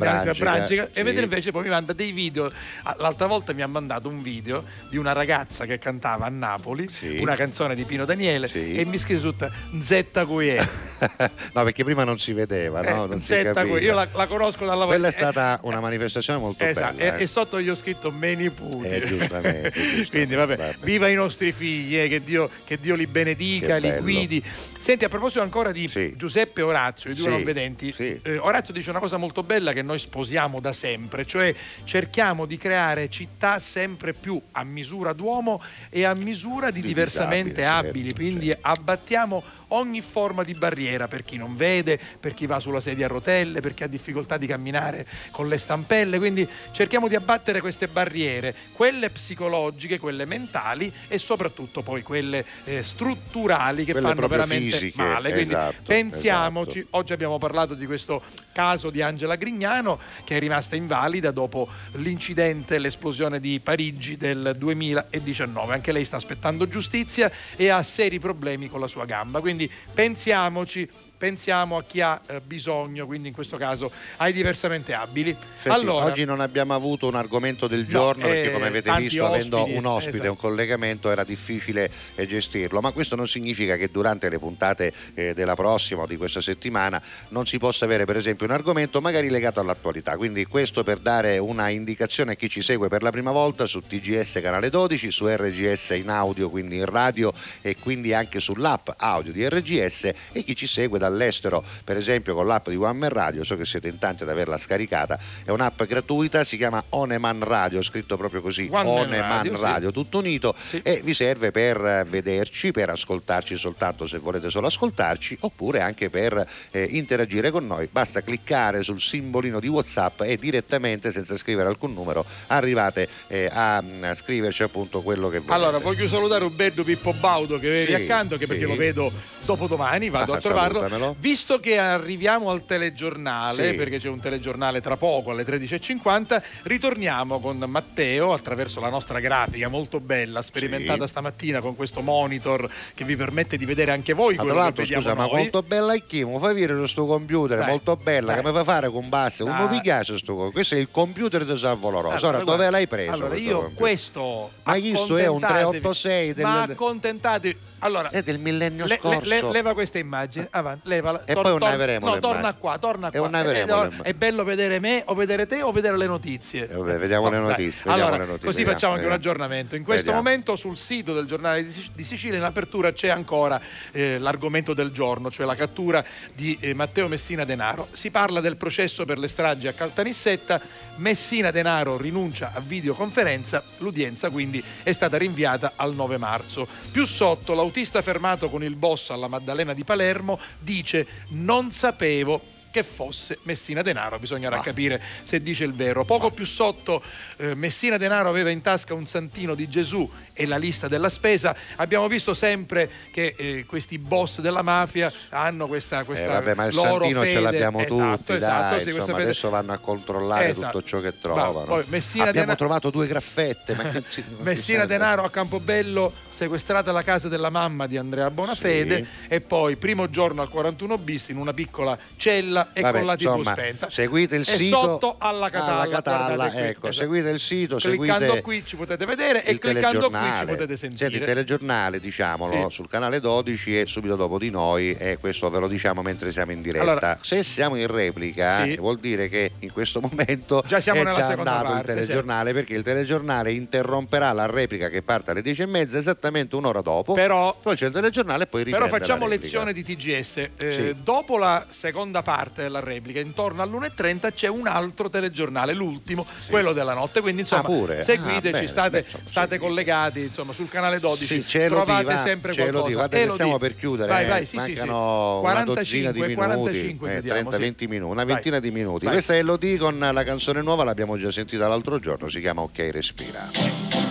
sì. e vedete invece poi mi manda dei video Ah, l'altra volta mi ha mandato un video di una ragazza che cantava a Napoli una canzone di Pino Daniele e mi scrive tutta Zetta Cuie no, perché prima non si vedeva, no? non si Zetta. Cuie io la, la conosco dalla Quella è eh, stata una manifestazione molto Esatto, bella. e, eh. e sotto gli ho scritto Meni Puti. Eh, giustamente, giustamente, Quindi vabbè, viva i nostri figli, eh, che, Dio, che Dio li benedica, Che li bello. guidi. Senti, a proposito ancora di Giuseppe e Orazio, i due Sì, non vedenti, eh, Orazio dice una cosa molto bella che noi sposiamo da sempre, cioè cerchiamo di creare città sempre più a misura d'uomo e a misura di Di diversamente disabili, certo, abili, quindi abbattiamo ogni forma di barriera per chi non vede, per chi va sulla sedia a rotelle, per chi ha difficoltà di camminare con le stampelle, quindi cerchiamo di abbattere queste barriere, quelle psicologiche, quelle mentali e soprattutto poi quelle eh, strutturali che Quelle fanno veramente fisiche, male. Quindi esatto, pensiamoci, oggi abbiamo parlato di questo caso di Angela Grignano che è rimasta invalida dopo l'incidente, l'esplosione di Parigi del 2019. Anche lei sta aspettando giustizia e ha seri problemi con la sua gamba. Quindi pensiamoci, pensiamo a chi ha eh, bisogno, quindi in questo caso ai diversamente abili. Senti, allora, oggi non abbiamo avuto un argomento del giorno perché eh, come avete visto avendo ospiti, un ospite, esatto. un collegamento era difficile eh, gestirlo, ma questo non significa che durante le puntate della prossima o di questa settimana non si possa avere per esempio un argomento magari legato all'attualità, quindi questo per dare una indicazione a chi ci segue per la prima volta su TGS canale 12, su RGS in audio, quindi in radio e quindi anche sull'app audio di RGS e chi ci segue dall'estero per esempio con l'app di One Man Radio, so che siete in tanti ad averla scaricata, è un'app gratuita, si chiama Oneman Radio, scritto proprio così, One Man Oneman Radio, Radio, sì. tutto unito e vi serve per eh, vederci, per ascoltarci soltanto se volete solo ascoltarci oppure anche per eh, interagire con noi. Basta cliccare sul simbolino di WhatsApp e direttamente senza scrivere alcun numero arrivate eh, a, mm, a scriverci appunto quello che volete. Allora, voglio salutare Roberto Pippo Baudo che vedi Sì, accanto, che sì. perché lo vedo dopodomani, vado a Ah, trovarlo. Salutamelo. Visto che arriviamo al telegiornale, Sì. perché c'è un telegiornale tra poco alle 13.50, ritorniamo con Matteo attraverso la nostra grafica molto bella, sperimentata Sì. stamattina con questo monitor che vi permette di vedere anche voi Ma tra l'altro, scusa, ma noi. quanto bella è chi? Mi fai vedere questo computer, Dai, molto bella, dai. che mi fa fare con basse. Non mi piace questo computer. Questo è il computer di Salvo Rosa. Allora, Ora, dove l'hai preso? Allora, questo io computer? questo. Ma questo è un accontentatevi, 386 del- Ma accontentatevi. Allora, È del millennio le- scorso. le- leva questa immagine, avanti, levala. E poi non ne avremo No, torna qua, torna qua. immagini. è bello vedere me o vedere te o vedere le notizie. Eh, vabbè, vediamo le notizie, vediamo Allora, le notizie, così vediamo, facciamo anche un aggiornamento. In questo momento sul sito del giornale di di Sicilia in apertura c'è ancora eh, l'argomento del giorno, cioè la cattura di eh, Matteo Messina Denaro. Si parla del processo per le stragi a Caltanissetta. Messina Denaro rinuncia a videoconferenza, l'udienza quindi è stata rinviata al 9 marzo. Più sotto, l'autista fermato con il boss alla Maddalena di Palermo dice non sapevo che fosse Messina Denaro, bisognerà capire se dice il vero. Poco più sotto eh, Messina Denaro aveva in tasca un santino di Gesù e la lista della spesa. Abbiamo visto sempre che eh, questi boss della mafia hanno questa, Eh, questa vabbè, ma il loro Santino fede. ce l'abbiamo Esatto, tutti, esatto, dai, sì, insomma, adesso vanno a controllare Esatto. tutto ciò che trovano. poi Messina Abbiamo Denaro- trovato due graffette, ma che Messina. Denaro a Campobello, sequestrata la casa della mamma di Andrea Bonafede e poi primo giorno al 41 bis in una piccola cella e Vabbè, con la tv spenta. Seguite il e sito sotto alla Catalla, alla Catalla, ecco, esatto. seguite il sito, cliccando qui ci potete vedere e cliccando qui ci potete sentire. Senti, il telegiornale, diciamolo, Sì. sul canale 12 e subito dopo di noi e questo ve lo diciamo mentre siamo in diretta. Allora- Se siamo in replica, Sì. vuol dire che in questo momento Già siamo è nella già andato parte, il telegiornale perché il telegiornale interromperà la replica che parte alle 10 e mezza esattamente un'ora dopo. Però- poi c'è il telegiornale e poi riprende Però facciamo lezione di TGS. Eh, Sì. Dopo la seconda parte della replica. Intorno all'1.30 c'è un altro telegiornale, l'ultimo, quello della notte. Quindi insomma, Ah, pure? seguiteci, Ah, bene, state, beh, insomma, state collegati insomma, sul canale 12. Sì, ce trovate di, va, sempre ce qualcosa. E che lo stiamo di. per chiudere, Vai, eh. vai, sì, sì, sì. mancano una dozzina di 45, minuti, 45 eh, vediamo, 30-20 sì. minuti, una Vai. ventina di minuti. Vai. Questa è Elodie con la canzone nuova, l'abbiamo già sentita l'altro giorno, si chiama Ok Respira.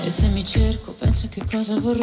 E se mi cerco penso che cosa vorrei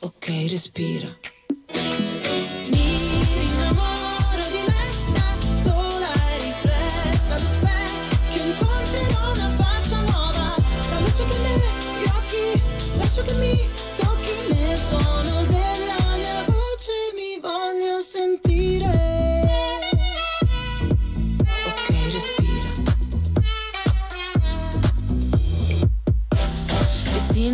Ok, respira.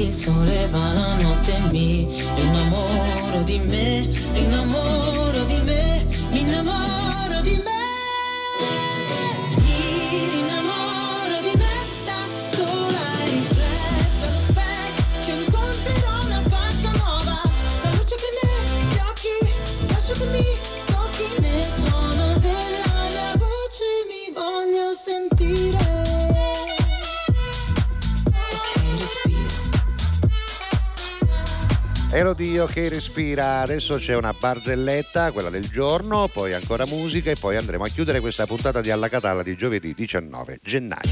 Il sole va la notte mi rinnamoro di me Rinnamoro di me, innamoro Elodie Ok Respira, adesso c'è una barzelletta, quella del giorno, poi ancora musica e poi andremo a chiudere questa puntata di Alla Catalla di giovedì 19 gennaio.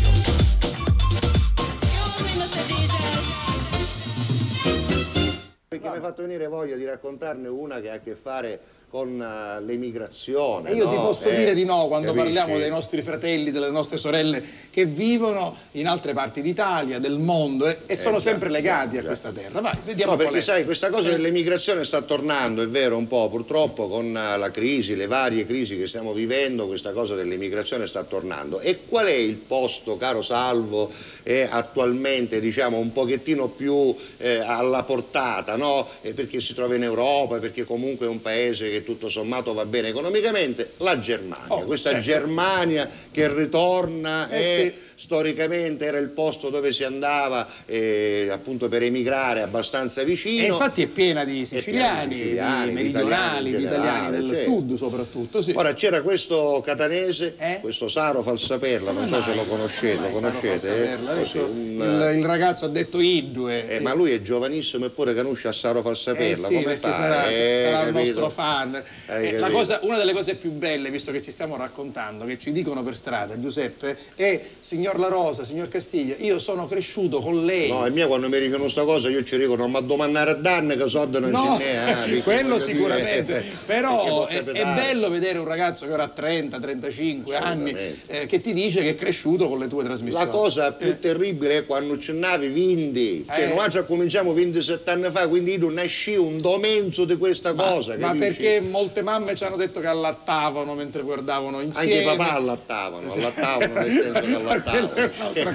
Perché mi hai fatto venire voglia di raccontarne una che ha a che fare con eh, l'emigrazione. Io ti no? posso Eh, dire di no quando capisci? parliamo dei nostri fratelli, delle nostre sorelle che vivono in altre parti d'Italia, del mondo e, e sono Eh, già, sempre legati già, a questa terra. Vai, vediamo No, perché sai, questa cosa Eh. dell'emigrazione sta tornando, è vero, un po', purtroppo con eh, la crisi, le varie crisi che stiamo vivendo, questa cosa dell'emigrazione sta tornando. E qual è il posto, caro Salvo, eh, attualmente, diciamo, un pochettino più eh, alla portata, no? Eh, perché si trova in Europa, perché comunque è un paese che tutto sommato va bene economicamente? La Germania. questa certo. Germania che ritorna Eh, e sì. Storicamente era il posto dove si andava eh, appunto per emigrare abbastanza vicino. E infatti è piena di siciliani, di siciliani, di di meridionali, di italiani in italiani del generale, sì. sud soprattutto. Sì. Ora c'era questo catanese, Eh? questo Saro Falsaperla, non so se lo conoscete, lo conoscete? eh? Così, un, il, il ragazzo ha detto Idue. eh, ma lui è giovanissimo eppure conosce a Saro Eh Falsaperla, sì, come fa? sarà, Eh, sarà il nostro fan. Eh, cosa- una delle cose più belle, visto che ci stiamo raccontando, che ci dicono per strada, Giuseppe, è signor La Rosa, signor Castiglia, io sono cresciuto con lei. No, e mia quando mi dicono sta cosa io ci dico non mi domandare a danne che soldi non No, ce n'è. eh, quello sicuramente, perché però è, è bello vedere un ragazzo che ora ha 30, 35 anni eh, che ti dice che è cresciuto con le tue trasmissioni. La cosa più terribile è quando ce n'avi 20, cioè Eh. noi già cominciamo 27 anni fa, quindi tu nasci un domenzo di questa cosa. Ma capisci? perché molte mamme ci hanno detto che allattavano mentre guardavano insieme. Anche i papà allattavano, allattavano nel senso che allattavano. Eh.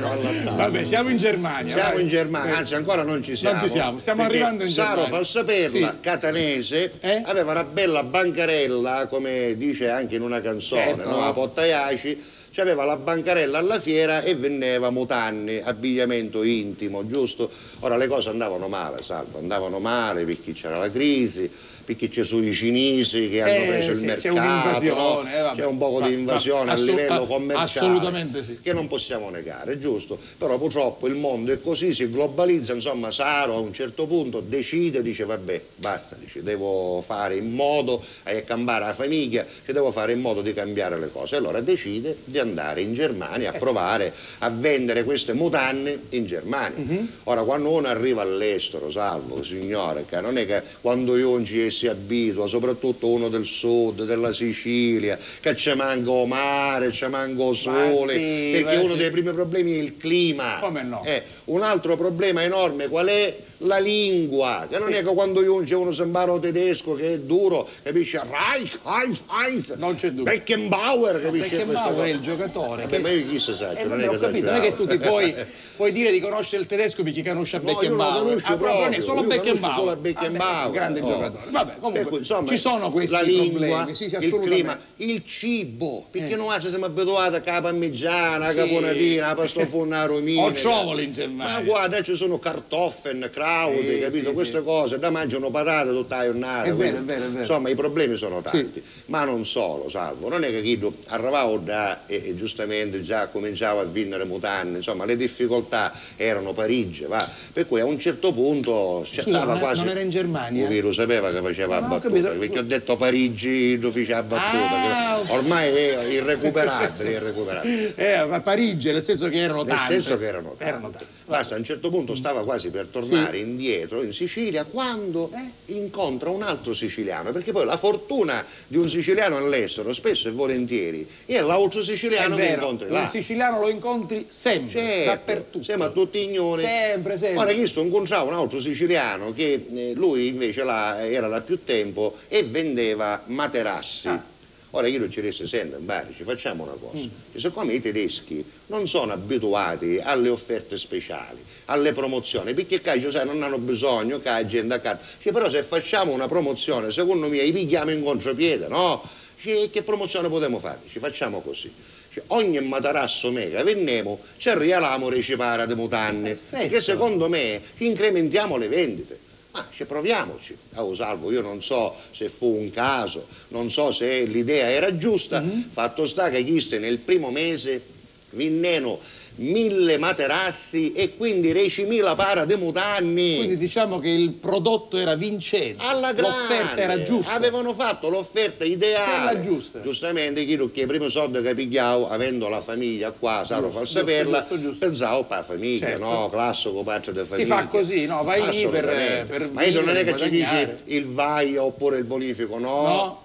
Vabbè, siamo in Germania. Siamo vai. in Germania, Eh. anzi ancora non ci siamo. Non ci siamo, stiamo arrivando in Saro Germania. Falsaperla, Sì. catanese, aveva una bella bancarella, come dice anche in una canzone, Certo. no? a Pottaiaci, C'aveva la bancarella alla fiera e vendeva mutanni, abbigliamento intimo, giusto? Ora le cose andavano male, salvo, andavano male perché c'era la crisi, perché ci sono i cinesi che hanno Eh, preso sì, il c'è mercato, un'invasione, no? eh, vabbè. c'è un po' di invasione ma a livello commerciale assolutamente sì. che non possiamo negare, giusto? Però purtroppo il mondo è così, si globalizza, insomma Saro a un certo punto decide, dice vabbè, basta, dice, devo fare in modo a cambiare la famiglia, che devo fare in modo di cambiare le cose. Allora decide di andare in Germania Eh. a provare a vendere queste mutanne in Germania. Mhm. Ora quando uno arriva all'estero, salvo signore, che non è che quando io ci si abitua, soprattutto uno del sud, della Sicilia, che ci manca il mare, ci manca il sole, sì, perché uno sì. dei primi problemi è il clima. Come no? Eh, un altro problema enorme qual è? La lingua, che non Sì. è che quando io c'è uno sembaro tedesco che è duro, capisci? Reich, Heinz, Heinz, non c'è dubbio. Beckenbauer, capisci? Beckenbauer è il giocatore. Ma io chi sa, Eh, non che capito, non è che tu ti puoi, puoi dire di conoscere il tedesco perché conosce No, non Beckenbauer. Ah, proprio solo Beckenbauer. solo Ah, Beckenbauer. beh, grande Oh. giocatore. Vabbè, comunque Per cui, insomma, ci sono questi la lingua, problemi, sì, sì, il clima, il cibo, perché Eh. noi ci siamo abituati a caparmigiana, a Sì. caponatina, a pastofonna romina. Ho ciovoli in Germania. Ma guarda, ci sono kartoffeln, krause, Sì, capito? sì, Queste sì. cose, da mangiano patate tutta la giornata. È vero, è vero, è vero. Insomma, i problemi sono tanti, ma non solo, salvo. Non è che chi arrivavo da e, e giustamente già cominciava a vincere mutanne, insomma, le difficoltà erano Parigi, va. Per cui a un certo punto si Scusa, stava non, quasi. non era in Germania? Lui lo sapeva che faceva No, battuta, capito. perché ho detto Parigi, fece la battuta. Ah, Ormai è irrecuperabile, irrecuperabile. Eh, a Parigi, nel senso che erano Nel tante. senso che erano tante. Basta, a un certo punto stava quasi per tornare indietro in Sicilia quando Eh? incontra un altro siciliano, perché poi la fortuna di un siciliano all'estero spesso e volentieri è l'altro È siciliano che vero, incontri un là. siciliano lo incontri sempre, Certo, dappertutto. Siamo a tutti ignori. Sempre, sempre. Ora io sto incontravo un altro siciliano che eh, lui invece là era da più tempo e vendeva materassi. Ah. Ora io ci disse, senta, Bari, ci facciamo una Mm. cosa. Che Siccome i tedeschi non sono abituati alle offerte speciali, alle promozioni, perché qua, cioè, sai, non hanno bisogno che la gente. Dice, però se facciamo una promozione, secondo me, li pigliamo in contropiede, no? Dice, che promozione potremmo fare? Ci facciamo così. Dice, ogni materasso mega vendiamo, ci regaliamo recipare di mutanne, che secondo me incrementiamo le vendite. Ma ci proviamoci. A salvo, io non so se fu un caso, non so se l'idea era giusta, fatto sta che chiste nel primo mese vinneno mille materassi e quindi 10.000 para di mutanni. Quindi diciamo che il prodotto era vincente. Alla grande. L'offerta era giusta. Avevano fatto l'offerta ideale. Quella giusta. Giustamente chi che i primi soldi che pigliavo, avendo la famiglia qua, Saro Giusto, fa giusto, saperla, giusto, pensavo per la famiglia, Certo. no? Classico parte Si famiglia. fa così, no? Vai lì per- per Ma io non è che ci dici guadagnare. il vaio oppure il bonifico, no?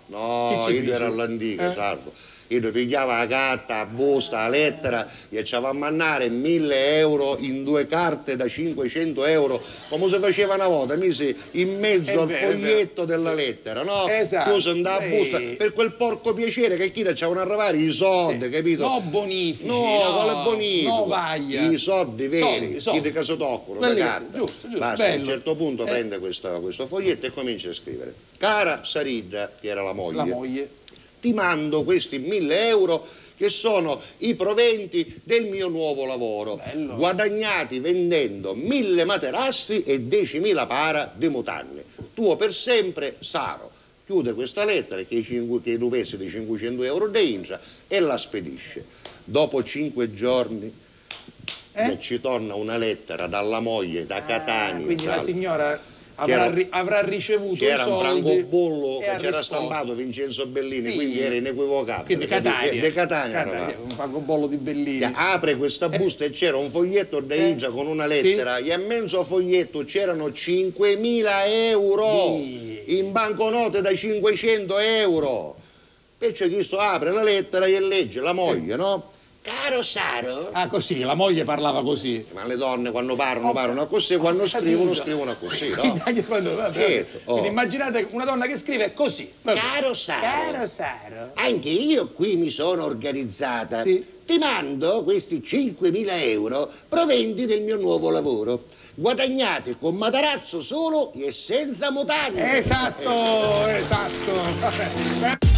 No? No, io dice? ero all'antica, Eh? salvo. Io pigliava la carta, la busta, la lettera e ci a mandare 1000 euro in due carte da 500 euro, come si faceva una volta, misi in mezzo al foglietto della lettera, no? Esatto. Tu andato a busta per quel porco piacere che chi ci avevano arrivare i soldi, capito? No bonifici, No, no, quale bonifico? no vaglia. I soldi veri, Soldi, soldi. chi toccano, da Bellissimo, carta. giusto, giusto, Basta, a un bello. certo punto Eh. prende questo, questo foglietto e comincia a scrivere. Cara Saridda, che era la moglie, La moglie. Ti mando questi 1000 euro che sono i proventi del mio nuovo lavoro, guadagnati vendendo 1000 materassi e 10.000 para di mutanne. Tuo per sempre, Saro. Chiude questa lettera che i, rupessi di 500 euro di India e la spedisce. Dopo cinque giorni Eh? ci torna una lettera dalla moglie da Catania. Ah, Quindi la signora avrà, ri- avrà ricevuto i C'era un soldi francobollo e che c'era stampato Vincenzo Bellini, Sì. quindi era inequivocabile. Quindi Catania. De Catania, Catania, un francobollo di Bellini. Che apre questa busta e c'era un foglietto da Ingia con una lettera e a mezzo foglietto c'erano 5.000 euro in banconote da 500 euro. Perciò questo apre la lettera e legge la moglie, no? Caro Saro. Ah, così, la moglie parlava così. Ma le donne quando parlano parlano così, quando scrivono capito. scrivono così, no? Quindi anche quando- vabbè, Certo, oh. Quindi immaginate una donna che scrive così. Vabbè. Caro Saro. Caro Saro. Anche io qui mi sono organizzata. Ti mando questi 5.000 euro proventi del mio nuovo lavoro. Guadagnati con matarazzo solo e senza mutande. Esatto, esatto. Vabbè.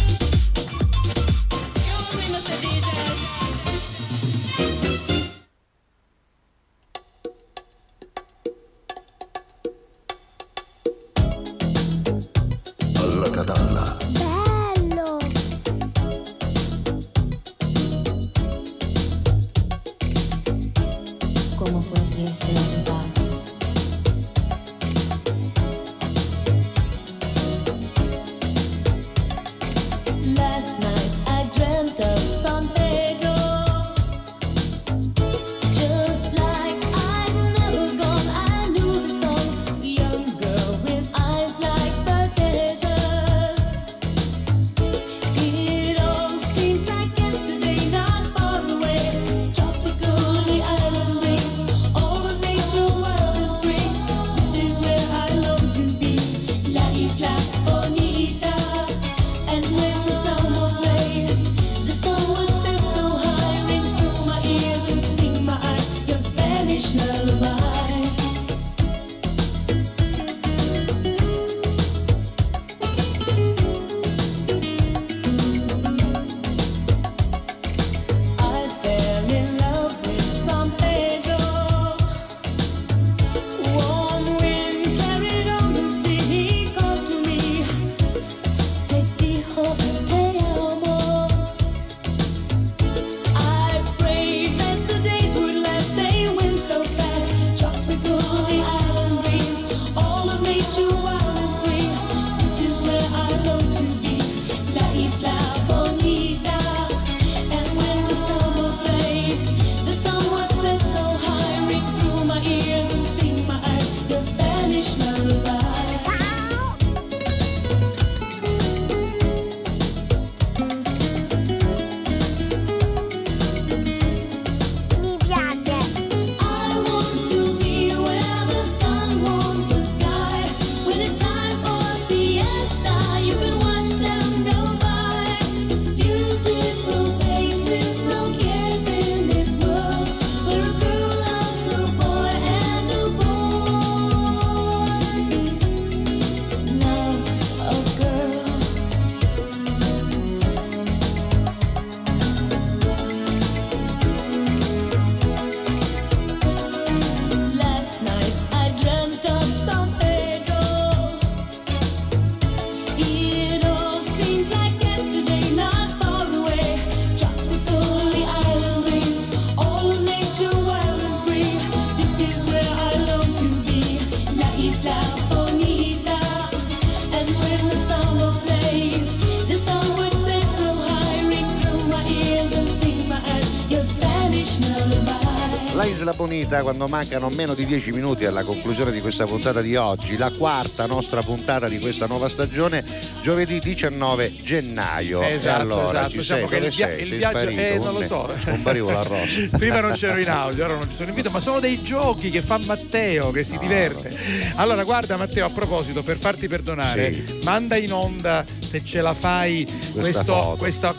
Bonita quando mancano meno di 10 minuti alla conclusione di questa puntata di oggi, la quarta nostra puntata di questa nuova stagione, giovedì 19 gennaio. Esatto, allora esatto. ci Diciamo sei? che il, sei? il Sei viaggio sparito? eh, non lo so. Scomparivo l'arrosto. Prima non c'ero in audio, ora non ci sono in video, ma sono dei giochi che fa Matteo che si diverte. Allora, guarda Matteo, a proposito, per farti perdonare, Sì. manda in onda se ce la fai questo- foto. questa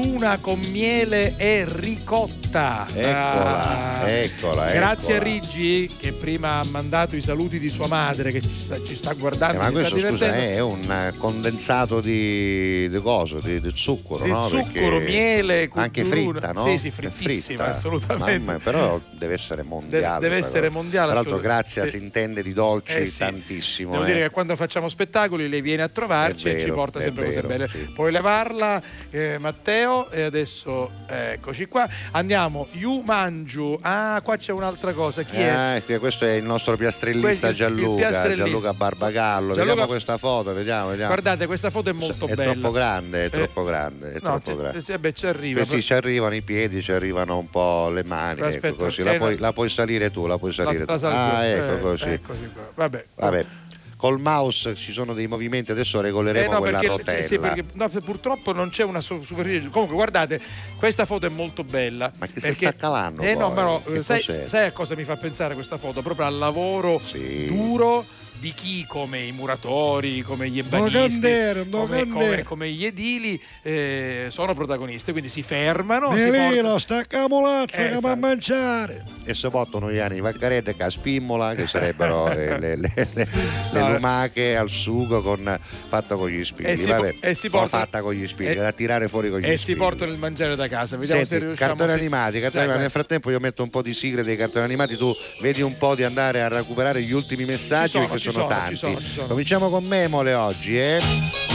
cuduruna con miele e ricotta. Eccola, Ah. eccola, Grazie a eccola. Riggi che prima ha mandato i saluti di sua madre che ci sta, ci sta Eh, guardando. ma ci sta questo scusa è un eh, condensato di, di coso, di, di zucchuro, Di no? zucchuro, Perché miele, anche cuduruna. fritta, no? Sì, sì, È frittissima, fritta. assolutamente. Mamma, però deve essere mondiale. deve sta essere mondiale, Tra l'altro. Grazia Eh, si intende di dolci eh sì. tantissimo. Devo eh. dire che quando facciamo spettacoli lei viene a trovarci È e ci vero, porta è sempre cose vero, belle. sì. Puoi levarla, eh, Matteo, e adesso eccoci qua. Andiamo, Yu Mangiu. Ah, qua c'è un'altra cosa. Chi è? Eh, che questo è il nostro piastrellista Questo è Gianluca. Gianluca Barbagallo. Gianluca- Vediamo questa foto, vediamo, vediamo. Guardate, questa foto è molto è bella. troppo grande, è Eh, troppo grande, è no, troppo sì, grande. sì, beh, ci arriva. Questi ci arrivano i piedi, ci arrivano un po' le mani, Aspetta, ecco così. La puoi, la puoi salire tu, la puoi salire La- la tu. salgo Ah, ecco Eh, così. qua. Vabbè. Vabbè. Col mouse ci sono dei movimenti, adesso regoleremo Eh no, quella perché, rotella. sì, perché no, purtroppo non c'è una su- superficie. Comunque, guardate, questa foto è molto bella. Ma che si sta calando Eh no, poi? ma no, Che sai, sai a cosa mi fa pensare questa foto? Proprio al lavoro duro di chi come i muratori, come gli ebanisti, Locandere, come, come- come gli edili eh, sono protagonisti, quindi si fermano. si Melino, portano- sta camolazza Eh, che va a mangiare. E si portano gli anni vaccarette che a spimmola, che sarebbero le, le- le- le No. lumache al sugo con, fatto con gli spilli. E si vabbè, e si o porta- fatta con gli spilli, e- da tirare fuori con gli e spilli. si portano il mangiare da casa. Vediamo se Senti, riusciamo cartoni animati, cartoni Dai, animati. nel frattempo io metto un po' di sigle dei cartoni animati, tu vedi un po' di andare a recuperare gli ultimi messaggi Ci sono, perché ci sono, sono, tanti. ci sono, ci sono. Cominciamo con Memole oggi, eh?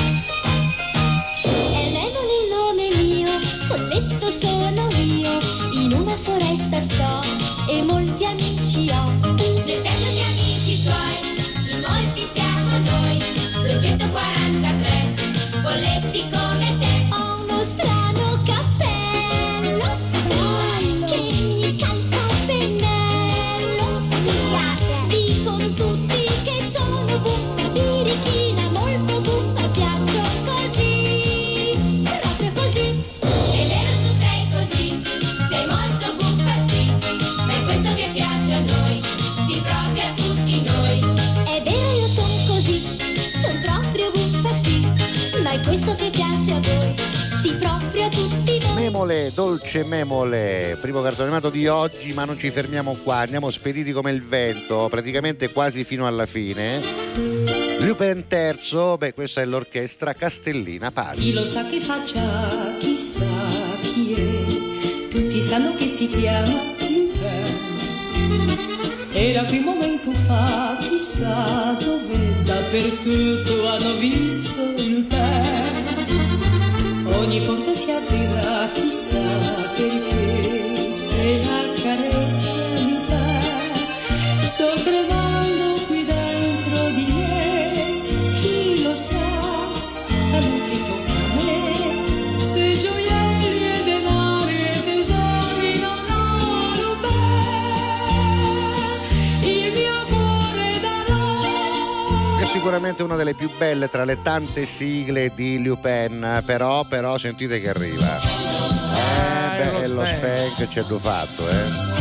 Memole, dolce Memole, primo cartone animato di oggi, ma non ci fermiamo qua, andiamo spediti come il vento, praticamente quasi fino alla fine. Lupin terzo, beh, questa è l'orchestra Castellina Chi Pasi. lo sa che faccia, chissà chi è. Tutti sanno che si chiama Lupin. Era qui un momento fa, chissà dove, dappertutto hanno visto Lupin. Ogni porta si aprirà, chissà perché, sicuramente una delle più belle tra le tante sigle di Lupin, però, però sentite che arriva. Eh, beh, è lo spank c'è già fatto, eh.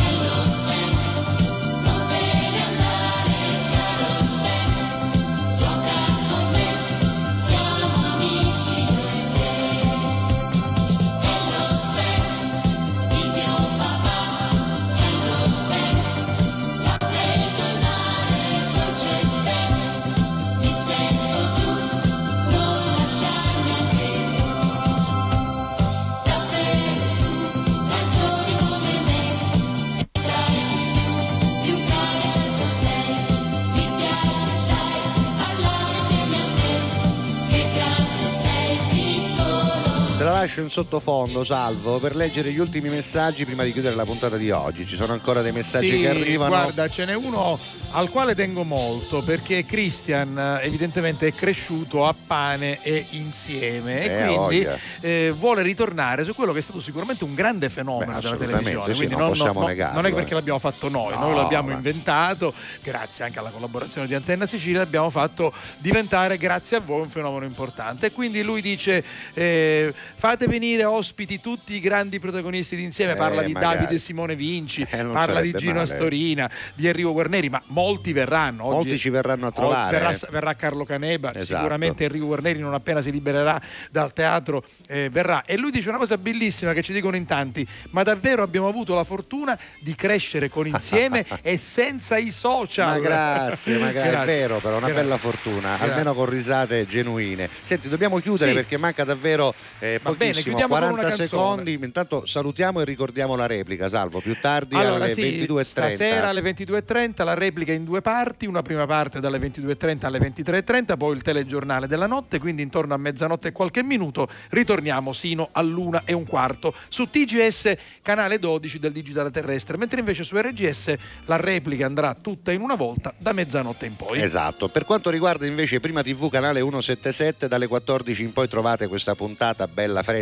Lascio in sottofondo, Salvo, per leggere gli ultimi messaggi prima di chiudere la puntata di oggi. Ci sono ancora dei messaggi Sì, che arrivano. Guarda, ce n'è uno al quale tengo molto perché Christian eh, evidentemente è cresciuto a pane e insieme Eh, e quindi eh, vuole ritornare su quello che è stato sicuramente un grande fenomeno Beh, della televisione. sì, Quindi non possiamo no- negarlo, non è eh. perché l'abbiamo fatto noi, No, noi l'abbiamo ma- inventato, grazie anche alla collaborazione di Antenna Sicilia, l'abbiamo fatto diventare, grazie a voi, un fenomeno importante. E quindi lui dice: eh, fate venire ospiti tutti i grandi protagonisti d'insieme. Eh, Parla di magari. Davide e Simone Vinci, Eh, parla di Gino male. Astorina, di Enrico Guarneri, ma molti verranno. Oggi- Molti ci verranno a trovare. Verrà, verrà Carlo Caneba, Esatto. sicuramente Enrico Guarneri non appena si libererà dal teatro eh, verrà. E lui dice una cosa bellissima che ci dicono in tanti, ma davvero abbiamo avuto la fortuna di crescere con insieme e senza i social. Ma grazie, ma gra- è Grazie. vero, però una Grazie. bella fortuna, Grazie. almeno con risate genuine. Senti, dobbiamo chiudere Sì. perché manca davvero eh, Va bene, chiudiamo con 40 una canzone. secondi. Intanto salutiamo e ricordiamo la replica, Salvo, più tardi Allora, alle sì, 22.30. stasera alle 22.30 la replica in due parti, una prima parte dalle 22.30 alle 23.30, poi il telegiornale della notte, quindi intorno a mezzanotte e qualche minuto ritorniamo sino all'una e un quarto su TGS canale 12 del digitale terrestre, mentre invece su RGS la replica andrà tutta in una volta da mezzanotte in poi. Esatto, per quanto riguarda invece Prima TV canale 177 dalle 14 in poi trovate questa puntata bella fresca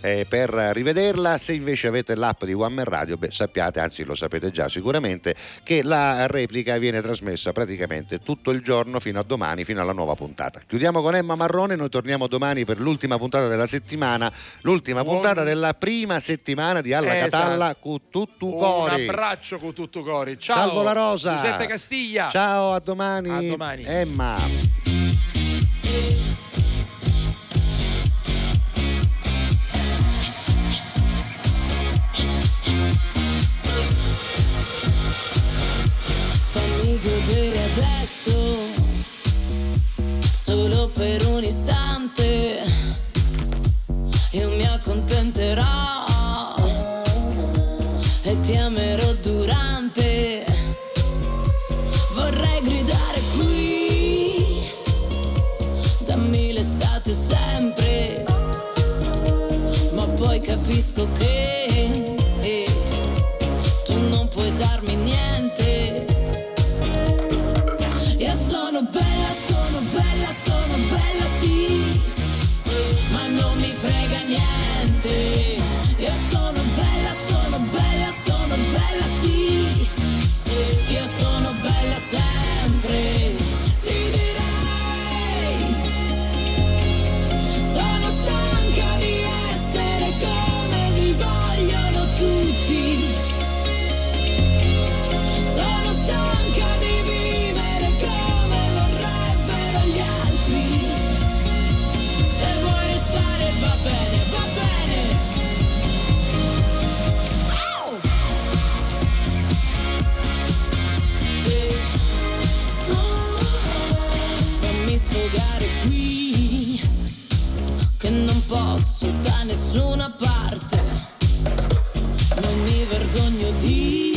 eh, per rivederla, se invece avete l'app di One Man Radio beh, sappiate, anzi lo sapete già sicuramente, che la replica viene trasmessa praticamente tutto il giorno fino a domani, fino alla nuova puntata. Chiudiamo con Emma Marrone, noi torniamo domani per l'ultima puntata della settimana, l'ultima Buon- puntata della prima settimana di Alla Esatto. Catalla con tutto Un cori. abbraccio con tutto cori. Ciao. Salvo la Rosa. Giuseppe Castiglia. Ciao, a domani. A domani. Emma. Godere adesso, solo per un istante. Io mi accontenterò e ti amerò durante. Vorrei gridare qui, dammi l'estate sempre. Ma poi capisco che posso da nessuna parte. Non mi vergogno di...